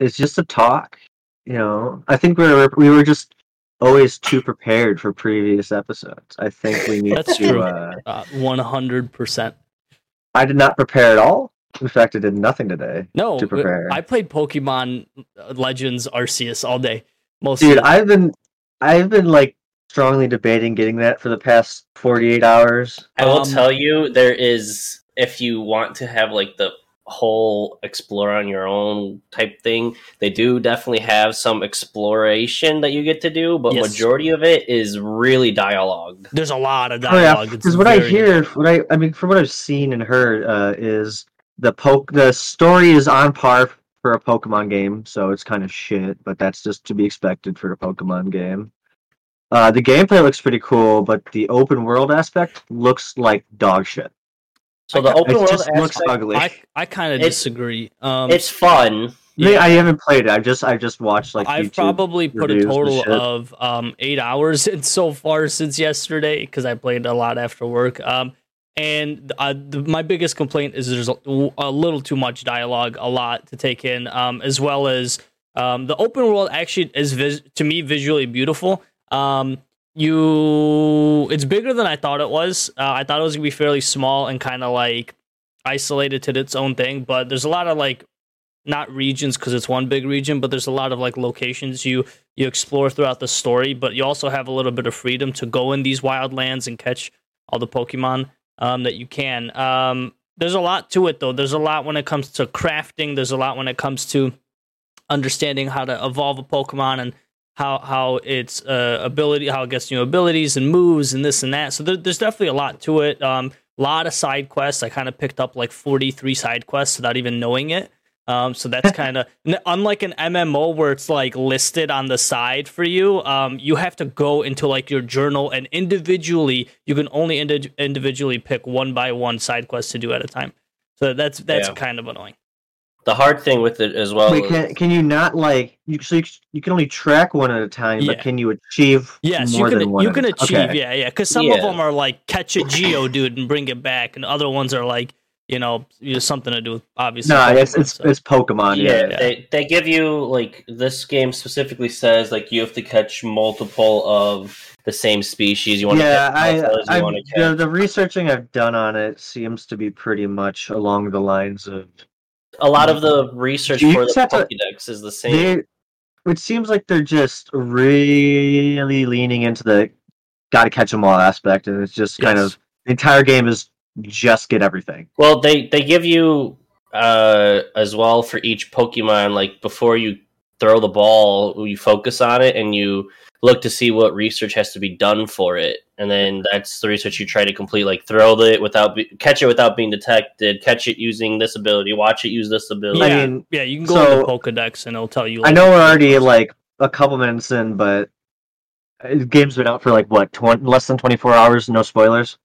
it's just a talk. You know, I think we were we were just always too prepared for previous episodes. I think we need That's to. true. Uh, One hundred percent. I did not prepare at all. In fact, I did nothing today. No, To prepare. I played Pokemon Legends Arceus all day. Most Dude, I've been I've been like strongly debating getting that for the past 48 hours. I will Um, tell you, there is if you want to have like the whole explore on your own type thing, they do definitely have some exploration that you get to do, but Yes. majority of it is really dialogue. there's a lot of Oh yeah, dialogue. Because what I hear, what I I mean, from what I've seen and heard, uh, is the poke the story is on par for a Pokemon game, so it's kind of shit, but that's just to be expected for a Pokemon game. Uh, the gameplay looks pretty cool, but the open world aspect looks like dog shit. So the open It world just looks ugly. I I kind of disagree. Um, it's fun. Yeah. I haven't played it. I just I just watched like I've YouTube. probably put a total of um, eight hours in so far since yesterday because I played a lot after work. Um, and uh, the, my biggest complaint is there's a, a little too much dialogue, a lot to take in, um, as well as um, the open world actually is vis- to me visually beautiful. Um, you, it's bigger than I thought it was. Uh, I thought it was gonna be fairly small and kind of like isolated to its own thing, but there's a lot of like not regions because it's one big region, but there's a lot of like locations you you explore throughout the story. But you also have a little bit of freedom to go in these wild lands and catch all the Pokemon um, that you can. Um, there's a lot to it though. There's a lot when it comes to crafting. There's a lot when it comes to understanding how to evolve a Pokemon and how how its uh, ability, how it gets new abilities and moves and this and that. So there, there's definitely a lot to it. Um, a lot of side quests. I kind of picked up like 43 side quests without even knowing it. Um, so that's kind of unlike an MMO where it's like listed on the side for you. Um, you have to go into like your journal and individually, you can only indi- individually pick one by one side quest to do at a time. So that's that's Yeah. kind of annoying. The hard thing with it as well. Wait, is- can can you not like you? So you, you can only track one at a time, Yeah. but can you achieve Yes, more you than can one? you can achieve okay. yeah yeah because some of them are like catch a Geodude and bring it back, and other ones are like you know you know, something to do with obviously. No, it's Pokemon, it's so. it's Pokemon. yeah, Yeah, yeah. they they give you like this game specifically says like you have to catch multiple of the same species. You want yeah. to I, catch multiples, you I the, catch the researching I've done on it seems to be pretty much along the lines of a lot of the research You for the Pokédex is the same. they. It seems like they're just really leaning into the got to catch them all aspect, and it's just kind of the entire game is just get everything. Well, they they give you uh as well for each Pokemon like before you throw the ball, you focus on it and you look to see what research has to be done for it, and then that's the research you try to complete. Like throw it without be- catch it without being detected, catch it using this ability, watch it use this ability. I yeah, mean, yeah, you can go so- into Pokedex and it'll tell you. I know we're already like a couple minutes in, but uh, the game's been out for like what, 20, less than twenty four hours. No spoilers.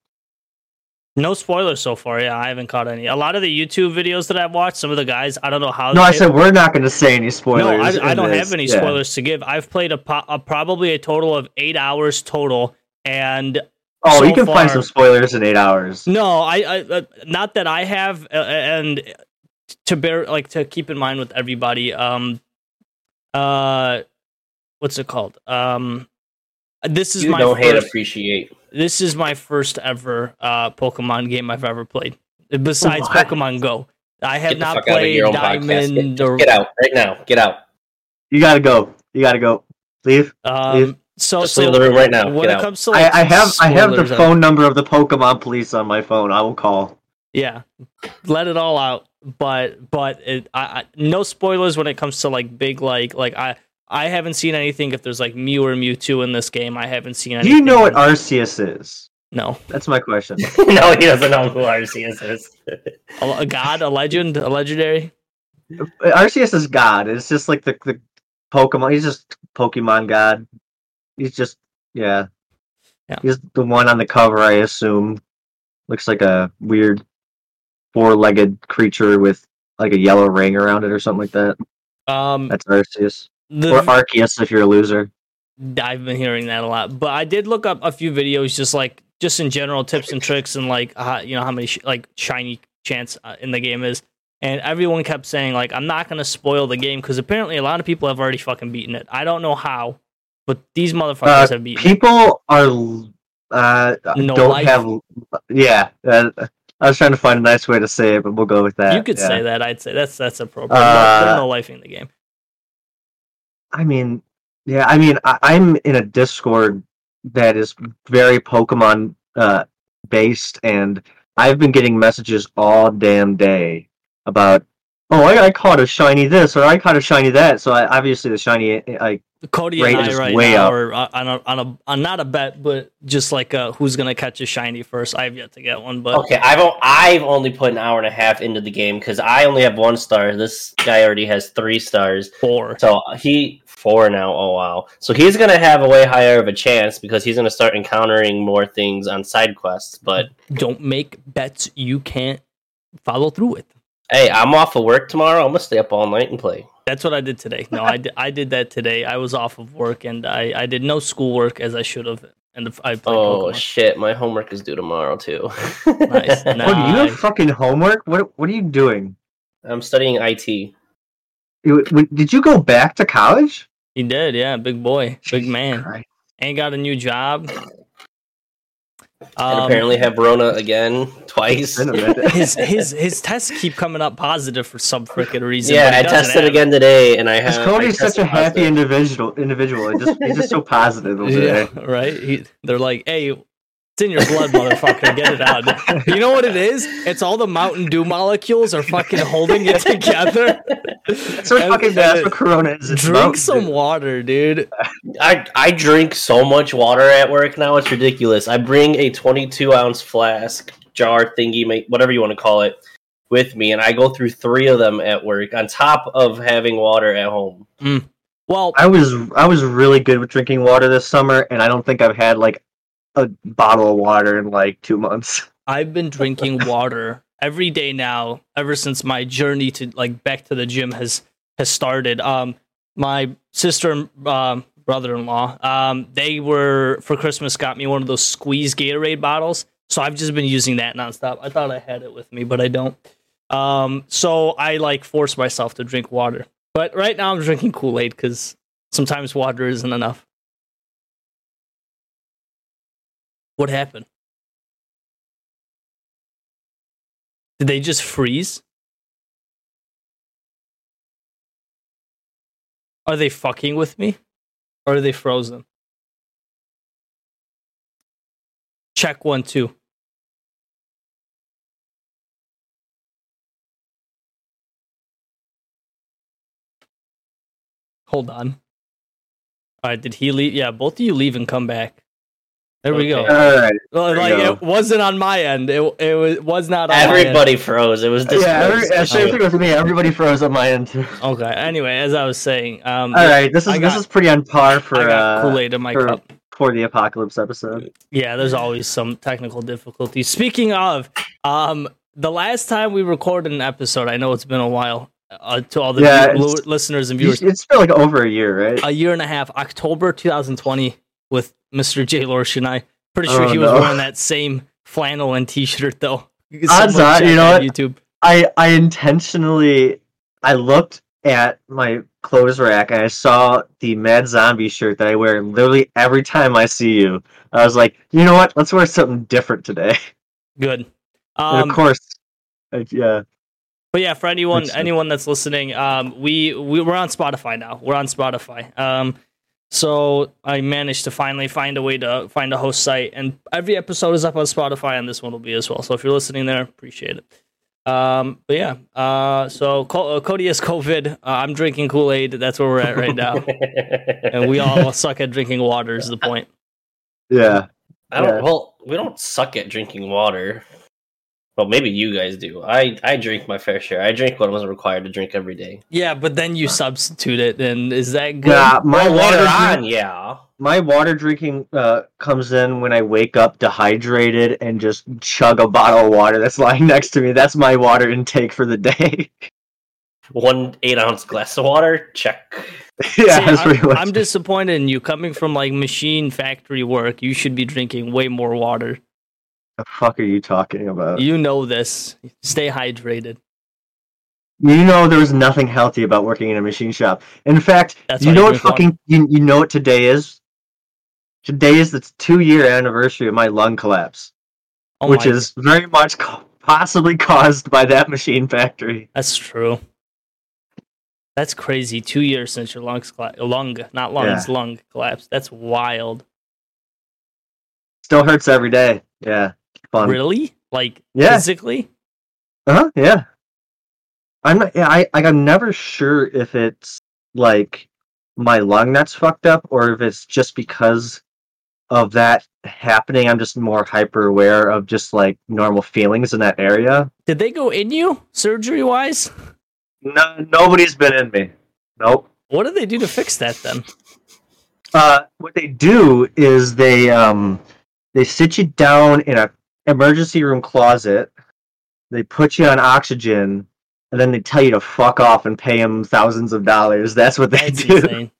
No spoilers so far. Yeah, I haven't caught any. A lot of the YouTube videos that I've watched, some of the guys, I don't know how. No, I they- said we're not going to say any spoilers. No, I, I don't this. have any Yeah. spoilers to give. I've played a, po- a probably a total of eight hours total, and Oh, so you can find some spoilers in eight hours. no, I, I uh, not that I have, uh, and to bear like to keep in mind with everybody. Um, uh, what's it called? Um, this is you my don't hate first, appreciate. this is my first ever uh Pokemon game I've ever played. Besides What? Pokemon Go, I have not fuck out of played your own podcast. Get, Diamond or get out right now. Get out. You gotta go. You gotta go. Leave. um. So, Just so leave the room right now. when Get it out. comes to like I, I have I have the spoilers, phone number of the Pokemon police on my phone. I will call. Yeah, let it all out. But but it, I, I, no spoilers when it comes to like big like like I I haven't seen anything. If there's like Mew or Mewtwo in this game, I haven't seen. Do Anything. you know what Arceus is? No, That's my question. no, he doesn't know who Arceus is. a, a god, a legend, a legendary. Arceus is God. It's just like the the Pokemon. He's just Pokemon God. He's just yeah. Yeah. He's the one on the cover. I assume looks like a weird four-legged creature with like a yellow ring around it or something like that. Um, That's Arceus the, or Arceus if you're a loser. I've been hearing that a lot, but I did look up a few videos, just like just in general tips and tricks, and like uh, you know how many sh- like shiny chance uh, in the game is. and everyone kept saying like I'm not gonna spoil the game because apparently a lot of people have already fucking beaten it. I don't know how, but these motherfuckers Uh, have beaten. people are uh No don't life. have yeah. Uh, I was trying to find a nice way to say it, but we'll go with that. You could yeah. say that. I'd say that's that's appropriate. Uh, There's no life in the game. I mean, yeah, I mean, I, I'm in a Discord that is very Pokemon uh, based, and I've been getting messages all damn day about, oh, I, I caught a shiny this or I caught a shiny that. So I, obviously the shiny, I Cody rate and I is right way now up. are uh, on a, on a on not a bet, but just like uh, who's gonna catch a shiny first. I've yet to get one, but Okay, I've o- I've only put an hour and a half into the game because I only have one star. This guy already has three stars, four. so he four now. Oh wow! So he's gonna have a way higher of a chance because he's gonna start encountering more things on side quests. But Don't make bets you can't follow through with. Hey, I'm off of work tomorrow. I'm gonna stay up all night and play. That's what I did today. No, I did, I did that today. I was off of work and I, I did no schoolwork as I should have. And I played Oh Pokemon. shit! My homework is due tomorrow too. Nice. what do you have fucking homework? What What are you doing? I'm studying IT. You- Did you go back to college? He did, yeah. Big boy, big man. Christ. And got a new job. And Um, apparently have Rona again twice. Been a minute. his his his tests keep coming up positive for some freaking reason. yeah, I tested have- again today, and I have. Cody's such a tested happy positive. individual. Individual, He just, he's just so positive Yeah, right. He, they're like, "Hey, it's in your blood, motherfucker. Get it out." You know what it is? It's all the Mountain Dew molecules are fucking holding it together. That's what And- fucking and that's what Corona is. It's Drink Mountain some Dew. water, dude. I I drink so much water at work now; it's ridiculous. I bring a 22 ounce flask, jar thingy, whatever you want to call it, with me, and I go through three of them at work on top of having water at home. Mm. Well, I was I was really good with drinking water this summer, and I don't think I've had like a bottle of water in like two months. I've been drinking water every day now ever since my journey to like back to the gym has has started. Um, my sister and um, brother-in-law, um, they were for Christmas got me one of those squeeze Gatorade bottles. So I've just been using that nonstop. I thought I had it with me, but I don't. Um, so I like force myself to drink water. But right now I'm drinking Kool Aid because sometimes water isn't enough. What happened? Did they just freeze? Are they fucking with me? Or are they frozen? Check one, two. Hold on. All right, did he leave? Yeah, both of you leave and come back. There we go. All right. Well, There like go. it wasn't on my end. It it was, was not on my end. Everybody froze. It was Yeah, every, yeah, same thing with me. Everybody froze on my end too. Okay. Anyway, as I was saying, um, All right, this is I this is pretty on par for uh, Kool Aid in my for- cup. for the apocalypse episode. Yeah, there's always some technical difficulties. Speaking of, um, the last time we recorded an episode, I know it's been a while. Uh, to all the Yeah, view- listeners and viewers, It's been like over a year, right? a year and a half, October 2020, with Mr. J. Lorsch and I. Pretty sure Oh, he was no. wearing that same flannel and T-shirt though. Odds are, you know what? YouTube. I I intentionally I looked at my clothes rack and I saw the Mad Zombie shirt that I wear literally every time I see you. I was like, you know what? Let's wear something different today. Good. Um, of course, like, yeah. But yeah, for anyone anyone that's listening, um, we, we we're on Spotify now. We're on Spotify. Um, so I managed to finally find a way to find a host site, and every episode is up on Spotify, and this one will be as well. So if you're listening there, appreciate it. Um, but yeah, uh, so Co- uh, Cody has COVID. Uh, I'm drinking Kool Aid. That's where we're at right now, and we all suck at drinking water. Is the point? Yeah. I don't. Yeah. Well, we don't suck at drinking water. Well, maybe you guys do. I I drink my fair share. I drink what I was required to drink every day. Yeah, but then you substitute it, and is that good? Yeah, my Well, water later drink- on, yeah. my water drinking uh, comes in when I wake up dehydrated and just chug a bottle of water that's lying next to me. That's my water intake for the day. One eight ounce glass of water. Check. yeah, See, that's I'm. I'm disappointed in you coming from like machine factory work. You should be drinking way more water. The fuck are you talking about? You know this. Stay hydrated. You know, there's nothing healthy about working in a machine shop. In fact, That's you know what fucking you, you know what today is? Today is the two year anniversary of my lung collapse, Oh which is very much possibly caused by that machine factory. that's true. That's crazy. Two years since your lungs colla- lung, not lungs, lung collapsed. That's wild. Still hurts every day. Yeah, fun. Really? Like Yeah. physically? Uh huh. Yeah. I'm not. Yeah. I. Like, I'm never sure if it's like my lung that's fucked up or if it's just because of that happening. I'm just more hyper aware of just like normal feelings in that area. Did they go in you surgery wise? No, nobody's been in me. Nope. What do they do to fix that then? Uh, what they do is they um they sit you down in a emergency room closet. They put you on oxygen, and then they tell you to fuck off and pay them thousands of dollars. That's what they That's do. insane.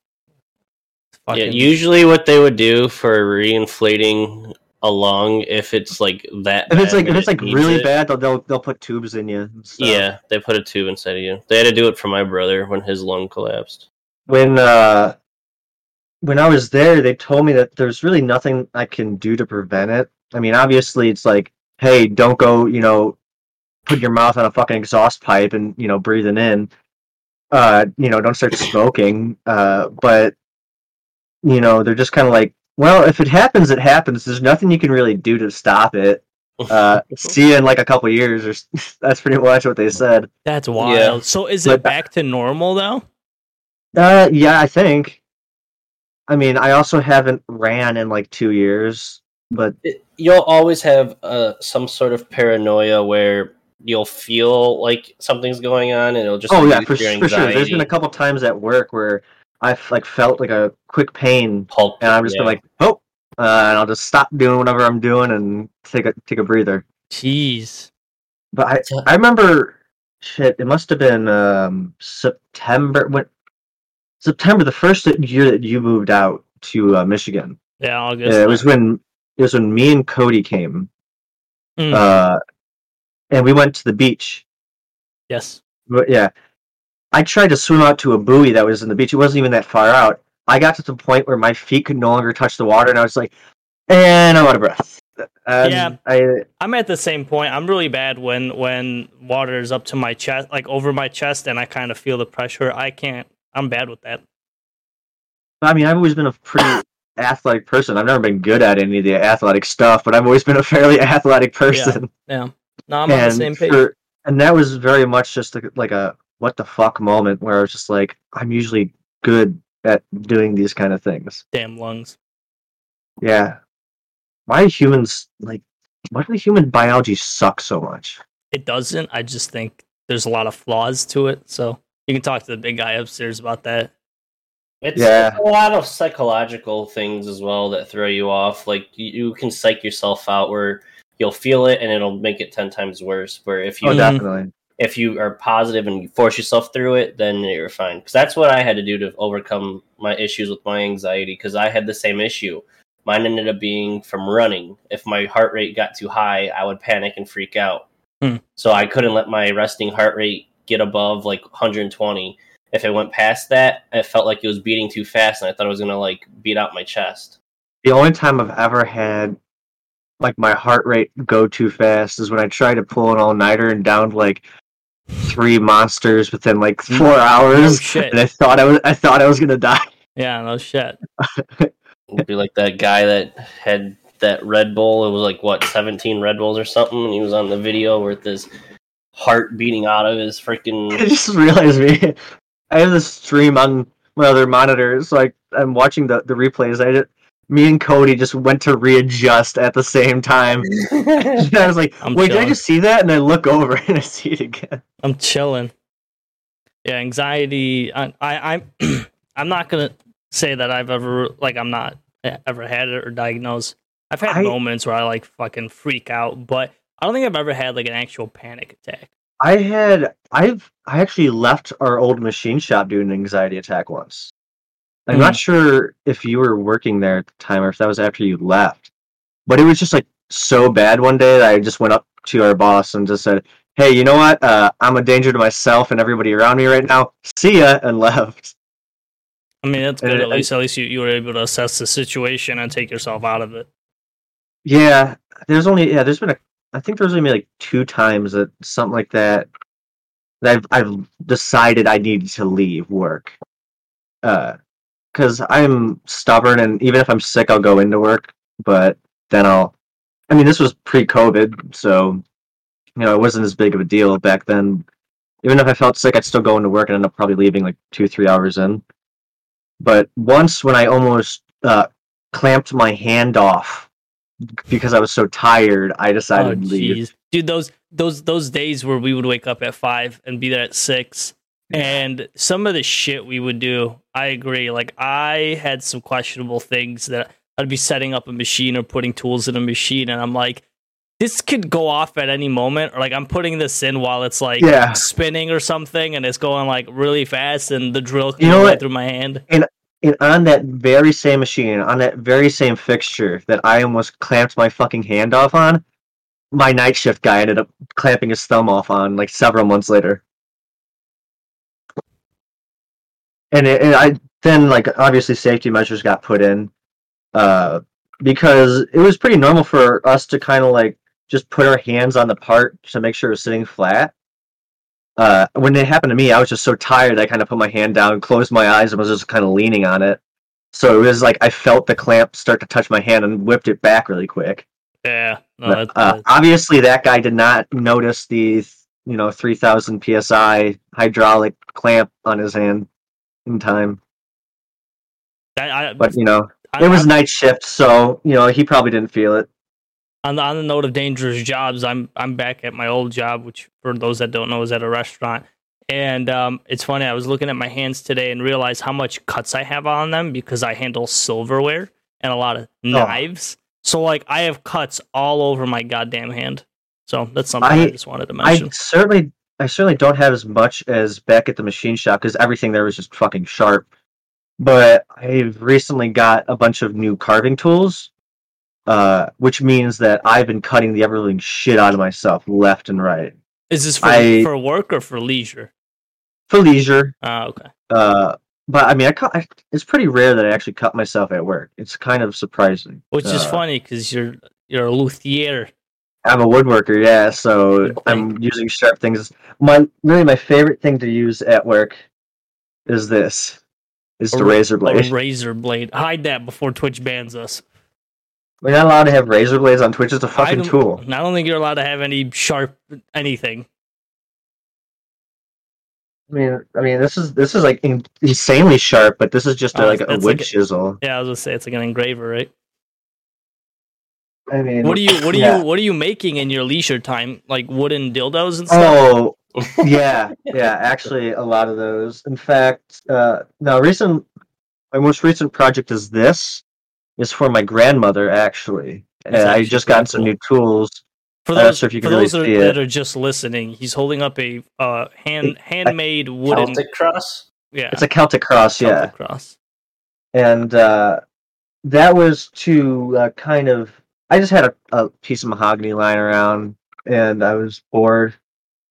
Yeah, usually what they would do for reinflating a lung, if it's like that, If it's like if it's like needs really it, bad, they'll, they'll they'll put tubes in you. and. Yeah, they put a tube inside of you. They had to do it for my brother when his lung collapsed. When uh when I was there, they told me that there's really nothing I can do to prevent it. I mean, obviously, it's like, hey, don't go, you know, put your mouth on a fucking exhaust pipe and you know breathing in. Uh, you know, don't start smoking. Uh, but you know, they're just kind of like, well, if it happens, it happens. There's nothing you can really do to stop it. Uh, see you in like a couple years, or that's pretty much what they said. That's wild. Yeah. So is But- it back to normal though? Uh, yeah, I think. I mean, I also haven't ran in like two years, but It- you'll always have uh, some sort of paranoia where you'll feel like something's going on, and it'll just oh yeah, for, for sure. There's been a couple times at work where I've like felt like a quick pain, Pulp, and I'm just yeah. been like, oh, uh, and I'll just stop doing whatever I'm doing and take a take a breather. Jeez. But I I remember shit. It must have been um September when September the first year that you moved out to uh, Michigan. Yeah, August. Yeah, it was when it was when me and Cody came. Mm. Uh, and we went to the beach. yes. But yeah, I tried to swim out to a buoy that was in the beach. It wasn't even that far out. I got to the point where my feet could no longer touch the water, and I was like, "And I'm out of breath." And Yeah. I I'm at the same point. I'm really bad when when water is up to my chest, like over my chest, and I kind of feel the pressure. I can't. I'm bad with that. I mean, I've always been a pretty athletic person. I've never been good at any of the athletic stuff, but I've always been a fairly athletic person. Yeah. yeah. No, I'm on the and same page. for- and that was very much just like, like a what the fuck moment where I was just like, I'm usually good at doing these kind of things. Damn lungs. Yeah. Why do humans like why do human biology suck so much? It doesn't. I just think there's a lot of flaws to it. So you can talk to the big guy upstairs about that. It's, Yeah. a lot of psychological things as well that throw you off. Like you, you can psych yourself out where you'll feel it and it'll make it ten times worse. Where if you Oh, Mhm. definitely. if you are positive and you force yourself through it, then you're fine. Because that's what I had to do to overcome my issues with my anxiety. Because I had the same issue. Mine ended up being from running. If my heart rate got too high, I would panic and freak out. Hmm. So I couldn't let my resting heart rate get above like 120. If it went past that, it felt like it was beating too fast, and I thought it was gonna like beat out my chest. The only time I've ever had like my heart rate go too fast is when I tried to pull an all nighter and downed like three monsters within like mm. four hours. shit. And I thought I was I thought I was gonna die. Yeah, no shit. It'd be like that guy that had that Red Bull. It was like what 17 Red Bulls or something, and he was on the video with his heart beating out of his freaking. I just realized me. I have this stream on my other monitor, so like I'm watching the, the replays. I did, me and Cody just went to readjust at the same time. And I was like, I'm "Wait, did I just see that?" And I look over and I see it again. I'm chilling. Yeah, anxiety. I, I I'm I'm not gonna say that I've ever like I'm not eh, ever had it or diagnosed. I've had I- moments where I like fucking freak out, but I don't think I've ever had like an actual panic attack. I had I've I actually left our old machine shop to an anxiety attack once. I'm Hmm. not sure if you were working there at the time or if that was after you left. But it was just like so bad one day that I just went up to our boss and just said, "Hey, you know what? Uh, I'm a danger to myself and everybody around me right now. See ya," and left. I mean, that's good. it- At least, at least you, you were able to assess the situation and take yourself out of it. Yeah, there's only yeah, there's been a I think there's only like two times that something like that that I've I've decided I needed to leave work. Uh cuz I'm stubborn and even if I'm sick I'll go into work, but then I'll I mean this was pre-COVID, so you know, it wasn't as big of a deal back then. Even if I felt sick, I'd still go into work and end up probably leaving like 2-3 hours in. But once when I almost uh clamped my hand off because I was so tired, I Oh, decided to leave. jeez, dude, those those those days where we would wake up at five and be there at six, and some of the shit we would do, I agree. Like I had some questionable things that I'd be setting up a machine or putting tools in a machine, and I'm like, this could go off at any moment, or like I'm putting this in while it's like Yeah. spinning or something, and it's going like really fast, and the drill can You know right through my hand. And on that very same machine, on that very same fixture that I almost clamped my fucking hand off on, my night shift guy ended up clamping his thumb off on like several months later. And, it, and I then like obviously safety measures got put in uh, because it was pretty normal for us to kind of like just put our hands on the part to make sure it was sitting flat. Uh, when it happened to me, I was just so tired. I kind of put my hand down, closed my eyes, and was just kind of leaning on it. So it was like I felt the clamp start to touch my hand and whipped it back really quick. Yeah, no, But, that- uh, that- obviously, that guy did not notice the you know 3000 psi hydraulic clamp on his hand in time. that- I- But you know, I- it was I- night shift, so you know he probably didn't feel it. On the on the note of dangerous jobs, I'm I'm back at my old job, which for those that don't know is at a restaurant. And um, it's funny, I was looking at my hands today and realized how much cuts I have on them because I handle silverware and a lot of knives. So like I have cuts all over my goddamn hand. So that's something I, I- just wanted to mention. I mention. certainly, I certainly don't have as much as back at the machine shop because everything there was just fucking sharp. But I've recently got a bunch of new carving tools, uh, which means that I've been cutting the ever living shit out of myself left and right Is this for I- for work or for leisure? for leisure. Ah, okay. Uh, but I mean, I, cut, I it's pretty rare that I actually cut myself at work. It's kind of surprising. Which is Uh, funny because you're you're a luthier. I'm a woodworker, yeah, so I'm using sharp things. My really my favorite thing to use at work is this. Is the razor blade. A razor blade. Hide that before Twitch bans us. We're not allowed to have razor blades on Twitch. It's a fucking tool. I don't think you're allowed to have any sharp anything. I mean, I mean, this is this is like insanely sharp, but this is just a, Oh, like a wood like a- chisel. Yeah, I was gonna say it's like an engraver, right? I mean, What are you what are yeah. you what are you making in your leisure time? Like wooden dildos and stuff? Oh, yeah, yeah. Actually, a lot of those. In fact, uh, now recent, my most recent project is this. Is for my grandmother actually. That's And I just pretty got some cool. new tools. for I'm not those, sure if you for can really those that- see that it. are just listening, he's holding up a uh, hand handmade wooden Celtic cross. yeah It's a Celtic cross, yeah. Celtic cross. and uh, that was to uh, kind of i just had a, a piece of mahogany lying around and i was bored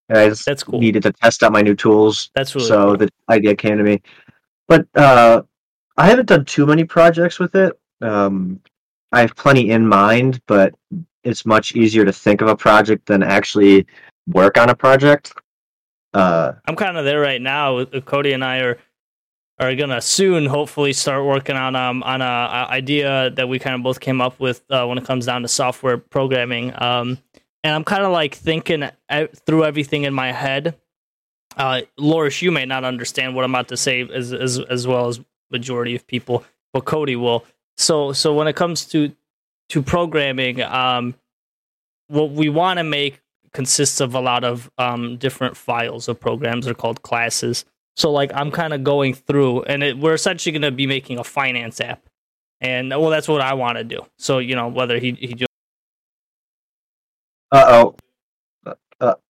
and i just That's cool. needed to test out my new tools That's really so cool. the idea came to me but uh, i haven't done too many projects with it um, i have plenty in mind but it's much easier to think of a project than actually work on a project uh, I'm kind of there right now. Uh, Cody and I are are gonna soon, hopefully, start working on um on a, a idea that we kind of both came up with uh, when it comes down to software programming. Um, and I'm kind of like thinking through everything in my head. Uh, Loris, you may not understand what I'm about to say as as as well as majority of people, but Cody will. So so when it comes to to programming, um, what we want to make consists of a lot of um, different files of programs. They're called classes. So like I'm kind of going through, and it, we're essentially going to be making a finance app, and well, that's what I want to do. So you know whether he he jo- uh-oh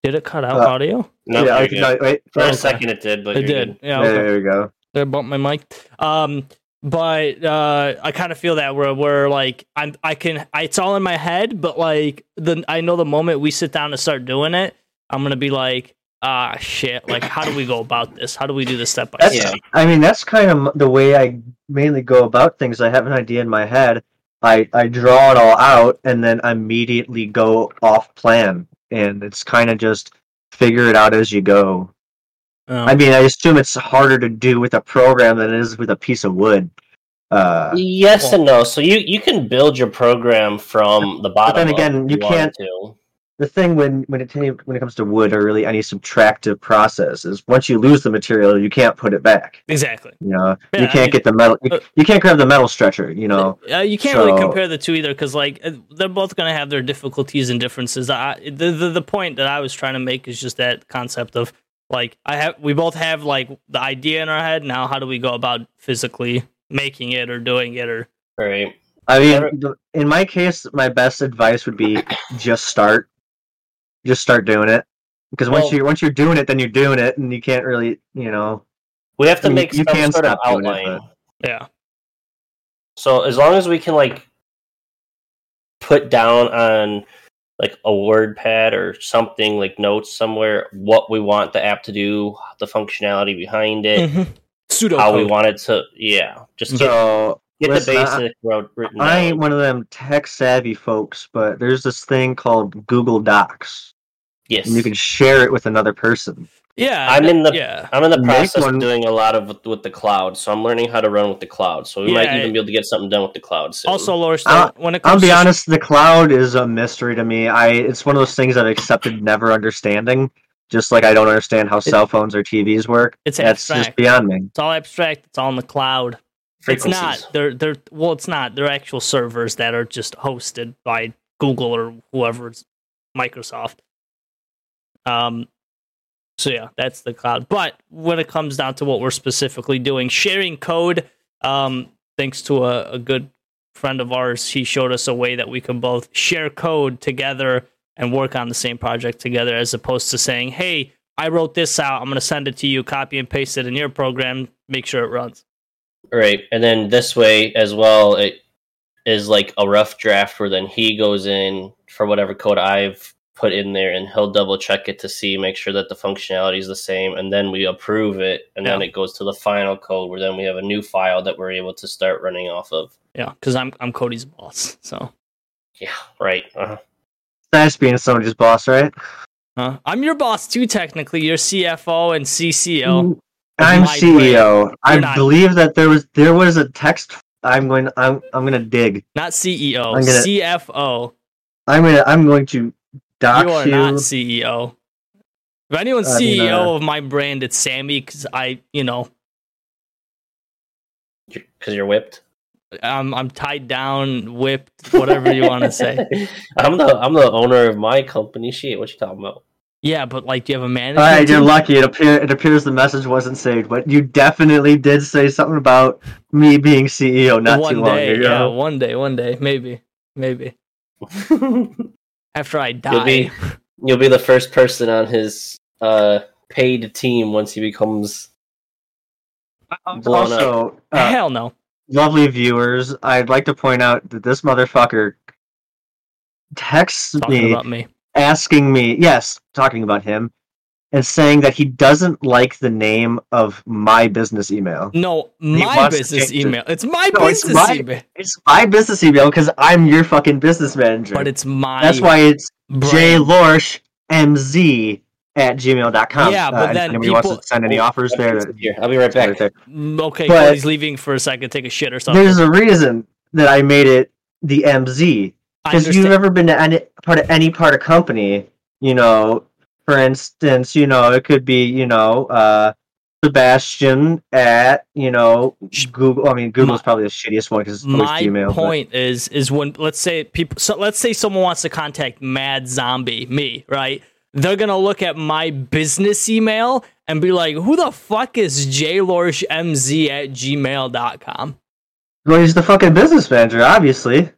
did it cut out Uh, audio? No, yeah, I, no, wait for okay. a second it did, but It did. good. Yeah. Okay. there we go Did I bump my mic? Um, but uh, I kind of feel that where we're like I'm I can I, it's all in my head, but like the I know the moment we sit down to start doing it, I'm gonna be like, ah, shit. Like, how do we go about this? How do we do this step by That's, step? I mean, that's kind of the way I mainly go about things. I have an idea in my head. I, I draw it all out and then immediately go off plan. And it's kind of just figure it out as you go. Um, I mean, I assume it's harder to do with a program than it is with a piece of wood. Uh, yes Well- and no. So you you can build your program from the bottom. But then again, if you can't- To. the thing when when it when it comes to wood or really any subtractive process is once you lose the material, you can't put it back. exactly. You know, Yeah, you can't mean- get the metal. You, uh, you can't grab the metal stretcher. You know, Uh, you can't really compare the two either because like uh, they're both going to have their difficulties and differences. I, the, the the point that I was trying to make is just that concept of like I have we both have like the idea in our head. Now, how do we go about physically making it or doing it or Right. I mean, in my case, my best advice would be just start, just start doing it. Because once Well- you once you're doing it, then you're doing it, and you can't really, you know. We have to I mean, make you some can sort of stop doing it, outline. yeah So as long as we can like put down on like a word pad or something like notes somewhere what we want the app to do, the functionality behind it, Mhm. pseudo how we code. want it to yeah, just get, So get the listen, I- basic road written I ain't down. one of them tech savvy folks, but there's this thing called Google Docs, Yes. and you can share it with another person. Yeah, I'm in the- yeah. I'm in the process one- of doing a lot of with, with the cloud, so I'm learning how to run with the cloud. So we might even be able to get something done with the cloud soon. Also, Lord, I'll- when it comes I'll be to honest, the cloud is a mystery to me. I it's one of those things that I've accepted never understanding. Just like I don't understand how cell phones or TVs work. It's That's just abstract. beyond me. it's all abstract. It's all in the cloud. It's not. They're they're well. It's not. They're actual servers that are just hosted by Google or whoever's Microsoft. Um. So yeah, that's the cloud. But when it comes down to what we're specifically doing, sharing code, um, thanks to a, a good friend of ours, he showed us a way that we can both share code together and work on the same project together, as opposed to saying, "Hey, I wrote this out. I'm going to send it to you. Copy and paste it in your program. Make sure it runs." Right. And then this way as well, it is like a rough draft where then he goes in for whatever code I've put in there and he'll double check it to see, make sure that the functionality is the same. And then we approve it. And then it goes to the final code where then we have a new file that we're able to start running off of. Yeah, because I'm I'm Cody's boss. So Yeah. Right. Uh-huh. Nice being somebody's boss, right? huh? I'm your boss too. Technically, you're CFO and CCO. I'm my CEO. I not. Believe that there was there was a text. I'm going. I'm I'm going to dig. Not CEO. I'm gonna- CFO. I'm going. to I'm going to dox you are you. not CEO. If anyone's I mean, CEO uh, of my brand, it's Sammy. Because I, you know, Because you're whipped. I'm I'm tied down, whipped, whatever you want to say. I'm the I'm the owner of my company. Shit, what you talking about? Yeah, but like, do you have a manager? All right, you're lucky. It appear it appears the message wasn't saved, but you definitely did say something about me being CEO not one too long day, ago. yeah, one day, one day, maybe, maybe. After I die, You'll be- You'll be the first person on his uh paid team once he becomes blown up. Also, uh, hell no. lovely viewers, I'd like to point out that this motherfucker texts me about me. asking me, yes, talking about him, and saying that he doesn't like the name of my business email. No, my business change it. email. It's my No, it's business my- email, It's my business email because I'm your fucking business manager. but it's my. That's why it's brand. jlorsch mz at gmail.com. Yeah, but uh, then if anybody wants to send any Oh, offers there, Here, I'll be right back. right. Mm, Okay, But- Cody's leaving for a second, take a shit or something. There's a reason that I made it the MZ. Because you've understand. never been to any part of any part of company, you know, for instance, you know, it could be, you know, uh Sebastian at, you know, Google. I mean, Google's probably the shittiest one because it's my Gmail. but- point is is when let's say people so let's say someone wants to contact mad zombie me right they're gonna look at my business email and be like who the fuck is jlorshmz at gmail.com Well, he's the fucking business manager, obviously.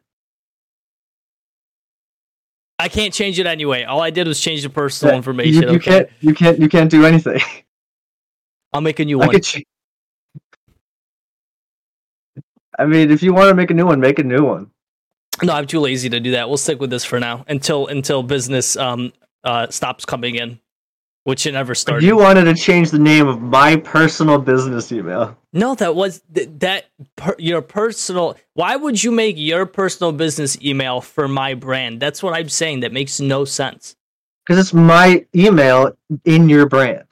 I can't change it anyway all i did was change the personal But information You, you okay? can't. You can't. You can't do anything. i'll make a new I one ch- I mean, if you want to make a new one, make a new one. no i'm too lazy to do that we'll stick with this for now until until business um uh, stops coming in, which it never started. You wanted to change the name of my personal business email. no, that was th- that per, your personal. Why would you make your personal business email for my brand? That's what I'm saying. That makes no sense. Because it's my email in your brand.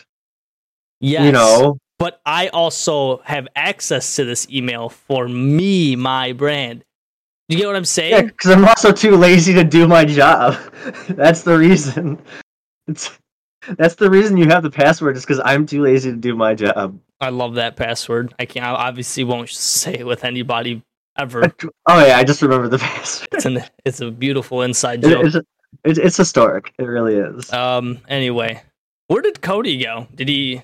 Yes, You know, but I also have access to this email for me, my brand. You get what I'm yeah, saying? because I'm also too lazy to do my job. that's the reason. It's that's the reason you have the password is because I'm too lazy to do my job. I love that password. I can't. I obviously won't say it with anybody ever. Oh yeah, I just remember the password. It's an. It's a beautiful inside joke. it's, it's it's historic. It really is. Um. Anyway, where did Cody go? Did he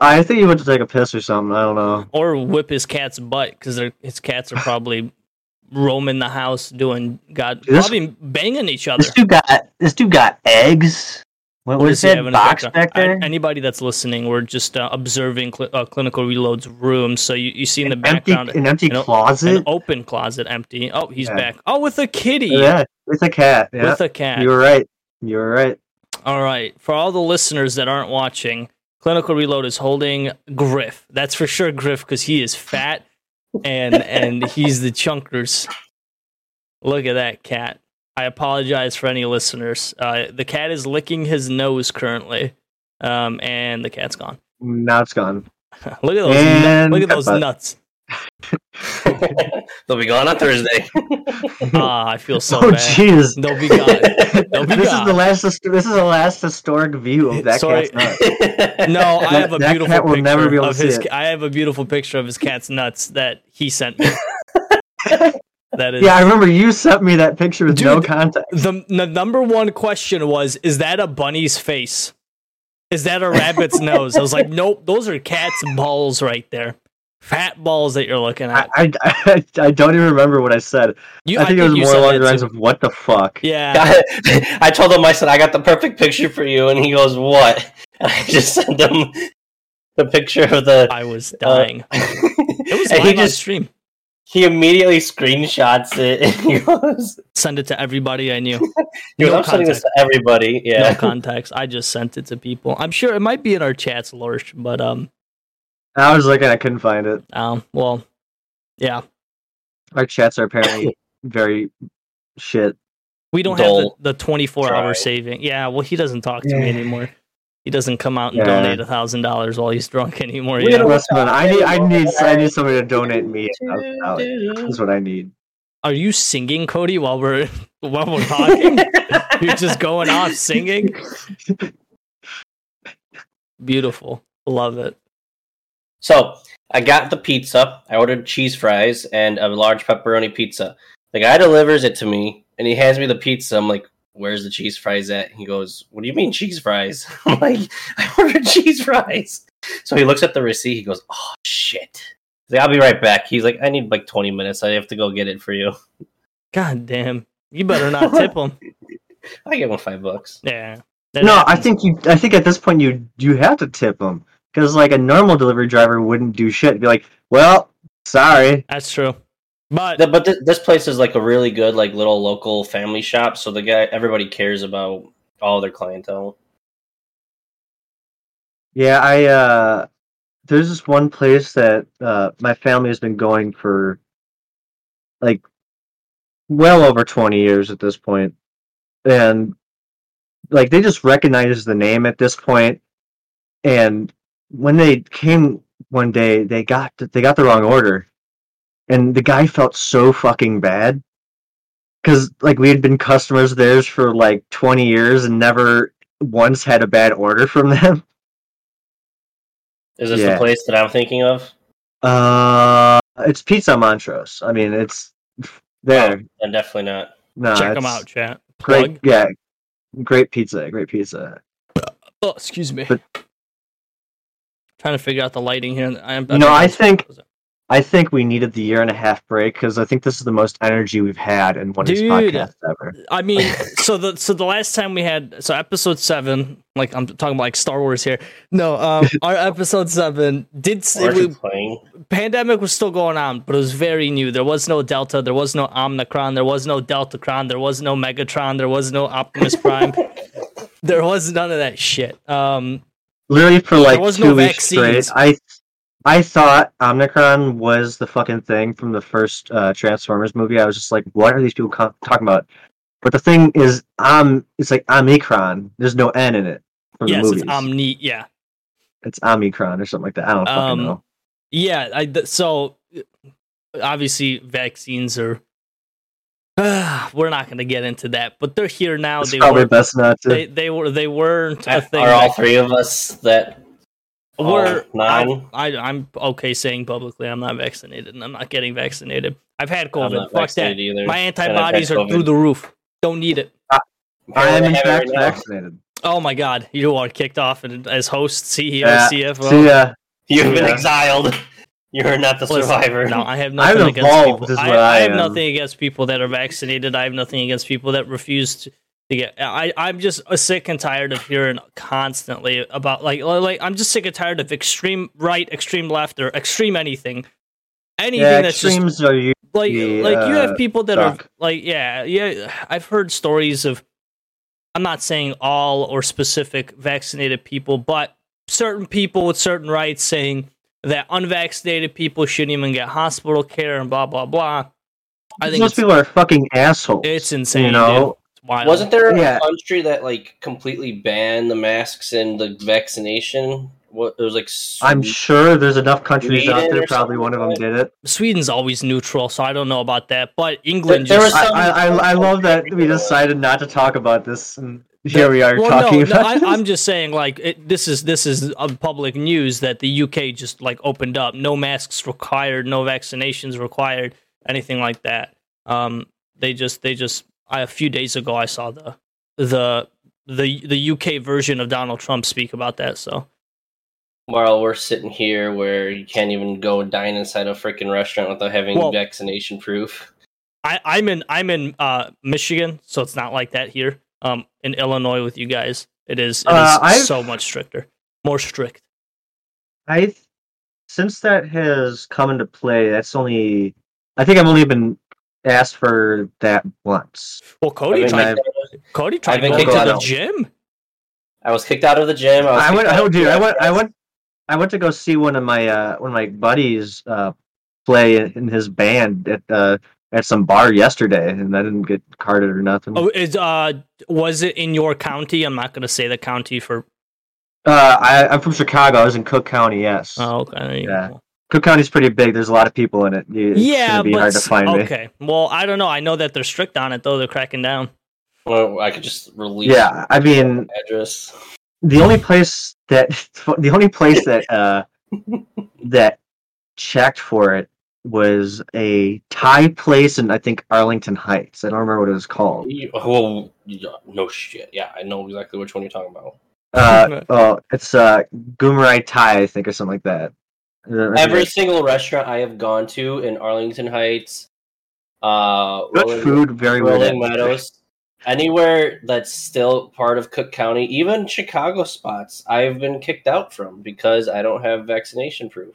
I think he went to take a piss or something. I don't know. or whip his cat's butt? Because his cats are probably roaming the house doing God, Dude, probably banging each other. This dude got this dude got eggs. What What was does he that have in his box back there? Anybody that's listening, we're just uh, observing cl- uh, Clinical Reload's room. So you, you see in the empty, background an empty an closet. an open closet empty. Oh, he's Yeah. back. Oh, with a kitty. yeah, with a cat. Yeah, With a cat. you were right. You were right. All right. For all the listeners that aren't watching, Clinical Reload is holding Griff. That's for sure Griff because he is fat and and he's the chunkers. Look at that cat. I apologize for any listeners. Uh, the cat is licking his nose currently, um, and the cat's gone. Now it's gone. look at those. And nu- look at those cut. nuts. They'll be gone on Thursday. Ah, I feel so oh bad. jeez. They'll be gone. They'll be this is the last. This is the last historic view of that Sorry. cat's nuts. No, I have a beautiful cat will picture never be able to of see his. it. I have a beautiful picture of his cat's nuts that he sent me. That is Yeah, I remember you sent me that picture with no context. the the number one question was: Is that a bunny's face? Is that a rabbit's nose? I was like, nope, those are cat's balls right there, fat balls that you're looking at. I, I, I don't even remember what I said. You, I think it was more along the lines of "What the fuck." yeah. I told him, I said, I got the perfect picture for you. And he goes, What? And I just sent him the picture of the. I was uh, dying. it was and live he just stream. He immediately screenshots it and he goes, Send it to everybody I knew. he goes No I'm sending this to everybody. Yeah, No Yeah. context. I just sent it to people. I'm sure it might be in our chats, Lorsch, but um, I was looking, I couldn't find it. um, well, yeah, Our chats are apparently very shit. we don't Dull. have the, the 24 Dry. hour saving. Yeah, well, he doesn't talk to me anymore. He doesn't come out and Yeah. donate a thousand dollars while he's drunk anymore. We Yeah. don't- Listen, I need, I need, I need somebody to donate me. a thousand. That's what I need. Are you singing, Cody, while we're while we're talking? You're just going off singing. Beautiful, love it. So I got the pizza. I ordered cheese fries and a large pepperoni pizza. The guy delivers it to me and he hands me the pizza. I'm like, where's the cheese fries at? He goes, what do you mean cheese fries? I'm like, I ordered cheese fries. So he looks at the receipt. He goes, oh, shit. He's like, I'll be right back. He's like, I need like 20 minutes. I have to go get it for you. God damn, you better not tip him. I give him five bucks. Yeah. that No, I think you. I think at this point you you have to tip them because like a normal delivery driver wouldn't do shit. Be like, well, sorry. that's true. But The- But th- this place is like a really good, like little local family shop. So the guy, everybody cares about all their clientele. Yeah, I. uh There's this one place that uh my family has been going for like well over 20 years at this point, and like they just recognize the name at this point, and when they came one day, they got they got the wrong order, and the guy felt so fucking bad because like we had been customers of theirs for like 20 years and never once had a bad order from them. Is this Yeah. the place that I'm thinking of? Uh, it's Pizza Montrose. I mean, it's there. And definitely not. No, check them out, chat. Plug. Great, yeah, great pizza. Great pizza. Oh, excuse me. But- Trying to figure out the lighting here. I'm, You know, I think- I think we needed the year and a half break because I think this is the most energy we've had in one of these podcasts ever. I mean, so the so the last time we had so episode seven, like I'm talking about like Star Wars here. No, um, our episode seven did s- we, playing? pandemic was still going on, but it was very new. There was no Delta, there was no Omnicron, there was no Deltacron, there was no Megatron, there was no Optimus Prime. there was none of that shit. Um, Literally for like was two no weeks straight. I I thought Omnicron was the fucking thing from the first uh, Transformers movie. I was just like, what are these people co- talking about? But the thing is, um, it's like Omicron. There's no N in it from yes, the movies. it's omni. Yeah, it's Omicron or something like that. I don't fucking Um, know. yeah. I th- so obviously vaccines are. we're not going to get into that, but they're here now. It's they probably were. best not to. They they were they weren't a thing. Are all three of us that Oh, We're all nine? I, I'm okay saying publicly I'm not vaccinated and I'm not getting vaccinated. I've had I'm COVID. not Fuck that. either. My and I've had antibodies are COVID. through the roof. Don't need it. Uh, I am in I have it fact vaccinated. Oh my god, you are kicked off and- as host, CEO, Yeah. CFO. See ya. You've been Yeah. exiled. You're not the Listen, survivor. No, I have I'm nothing against people. is I, what I have am. nothing against people that are vaccinated. I have nothing against people that refuse to, get. I I'm just sick and tired of hearing constantly about like like I'm just sick and tired of extreme right, extreme left, or extreme anything. Anything Yeah, that's just you. like like you have uh, people that are like yeah yeah i've heard stories of i'm not saying all or specific vaccinated people but certain people with certain rights saying that unvaccinated people shouldn't even get hospital care and blah blah blah i think Those people are fucking assholes. it's insane You know, wild. Wasn't there Yeah. a country that like completely banned the masks and the vaccination? What it was like? I'm sure there's enough countries out there. Probably one of them did it. sweden's always neutral so i don't know about that but england There- there just was I, I, I, I love that we decided not to talk about this, and here we are well, talking no, no, about I, this. I'm just saying, like it, this is this is public news that the UK just like opened up, no masks required, no vaccinations required, anything like that. Um, they just they just I, a few days ago I saw the the the the UK version of Donald Trump speak about that. So While we're sitting here, where you can't even go dine inside a freaking restaurant without having Well- vaccination proof. I, I'm in I'm in uh, Michigan, so it's not like that here. Um, in Illinois with you guys, it is it is Uh, I've- so much stricter, more strict. I since that has come into play, that's only. I think I've only been asked for that once. Well, Cody I've been tried. kicked- Cody tried I've been to the of- gym. I was kicked out of the gym. I, I went. Oh, dude, I went. I went. I went to go see one of my uh, one of my buddies uh, play in, in his band at uh, at some bar yesterday, and I didn't get carded or nothing. Oh, is uh was it in your county? I'm not gonna say the county for. Uh, I, I'm from Chicago. I was in Cook County. Yes, Oh, okay. Yeah. go. Cook County's pretty big. There's a lot of people in it. It's Yeah, gonna be but hard to s- find me. okay. Well, I don't know. I know that they're strict on it though. They're cracking down. Well, I could just release. Yeah, I mean, address. the only place that the only place that uh that checked for it was a Thai place in I think Arlington Heights. I don't remember what it was called. You- Well, no shit. Yeah, I know exactly which one you're talking about. Uh, oh, it's uh Gumarai Thai, I think, or something like that. I Every forget. single restaurant I have gone to in Arlington Heights, uh, good Rolling, food, very Rolling weird. Meadows, anywhere that's still part of Cook County, even Chicago spots, I've been kicked out from because I don't have vaccination proof.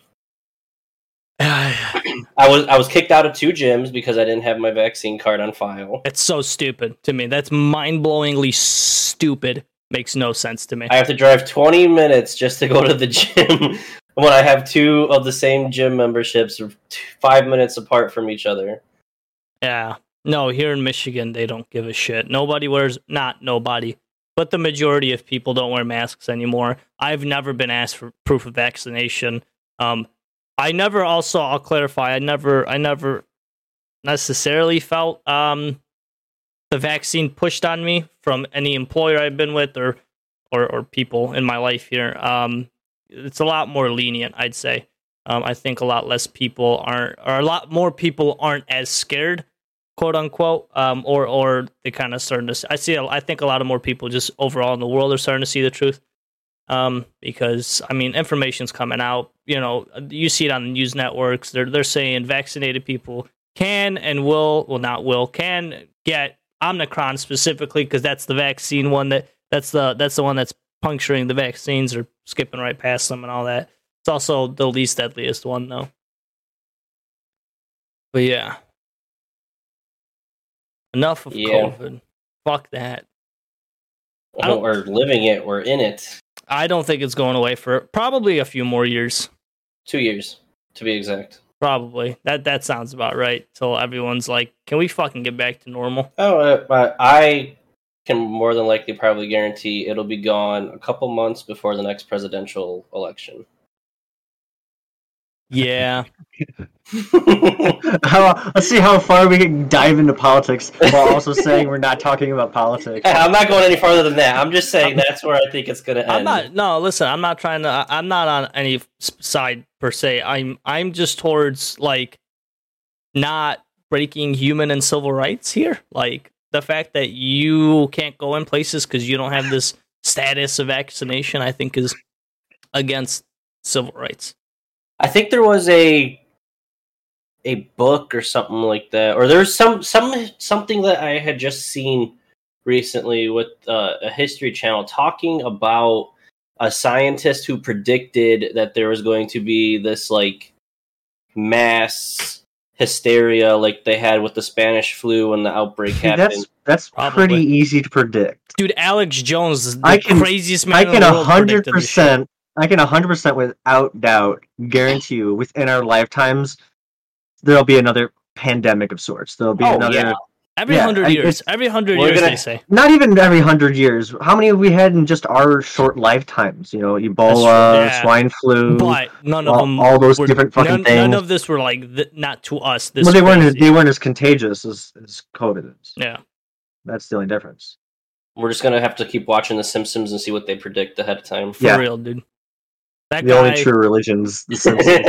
I was I was kicked out of two gyms because I didn't have my vaccine card on file. it's so stupid to me. That's mind blowingly stupid. Makes no sense to me. I have to drive 20 minutes just to go to the gym when I have two of the same gym memberships, five minutes apart from each other. Yeah. No, here in Michigan, they don't give a shit. Nobody wears, not nobody, but the majority of people don't wear masks anymore. I've never been asked for proof of vaccination. Um, I never also, I'll clarify, I never, I never necessarily felt um, the vaccine pushed on me from any employer I've been with or, or, or people in my life here. Um, it's a lot more lenient, I'd say. Um, I think a lot less people aren't, or a lot more people aren't as scared quote unquote, um, or or they kind of starting to. I see. I think a lot of more people just overall in the world are starting to see the truth, um, because I mean, information's coming out. You know, you see it on the news networks. They're they're saying vaccinated people can and will, well, not will, can get Omicron specifically because that's the vaccine one that that's the that's the one that's puncturing the vaccines or skipping right past them and all that. It's also the least deadliest one though. But yeah. Enough of Yeah. COVID. Fuck that. Don't- We're living it. We're in it. I don't think it's going away for probably a few more years. Two years, to be exact. Probably that that sounds about right. Till everyone's like, "Can we fucking get back to normal?" Oh, uh, but I can more than likely probably guarantee it'll be gone a couple months before the next presidential election. Yeah, How, let's see how far we can dive into politics while also saying we're not talking about politics. I'm not going any farther than that. I'm just saying that's where I think it's going to end. I'm not. No, listen, I'm not trying to. I- I'm not on any side per se. I'm. I'm just towards like not breaking human and civil rights here. Like the fact that you can't go in places because you don't have this status of vaccination. I think is against civil rights. I think there was a a book or something like that, or there's some some something that I had just seen recently with uh, a History Channel talking about a scientist who predicted that there was going to be this like mass hysteria like they had with the Spanish flu when the outbreak See, happened. that's that's Probably. pretty easy to predict. Dude, Alex Jones is the I can- craziest man I can in can the world. hundred predicted this shit. percent. I can hundred percent without doubt guarantee you within our lifetimes there'll be another pandemic of sorts. There'll be Oh, another. yeah. Every Yeah, hundred years. Every hundred years, gonna- they say. Not even every hundred years. How many have we had in just our short lifetimes? You know, Ebola, yeah. swine flu. But none of all, them. all those were, different fucking none, things. none of this were like th- not to us. This well, they weren't. As, they weren't as contagious as, as COVID is. Yeah. That's the only difference. We're just gonna have to keep watching The Simpsons and see what they predict ahead of time. For Yeah. real, dude. That the guy, only true religions. The Simpsons.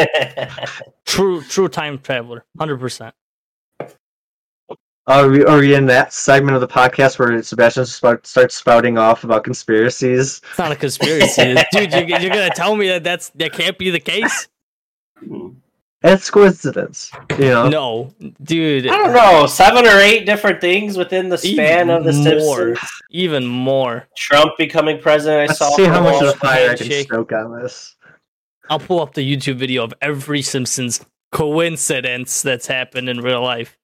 true, true time traveler, hundred percent. Are we, are we in that segment of the podcast where Sebastian spout, starts spouting off about conspiracies? It's not a conspiracy, dude. You're, you're gonna tell me that that's that can't be the case? Hmm. It's coincidence, you know. No, dude. I don't know, seven or eight different things within the span of the Even more. Simpsons. Even more. Trump becoming president. I Let's saw. see how much of of fire I can handshake. stoke on this. I'll pull up the YouTube video of every Simpsons coincidence that's happened in real life.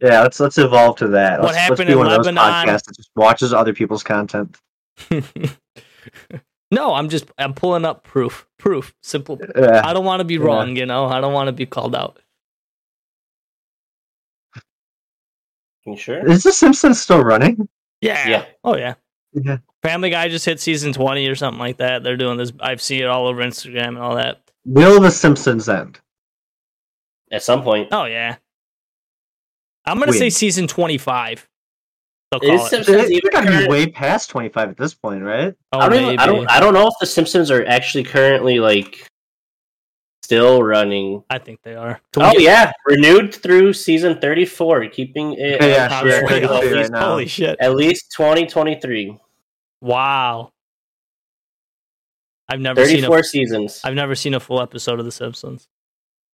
Yeah, let's let's evolve to that. What let's, happened let's be in one of those Lebanon? podcasts that just watches other people's content. no, I'm just I'm pulling up proof. Proof. Simple. Yeah. I don't want to be Yeah. wrong, you know. I don't want to be called out. You sure? Is The Simpsons still running? Yeah. Yeah. Oh yeah. Yeah. Family Guy just hit season 20 or something like that. They're doing this. I've seen it all over Instagram and all that. Will The Simpsons end? At some point. Oh yeah. I'm gonna say season 25. They'll Is call it. Simpsons It's even gotta be way past twenty five at this point, right? Oh, I don't, even. I don't. I don't know if the Simpsons are actually currently like still running. I think they are. Oh yeah, renewed through season thirty-four, keeping it Yeah, yeah, sure, track twenty. I can see at, right least, now. Holy shit! at least twenty twenty-three. Wow. I've never seen Thirty-four a. seasons. I've never seen a full episode of The Simpsons.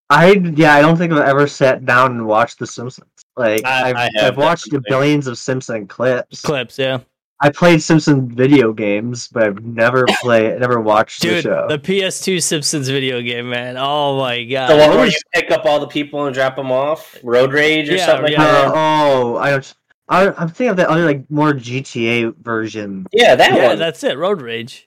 I yeah, I don't think I've ever sat down and watched The Simpsons. Like I- I've, I have, I've watched definitely. billions of Simpson clips. Clips, yeah. I played Simpson video games, but I've never played, never watched the show. the PS2 Simpsons video game, man. Oh my god. the one where you pick up all the people and drop them off, Road Rage or Yeah, something like yeah. that. Uh, oh, I don't. I, I'm thinking of that other like more GTA version. Yeah, that yeah, one. that's it. Road Rage.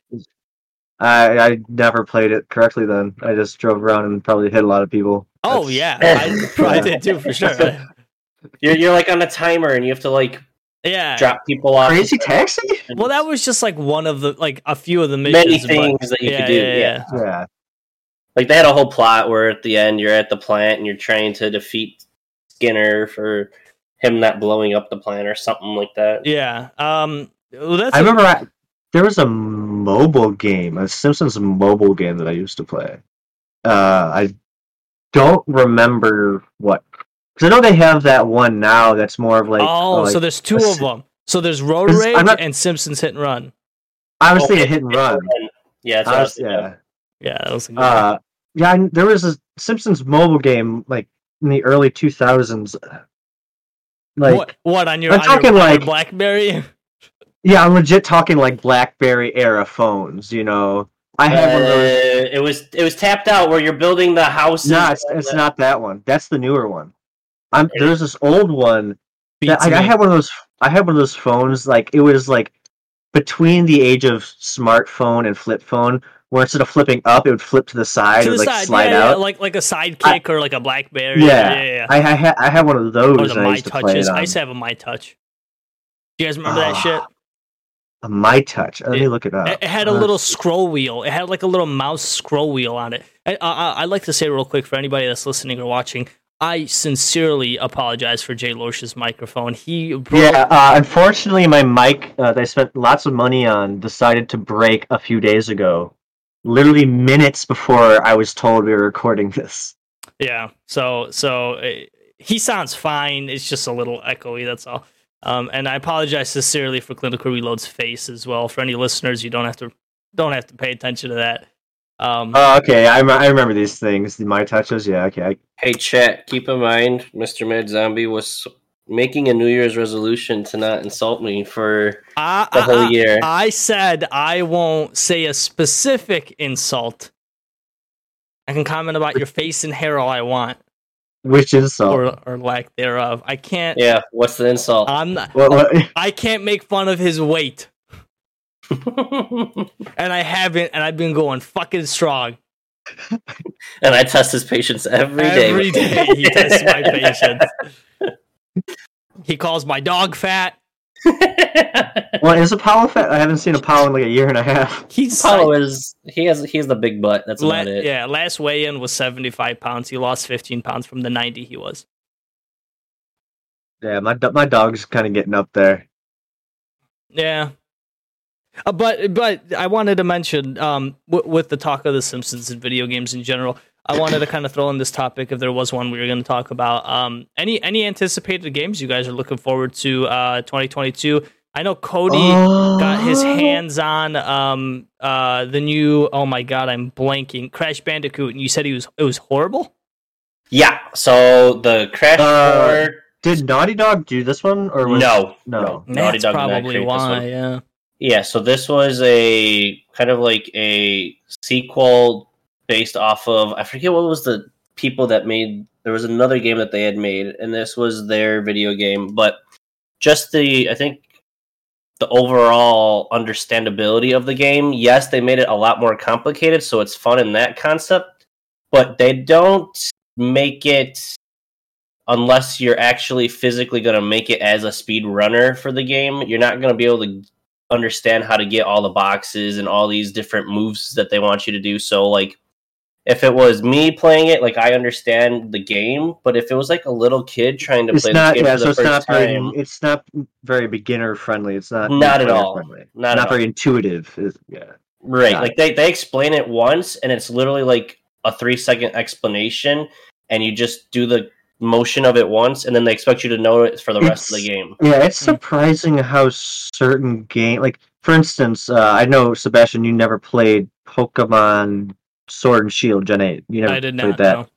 I I never played it correctly. Then I just drove around and probably hit a lot of people. Oh That's- yeah, I probably did too for sure. You're, you're like on a timer and you have to like Yeah. drop people off. Crazy Taxi. Well, that was just like one of the like a few of the missions. many but- things that you yeah, could do. yeah, yeah. yeah. Yeah. Like they had a whole plot where at the end you're at the plant and you're trying to defeat Skinner for him not blowing up the plant or something like that. Yeah. Um. Well, that's I remember I, there was a mobile game, a Simpsons mobile game that I used to play. Uh, I don't remember what. Because I know they have that one now that's more of like. oh, uh, like- so there's two a of them. So there's Road Rage not- and Simpsons Hit and Run. I was Okay, thinking hit and run. Yeah, that's what I I was- was thinking of. yeah. Yeah, that was a good Uh, yeah, I- there was a Simpsons mobile game like in the early 2000s. Like, what? What on your, I'm on talking your like- BlackBerry? yeah, I'm legit talking like BlackBerry era phones. You know, I had one of those. Uh, it was it was tapped out where you're building the houses. No, it's, it's not that one. That's the newer one. I'm there's this old one. That, Beats I, I had one of those. I had one of those phones. Like it was like between the age of smartphone and flip phone, where instead of flipping up, it would flip to the side, to it the like side, slide yeah, out. yeah, like like a sidekick or like a blackberry. Yeah. yeah, yeah. yeah. I, I, ha- I had one of those. Or the I my used to play touches. it I used to have a myTouch. Do you guys remember that Ah, shit? a myTouch. Let me look it up. It, it had a Uh, little scroll wheel. It had like a little mouse scroll wheel on it. I, I, I'd like to say real quick for anybody that's listening or watching, I sincerely apologize for Jay Losh's microphone. He broke, Yeah, uh, unfortunately, my mic uh, that I spent lots of money on decided to break a few days ago. Literally minutes before I was told we were recording this. yeah. So so uh, he sounds fine. It's just a little echoey. That's all. Um, and I apologize sincerely for Clinical Reload's face as well. For any listeners, you don't have to don't have to pay attention to that. Um, Oh, okay. I, I remember these things. The myTouches. Yeah. Okay. Hey, chat, keep in mind, Mr. Mad Zombie was making a New Year's resolution to not insult me for I, the I- whole I- year. I said I won't say a specific insult. I can comment about your face and hair all I want, which insult? or or lack thereof. I can't. yeah, what's the insult? I'm not. What, what, I can't make fun of his weight, and I haven't, and I've been going fucking strong and I test his patience every day. every day. He tests my patience. He calls my dog fat. what is Apollo fat? I haven't seen Apollo in like a year and a half. He's Apollo is he has he has the big butt. That's La- about it. yeah, last weigh in was 75 pounds. He lost 15 pounds from the 90 he was. Yeah, my my dog's kind of getting up there. Yeah. Uh, but but I wanted to mention um w- with the talk of the Simpsons and video games in general, I wanted to kind of throw in this topic if there was one we were going to talk about. Um any any anticipated games you guys are looking forward to uh 2022? I know Cody got his Oh. hands on um uh the new oh my god, I'm blanking. Crash Bandicoot and you said he was it was horrible? Yeah. So the Crash Uh, Four. Did Naughty Dog do this one or was No, no. Naughty That's Dog did probably create this why, one. yeah. Yeah, so this was a kind of like a sequel based off of I forget what was the people that made there was another game that they had made and this was their video game, but just the I think the overall understandability of the game, yes, they made it a lot more complicated, so it's fun in that concept, but they don't make it unless you're actually physically going to make it as a speed runner for the game. You're not going to be able to understand how to get all the boxes and all these different moves that they want you to do. So like if it was me playing it, like I understand the game, but if it was like a little kid trying to It's play not. this game Yeah, for so the it's not first time, very. It's not very beginner friendly. It's not. Not at all. Friendly. not, Not, at all. very intuitive. Is- yeah. right? Got Like they they explain it once, and it's literally like a three second explanation, and you just do the motion of it once, and then they expect you to know it for the rest of the game. Yeah, it's Hmm. surprising how certain game, like for instance, uh, I know Sebastian, you never played Pokemon Sword and Shield Gen Eight. You never I did played not that. know.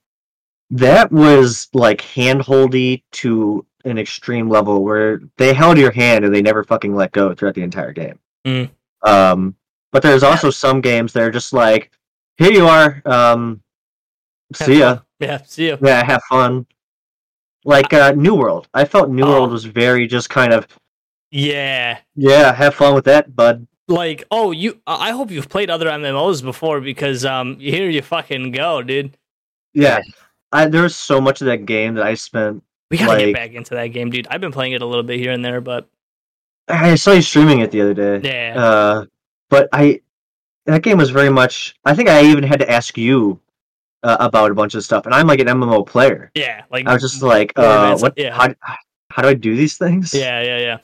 That was like handholdy to an extreme level where they held your hand and they never fucking let go throughout the entire game. Mm. Um, but there's also some games that are just like, here you are, um, Have see ya. fun. Yeah, see ya. Yeah, have fun. Like uh, New World, I felt New Oh. World was very just kind of Yeah. yeah, have fun with that, bud. Like, oh, you. I hope you've played other MMOs before because um, here you fucking go, dude. Yeah, I, there was so much of that game that I spent. We gotta get back into that game, dude. I've been playing it a little bit here and there, but I saw you streaming it the other day. yeah, Uh, but I that game was very much. I think I even had to ask you uh, about a bunch of stuff, and I'm like an MMO player. yeah. Like I was just like, Yeah, uh, man, what? yeah. How, how do I do these things? Yeah, yeah, yeah.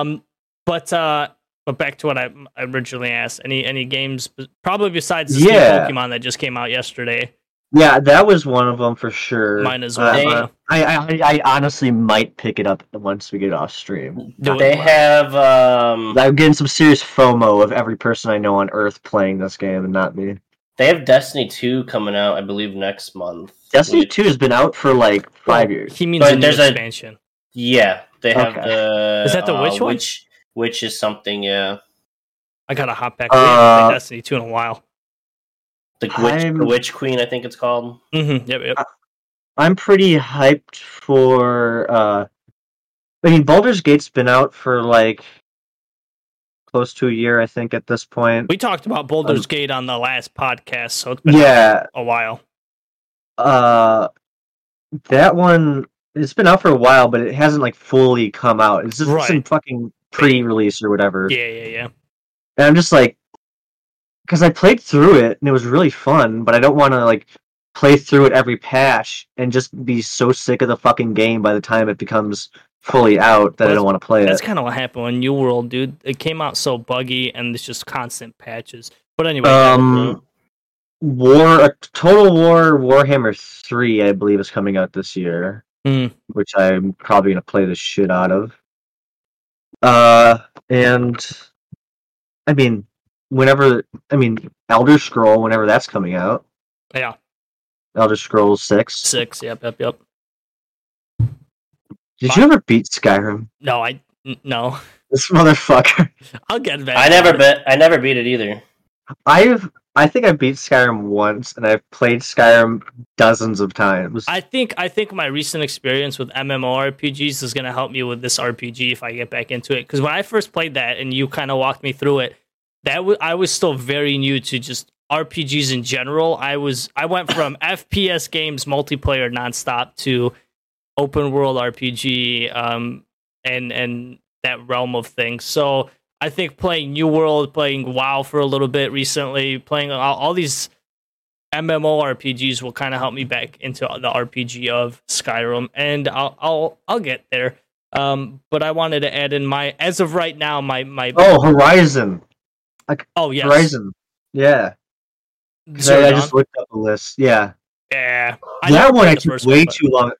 Um, but uh, but back to what I I originally asked. Any any games probably besides the Yeah. Pokemon that just came out yesterday? yeah, that was one of them for sure. Mine as Uh, well. They- uh, I, I I honestly might pick it up once we get off stream. do it. They have um I'm getting some serious FOMO of every person I know on Earth playing this game and not me. They have Destiny 2 coming out, I believe, next month. Destiny which- 2 has been out for like five years. He means But a new there's a- expansion. Yeah, they have Okay. the. Is that the uh, Witch one? Which, which is something, yeah. I gotta hop back. We haven't Uh, played Destiny two in a while. The Witch, the Witch Queen, I think it's called. Mm-hmm. Yep, yep. I'm pretty hyped for uh I mean Baldur's Gate's been out for like close to a year, I think, at this point. We talked about Baldur's Gate on the last podcast, so it's been Yeah, a while. uh, that one it's been out for a while, but it hasn't like fully come out. It's just Right. some fucking pre-release or whatever. Yeah, yeah, yeah. And I'm just like, because I played through it and it was really fun, but I don't want to like play through it every patch and just be so sick of the fucking game by the time it becomes fully out that I don't want to play That's it. kind of what happened when New World, dude. It came out so buggy, and it's just constant patches. But anyway, Um, War, a Total War Warhammer Three, I believe, is coming out this year, Hmm. which I'm probably gonna play the shit out of. Uh, and I mean, whenever I mean Elder Scroll, whenever that's coming out, yeah, Elder Scrolls Six. six. Yep, yep, yep. Did you ever beat Skyrim? No, I n- no. This motherfucker. I'll get back. I never bet. I never beat it either. I've I think I beat Skyrim once, and I've played Skyrim dozens of times. I think I think my recent experience with MMORPGs is going to help me with this RPG if I get back into it. Because when I first played that, and you kind of walked me through it, that w- I was still very new to just RPGs in general. I was I went from FPS games multiplayer nonstop to open world RPG, um, and and that realm of things. So I think playing New World, playing WoW for a little bit recently, playing all, all these MMORPGs will kind of help me back into the RPG of Skyrim, and I'll I'll I'll get there. Um, but I wanted to add in my as of right now my my oh, Horizon. oh yeah Horizon. Yeah. I, I just looked up the list. Yeah. yeah that one I took way too long.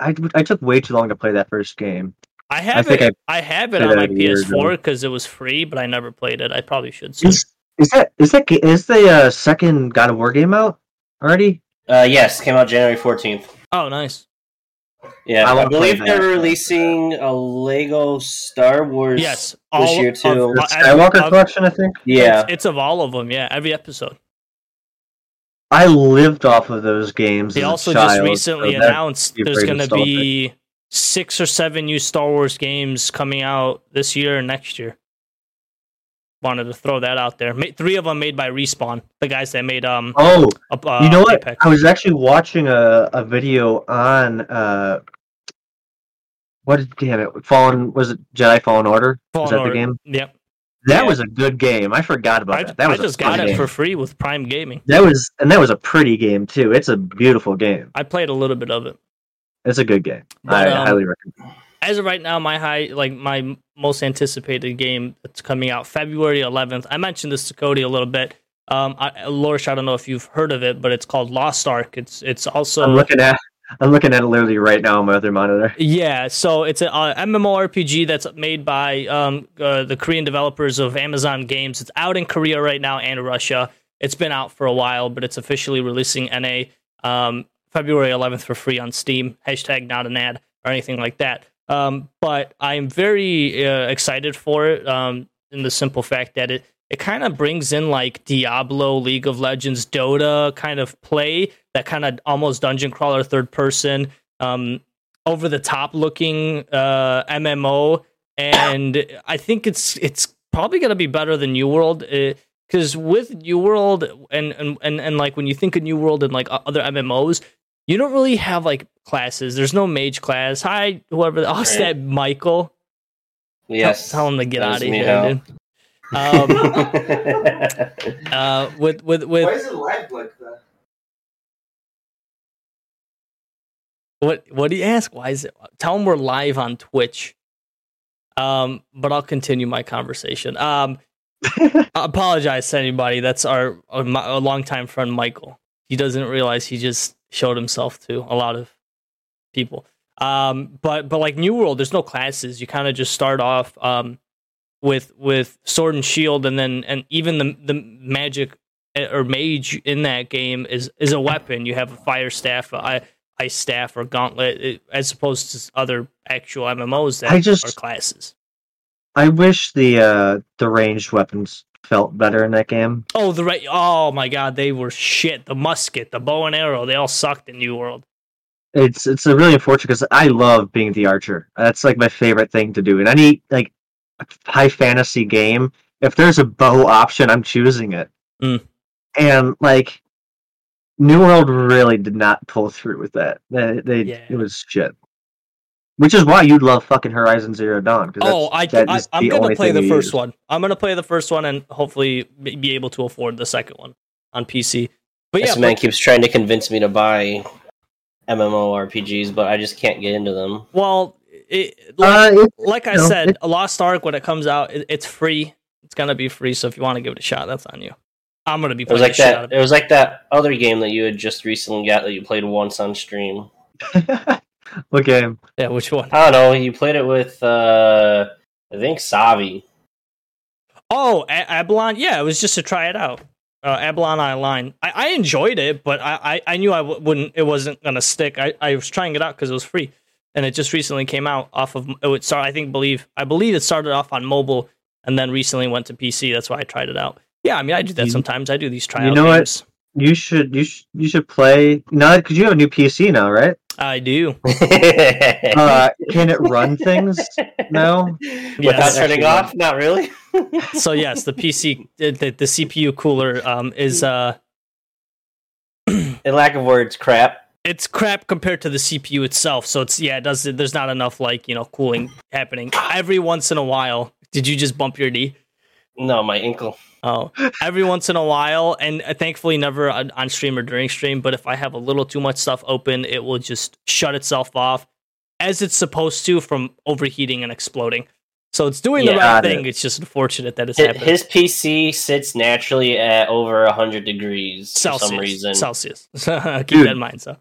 I, I took way too long to play that first game. I have think it I, have it on my that a year ago. PS4 because it was free, but I never played it. I probably should. soon. Is, is that is that ga- is the uh, second God of War game out already? Uh, yes, came out January fourteenth. Oh, nice. Yeah, I I, believe they're that. releasing a Lego Star Wars. Yes, all year too. The uh, Skywalker of- collection, I think. Yeah, It's, it's of all of them. Yeah, every episode. I lived off of those games. They also just recently so announced there's going to be six or seven new Star Wars games coming out this year and next year. Wanted to throw that out there. Three of them made by Respawn, the guys that made um. Oh, uh, you know what? Apex. I was actually watching a, a video on uh, what? is- Damn it! Fallen was it Jedi Fallen Order? Fallen is that Order. the game? Yep, That Yeah. was a good game. I forgot about I, that. That I was just got it game. for free with Prime Gaming. That was and that was a pretty game too. It's a beautiful game. I played a little bit of it. It's a good game. But, I um, highly recommend. as of right now, my high, like my most anticipated game that's coming out February 11th. I mentioned this to Cody a little bit. Um, I, Lorish, I don't know if you've heard of it, but it's called Lost Ark. It's it's also I'm looking at I'm looking at it literally right now on my other monitor. yeah. So it's a uh, MMORPG that's made by um uh, the Korean developers of Amazon Games. It's out in Korea right now and Russia. It's been out for a while, but it's officially releasing NA um, February 11th for free on Steam. Hashtag not an ad or anything like that. Um, but I'm very uh, excited for it. Um, in the simple fact that it it kind of brings in like Diablo, League of Legends, Dota kind of play that kind of almost dungeon crawler third person, um, over the top looking uh, MMO, and I think it's it's probably gonna be better than New World. because with New World and, and and and like when you think of New World and like other MMOs, you don't really have like classes. There's no mage class. Hi, whoever. Oh, it's that Michael. Tell- yes. Tell, him to get out of here, dude. Um, uh, with with Why with is it live like that? what what do you ask? Why is it? Tell them we're live on Twitch. Um, but I'll continue my conversation. Um, I apologize to anybody. That's our a, my- a longtime friend Michael. He doesn't realize he just showed himself to a lot of people. Um, but but like New World, there's no classes. You kind of just start off um with with sword and shield, and then and even the the magic eh, or mage in that game is is a weapon. You have a fire staff, a i- ice staff, or gauntlet, eh, as opposed to other actual MMOs that I just- are classes. I wish the uh the ranged weapons felt better in that game. Oh, the right. Oh my god, they were shit. The musket, the bow and arrow, they all sucked in New World. It's it's a really unfortunate because I love being the archer. That's like my favorite thing to do in any like high fantasy game. if there's a bow option, I'm choosing it. Mm. And like, New World really did not pull through with that. They, they Yeah. it was shit. Which is why you'd love fucking Horizon Zero Dawn. 'cause Oh, I, that's- that I, I'm the gonna only play thing the first use. one. I'm gonna play the first one and hopefully be be able to afford the second one on PC. But yeah, this man keeps trying to convince me to buy MMORPGs, but I just can't get into them. well, it, like, Uh, it- like I no, said, it- a Lost Ark when it comes out, it, it's free. It's gonna be free. So if you want to give it a shot, that's on you. I'm gonna be It was playing like the shit out that. of It it. was like that other game that you had just recently got that you played once on stream. what game? Yeah, which one? I don't know. You played it with uh I think Savi. Oh, A- Albion. Yeah, it was just to try it out. Uh, Albion Online. I, I enjoyed it, but I, I, I knew I w- wouldn't. It wasn't gonna stick. I, I was trying it out because it was free, and it just recently came out off of. oh It would start. I think believe. I believe it started off on mobile and then recently went to PC. That's why I tried it out. Yeah, I mean I do that You- sometimes. I do these tryout know what? You should you should you should play now because you have a new PC now, right? I do. Uh, can it run things now? Without turning off? Not really. So yes, the PC, the, the, the CPU cooler um, is uh, In lack of words, crap. It's crap compared to the CPU itself. So it's yeah, it does. There's not enough like you know cooling happening every once in a while. Did you just bump your knee? No, my ankle. Oh, every once in a while, and uh, thankfully never on, on stream or during stream. But if I have a little too much stuff open, it will just shut itself off as it's supposed to from overheating and exploding. So it's doing the right thing. it. It's just unfortunate that it's Hi- happening. His PC sits naturally at over hundred degrees Celsius. for some reason. Celsius. Keep Dude. that in mind. So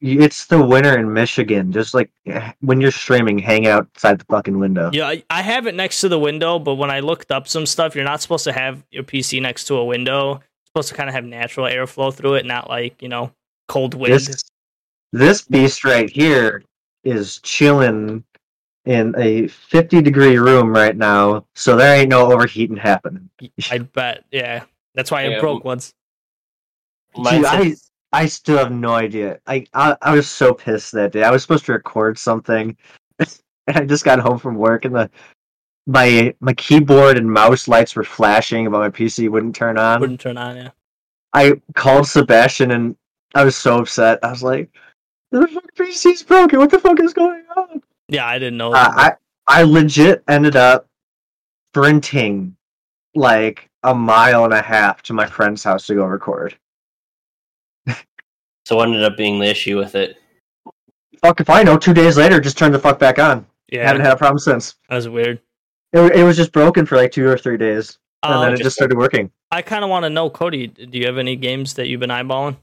It's the winter in Michigan. Just like eh, when you're streaming, hang outside the fucking window. yeah, I, I have it next to the window, but when I looked up some stuff, you're not supposed to have your PC next to a window. It's supposed to kind of have natural airflow through it, not like you know cold wind. This this beast right here is chilling in a 50 degree room right now, so there ain't no overheating happening. I bet. Yeah, that's why it broke once. Mine Dude, I- sits- I still have no idea. I, I I was so pissed that day. I was supposed to record something, and I just got home from work, and the my my keyboard and mouse lights were flashing, but my PC wouldn't turn on. Wouldn't turn on. Yeah. I called Sebastian, and I was so upset. I was like, "The fucking PC's broken. What the fuck is going on?" Yeah, I didn't know. Uh, I I legit ended up sprinting like a mile and a half to my friend's house to go record. So what ended up being the issue with it? Fuck if I know. Two days later, just turned the fuck back on. yeah, Haven't had a problem since. that was weird. It, it was just broken for like two or three days, and Um, then it just started working. I kind of want to know, Cody. Do you have any games that you've been eyeballing?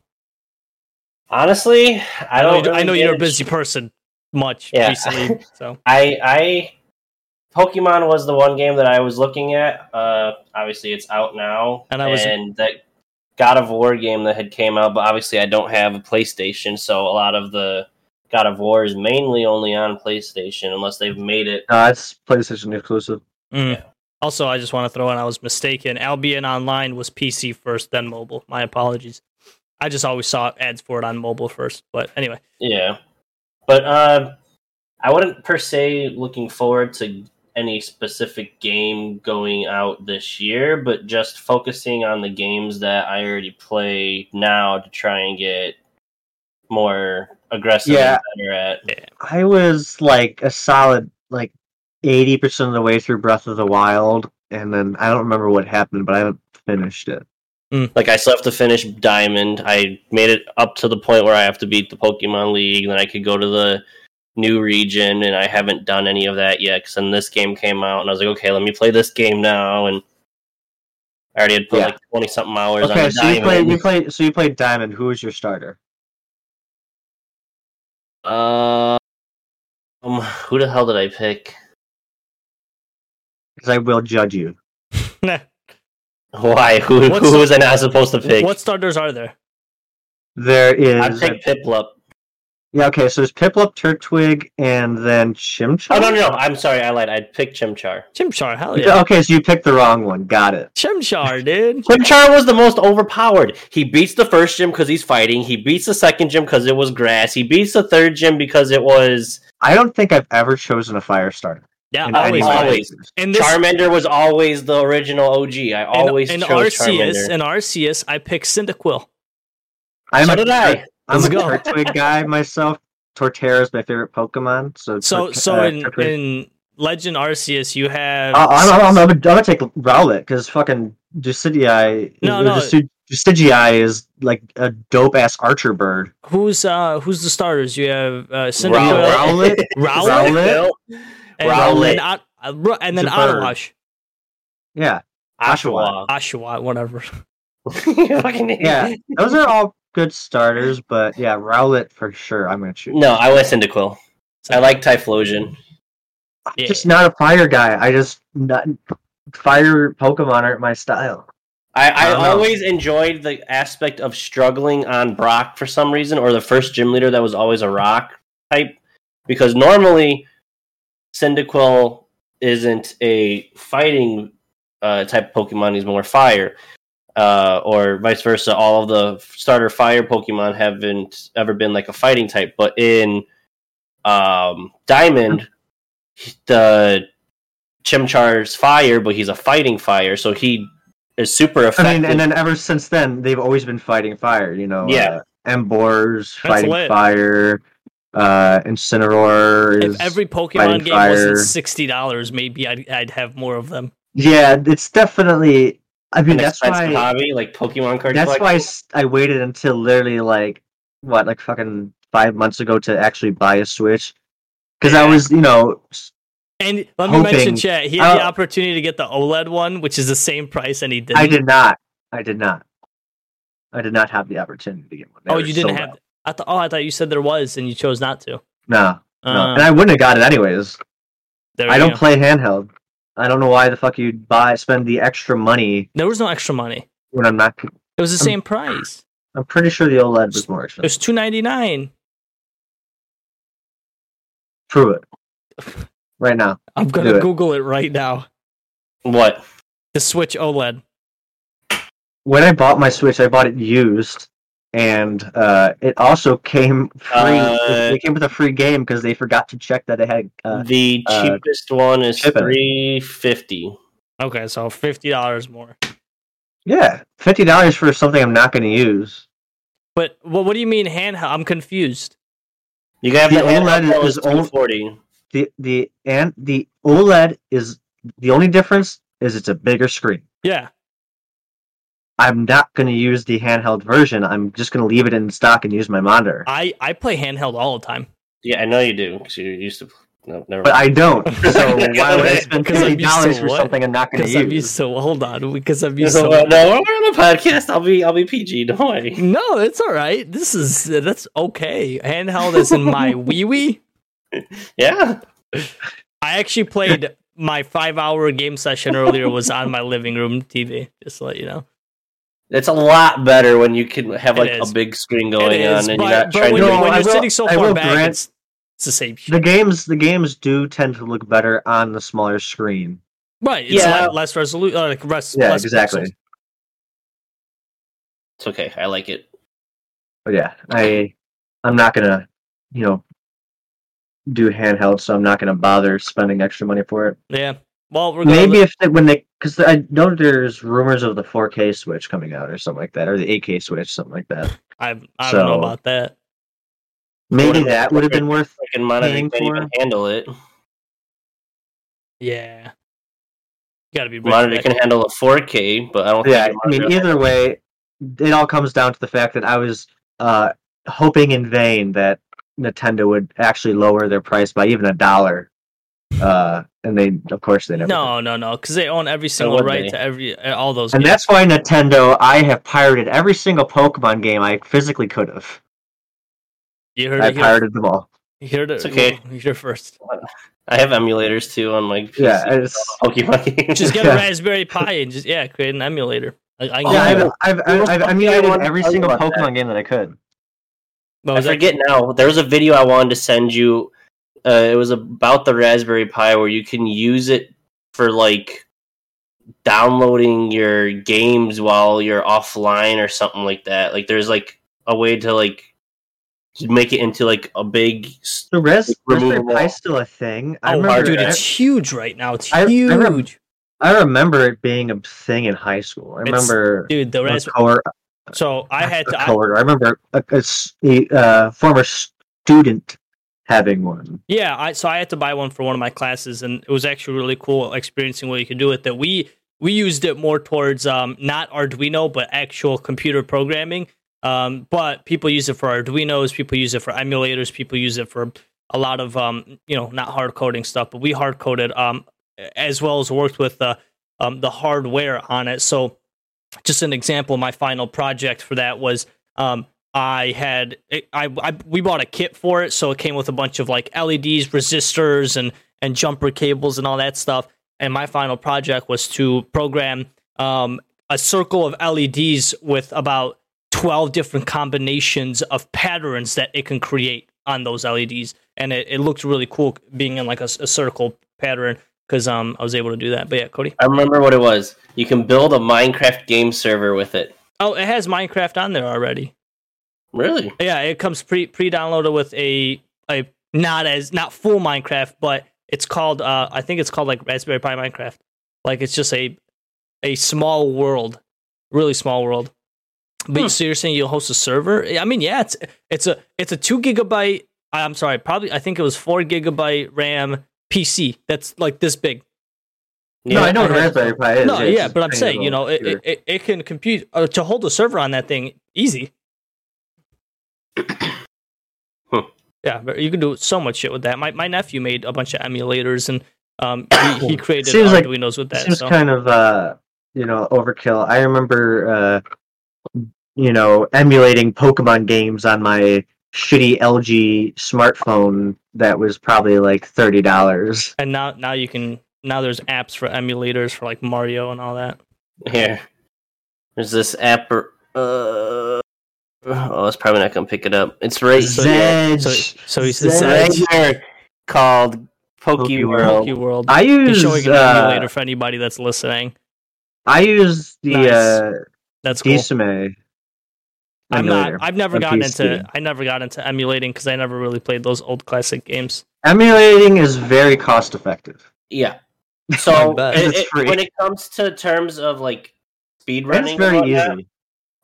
Honestly, I know, don't. you- I really know get you're a it. busy person, much Yeah. recently. So I I Pokemon was the one game that I was looking at. Uh, obviously, it's out now, And I was- that God of War game that had came out. But obviously, I don't have a PlayStation, so a lot of the God of War is mainly only on PlayStation, unless they've made it. No, it's PlayStation exclusive. Mm. Yeah. Also, I just want to throw in I was mistaken. Albion Online was PC first, then mobile. My apologies. I just always saw ads for it on mobile first. But anyway, Yeah, but uh, I wouldn't per se looking forward to any specific game going out this year, but just focusing on the games that I already play now to try and get more aggressive Yeah. and better at. I was like a solid like eighty percent of the way through Breath of the Wild, and then I don't remember what happened, but I haven't finished it. Hmm. Like I still have to finish Diamond. I made it up to the point where I have to beat the Pokemon League, then I could go to the new region, and I haven't done any of that yet. Because then this game came out, and I was like, okay, let me play this game now, and I already had put Yeah. like twenty something hours Okay, the so you Diamond. played you played so you played Diamond. Who was your starter? Uh, um, who the hell did I pick? Because I will judge you. Why? Who, What's who was I not supposed to pick? what starters are there? There is. I is picked Piplup. Yeah. Okay, so there's Piplup, Turtwig, and then Chimchar. Oh no, no, no! I'm sorry, I lied. I picked Chimchar. Chimchar, hell yeah. Okay, so you picked the wrong one. Got it. Chimchar, dude. Chimchar was the most overpowered. He beats the first gym because he's fighting. He beats the second gym because it was grass. He beats the third gym because it was. I don't think I've ever chosen a fire starter. Yeah, in always. always. way. And this Charmander was always the original OG. I always in, in chose Arceus, Charmander. in Arceus, I picked Cyndaquil. I'm so a, did I. I'm Let's a go. Turtwig guy myself. Torterra is my favorite Pokemon. So So Tort- so uh, in Turtwig- in Legend Arceus, you have Uh, I'm, I'm, I'm, I'm gonna take Rowlet because fucking Decidueye. No, or no. Duci- is like a dope ass archer bird. who's uh who's the starters? You have uh, Rowlet. Cyndaquil, Rowlet, Rowlet, Rowlet, and, Rowlet. and, Ot- uh, Ru- and then It's. Ottawash, yeah, Oshawa. Oshawott, whatever. Yeah. Those are all good starters, but yeah, Rowlet for sure. I'm gonna choose. No, I went Cyndaquil. I like Typhlosion. I'm Yeah. just not a fire guy. I just not fire Pokemon aren't my style. I, I I always enjoyed the aspect of struggling on Brock for some reason, or the first gym leader that was always a rock type, because normally Cyndaquil isn't a fighting uh, type Pokemon; he's more fire, uh, or vice versa. All of the starter fire Pokemon haven't ever been like a fighting type, but in um, Diamond, the Chimchar's fire, but he's a fighting fire, so he is super I effective. mean, and then ever since then, they've always been fighting fire. You know, Yeah. uh, Emboar's That's fighting lit. fire. Uh, Incineroar is If every Pokemon game fire. wasn't sixty dollars, maybe I'd I'd have more of them. yeah, it's definitely. I mean, an that's expensive why. hobby, like Pokemon card That's why I waited until literally like what, like fucking five months ago to actually buy a Switch, because I was, you know, And let me mention, chat. He had the Uh, opportunity to get the OLED one, which is the same price, and he didn't. I did not. I did not. I did not have the opportunity to get one. They Oh, were you didn't sold have. out. I thought. Oh, I thought you said there was, and you chose not to. No, no, Uh, and I wouldn't have got it anyways. there I don't go. play handheld. I don't know why the fuck you'd buy spend the extra money There was no extra money. when I'm not. It was the same price. I'm pretty sure the OLED was more expensive. It expensive. was two ninety nine. Prove it. Right now. I'm gonna it. Google it right now. What? The Switch OLED. When I bought my Switch, I bought it used, and uh, it also came free. Uh, it came with a free game because they forgot to check that it had. Uh, the uh, cheapest one is shipping. three fifty. Okay, so fifty dollars more. yeah, fifty dollars for something I'm not going to use. But well, what do you mean handheld? I'm confused. You got The the OLED OLED is is only- two forty. the the and the OLED is the only difference is it's a bigger screen. Yeah. I'm not going to use the handheld version. I'm just going to leave it in stock and use my monitor. I I play handheld all the time. Yeah, I know you do because you're used to. No, never. But mind. I don't. So why would I spend fifty dollars for what? something I'm not going to Because I'm use? used to hold on. Because I'm used So, to uh, no, we're on the podcast. I'll be, I'll be PG. Don't worry. No, it's all right. This is that's okay. Handheld is in my wee wee. Yeah, I actually played my five hour game session earlier was on my living room TV. Just to let you know. It's a lot better when you can have like a big screen going is, on and but, you're not trying when, to. you're, No, when you're will- sitting so I far will back, grant- it's, it's the same. The games, the games do tend to look better on the smaller screen. Right. It's Yeah. le- less resolution. Uh, like res- Yeah, less exactly. pixels. It's okay. I like it. But yeah, I, I'm not gonna, you know, do handheld, so I'm not gonna bother spending extra money for it. Yeah. Well, regardless, Maybe if they, when they, because I know there's rumors of the 4K Switch coming out or something like that, or the 8K Switch, something like that. I I don't know about that. Maybe that would have been worth. Freaking monitor Paying can't even for- handle it. Yeah. You gotta be rich. Monitor for can handle a 4K, but I don't. Yeah, think I mean, monitor- either way, it all comes down to the fact that I was uh, hoping in vain that Nintendo would actually lower their price by even a dollar. Uh, and they, of course, they never. did. No, no, no, because they own every single right they? to every uh, all those. And games. that's why Nintendo, I have pirated every single Pokemon game I physically could have. you heard I it here. pirated them all. You heard it. It's okay. You heard it first. I have emulators too on my PC. Yeah, it's, Pokemon games. Just get Yeah. a Raspberry Pi and just yeah, create an emulator. I, I Oh, yeah. I've, I've, I've, I've something I emulated wanted every single Pokemon that? game that I could. What I was that? forget now. There was a video I wanted to send you. Uh, it was about the Raspberry Pi where you can use it for like downloading your games while you're offline or something like that. Like there's like a way to like to make it into like a big. The res Raspberry. Pi is still a thing. I Oh, remember. dude, I, it's huge right now. It's I- I huge, rem- I remember it being a thing in high school. I It's- remember dude. The Raspberry. cohort, So I had to. I. I remember a, a a, uh, former student having one. Yeah, I so I had to buy one for one of my classes, and it was actually really cool experiencing what you could do with it. We we used it more towards um, not Arduino, but actual computer programming. Um, but people use it for Arduinos, people use it for emulators, people use it for a lot of um, you know not hard coding stuff. But we hard coded um, as well as worked with the um, the hardware on it. So just an example, my final project for that was um, I had I, I we bought a kit for it, so it came with a bunch of like LEDs, resistors, and and jumper cables and all that stuff. And my final project was to program um, a circle of LEDs with about twelve different combinations of patterns that it can create on those LEDs, and it, it looked really cool being in like a circle pattern because um I was able to do that. But yeah, Cody. I remember what it was. You can build a Minecraft game server with it. Oh, it has Minecraft on there already. Really? Yeah, it comes pre pre downloaded with a a not as not full Minecraft, but it's called uh I think it's called like Raspberry Pi Minecraft. Like it's just a a small world, really small world. But Hmm. so you're saying you'll host a server? I mean, yeah, it's it's a it's a two gigabyte. I'm sorry, probably I think it was four gigabyte RAM PC. That's like this big. no, I know what I a Raspberry Pi is. no, it's yeah, but I'm saying you know it, it, it, it can compute uh, to hold a server on that thing easy. Hmm. Yeah, but you can do so much shit with that. My my nephew made a bunch of emulators and um he, he created Seems like- Arduinos with that. seems So kind of uh you know overkill. I remember uh you know emulating Pokemon games on my shitty LG smartphone that was probably like thirty dollars. and now now you can now there's apps for emulators for like Mario and all that. Here. There's this app. Uh, oh, it's probably not gonna pick it up. It's right So- Zedge. So so he It's says Zedge. here called Poke PokeWorld. World. Poke World. I He's use showing an uh, emulator for anybody that's listening. I use the Nice. uh That's cool. Disame I'm not. I've never gotten PC. into. I never got into emulating because I never really played those old classic games. Emulating is very cost effective. Yeah. So it- it- when it comes to terms of like speed running, It's running, very and whatnot, easy.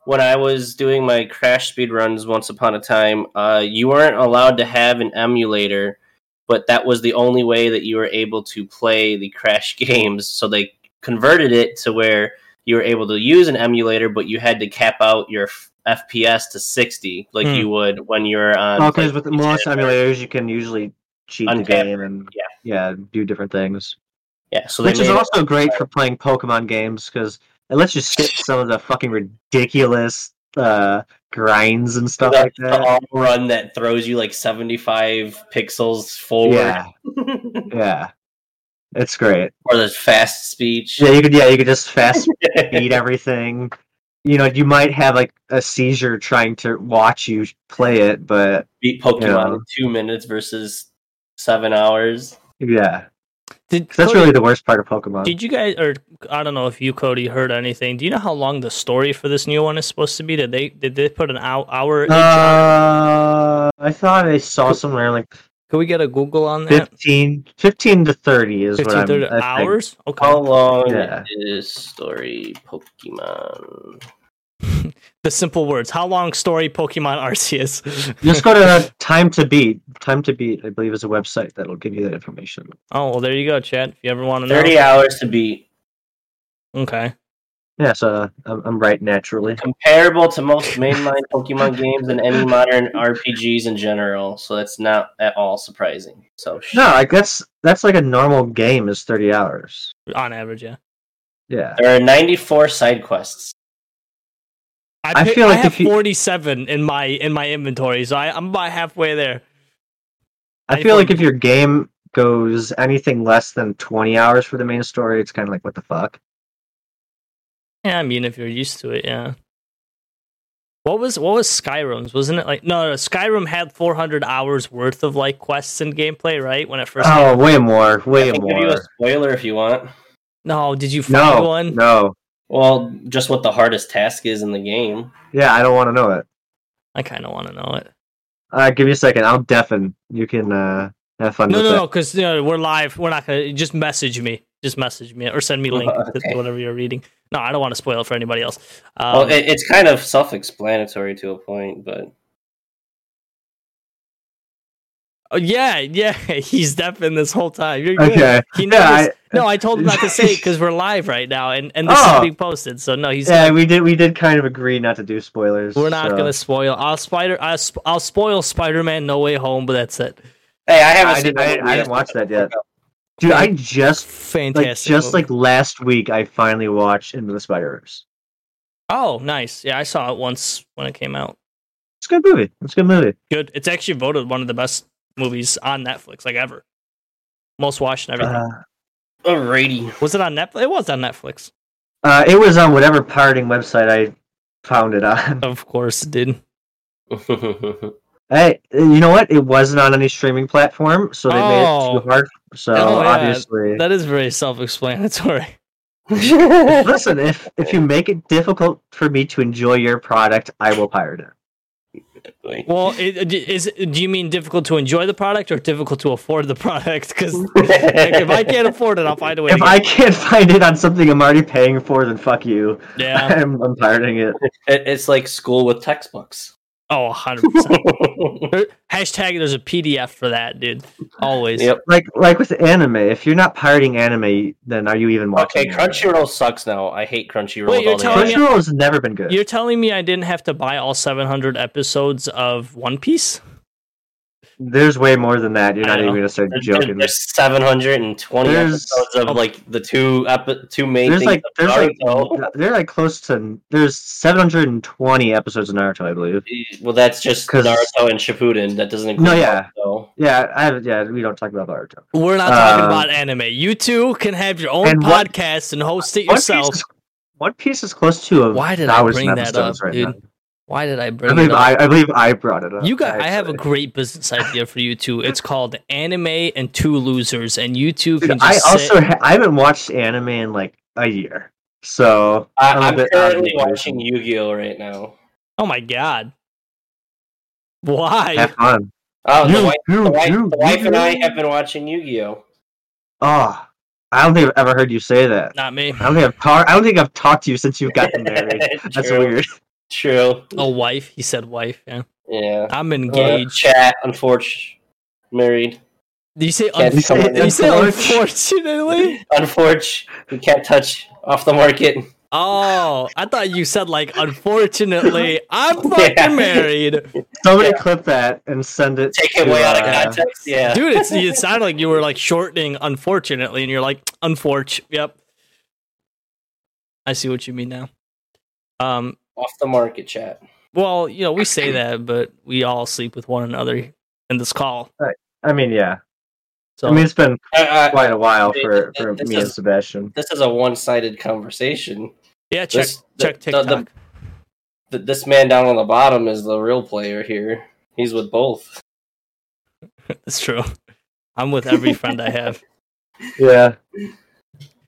When I was doing my crash speed runs once upon a time, uh, you weren't allowed to have an emulator, but that was the only way that you were able to play the crash games. So they converted it to where you were able to use an emulator, but you had to cap out your f- FPS to 60, like Hmm. you would when you're on. Because like, with most emulators you can usually cheat the game and yeah. yeah, do different things. Yeah, so Which is it- also great for playing Pokemon games because it lets you skip some of the fucking ridiculous uh, grinds and stuff the, like the that. run that throws you like 75 pixels forward. Yeah, yeah, it's great. or the fast speech. Yeah, you could yeah you could just fast beat everything. You know, you might have like a seizure trying to watch you play it, but beat Pokemon Yeah. in two minutes versus seven hours. yeah, Did 'Cause that's Cody, really the worst part of Pokemon. Did you guys, or I don't know if you, Cody, heard anything? Do you know how long the story for this new one is supposed to be? Did they did they put an hour? hour each on it? Uh, I thought I saw somewhere like Can we get a Google on that? 15, 15 to 30 is 15, what 30 I think. hours? Okay. How long Yeah. is story Pokemon? The simple words. How long story Pokemon Arceus? Just go to Time to Beat. Time to Beat, I believe, is a website that'll give you that information. oh, well, there you go, Chad. If you ever want to know. 30 hours to beat. Okay. Yeah, so uh, I'm, I'm right naturally. Comparable to most mainline Pokemon games and any modern RPGs in general. So that's not at all surprising. So sh- No, like that's that's like a normal game is 30 hours. On average, yeah. Yeah. there are 94 side quests. I, I pick- feel like I have you- 47 in my in my inventory, so I, I'm about halfway there. I feel like if your game goes anything less than 20 hours for the main story, it's kind of like what the fuck. Yeah, I mean, if you're used to it, yeah. What was what was Skyrim's? Wasn't it like no, no Skyrim had 400 hours worth of like quests and gameplay, right? When it first oh, came Oh, way more, I way can give you a more. spoiler if you want. No, did you find No, one? no. Well, just what the hardest task is in the game. Yeah, I don't want to know it. I kind of want to know it. Uh, give me a second. I'll deafen. You can uh, have fun No, with no, that. no, because you know, we're live. We're not gonna just message me. Just message me or send me a link to Okay. whatever you're reading. No, I don't want to spoil it for anybody else. Um, well, it, it's kind of self-explanatory to a point, but oh, yeah, yeah, he's deafened this whole time. You're good. Okay. He Yeah, knows. I- no, I told him not to say it because we're live right now, and and this Oh. is being posted. So no, he's Yeah, we did. We did kind of agree not to do spoilers. We're not so- gonna spoil. I'll spider. I'll, sp- I'll spoil Spider-Man: No Way Home, but that's it. hey, I haven't I seen didn't- the I- I didn't watch that yet. Dude, I just like Fantastic. just movie. like last week. I finally watched Into the Spider Verse. oh, nice. Yeah, I saw it once when it came out. It's a good movie. It's a good movie. Good. It's actually voted one of the best movies on Netflix, like ever. Most watched and everything. Uh, Alrighty. was it on Netflix? It was on Netflix. uh, it was on whatever pirating website I found it on. Of course, it did. Hey, you know what? It wasn't on any streaming platform, so they made Oh. it too hard. So Oh, yeah. obviously, That is very self-explanatory. listen. If if you make it difficult for me to enjoy your product, I will pirate it. Well, it, is do you mean difficult to enjoy the product or difficult to afford the product? Because if I can't afford it, I'll find a way. If to I can't find it on something I'm already paying for, then fuck you. yeah. I'm, I'm pirating it. It- it's like school with textbooks. Oh, 100 percent. Hashtag there's a PDF for that, dude. Always. Yep. Like like with anime, if you're not pirating anime, then are you even watching? Okay, anime? Crunchyroll sucks now. I hate Crunchyroll. Wait, with you're all the telling me- Crunchyroll has never been good. You're telling me I didn't have to buy all 700 episodes of One Piece? There's way more than that. You're not even gonna start There's, joking. there's 720 There's- episodes of like the two epi- two main There's things like of there's like they're like close to there's 720 episodes of Naruto, I believe. Well, that's just Naruto and Shippuden. That doesn't include No, yeah. Naruto. Yeah, I have, yeah. We don't talk about Naruto. We're not talking Uh, about anime. You two can have your own and One- podcast and host it One yourself. Piece, is, One Piece is close to a Why did I thousand bring that up, right dude? now. Why did I I bring it believe up? I, I believe I brought it up. You got. I have a great business idea for you two. It's called Anime and Two Losers, and you two Dude, can I also sit. ha- I haven't watched anime in like a year, so I, I'm a I'm bit currently watching Yu-Gi-Oh right now. Oh my god! Why? Have fun. Oh, the You- wife, you- the wife, you- the wife and I have been watching Yu-Gi-Oh. Oh, I don't think I've ever heard you say that. Not me. I don't think I've talked. I don't think I've talked to you since you've gotten married. That's weird. True. Oh, wife. He said wife. Yeah. Yeah. I'm Uh, engaged. chat. Unfortunately, married. Do you say Can't unfor- you say unfortunately? Unfortunately, we can't touch off the market. Oh, I thought you said like unfortunately. I'm fucking Yeah. married, Somebody Yeah. clip that and send it. Take it to, way out of uh, context. Yeah. dude. It's, it sounded like you were like shortening unfortunately, and you're like unforch. Yep. I see what you mean now. Um. Off the market chat. Well, you know, we say that, but we all sleep with one another in this call. I mean, yeah. So I mean, it's been I, I, quite a while for, This for is- me and Sebastian. this is a one-sided conversation. yeah, check this- check the- TikTok. the- Th- This man down on the bottom is the real player here. He's with both. It's true. I'm with every friend I have. Yeah.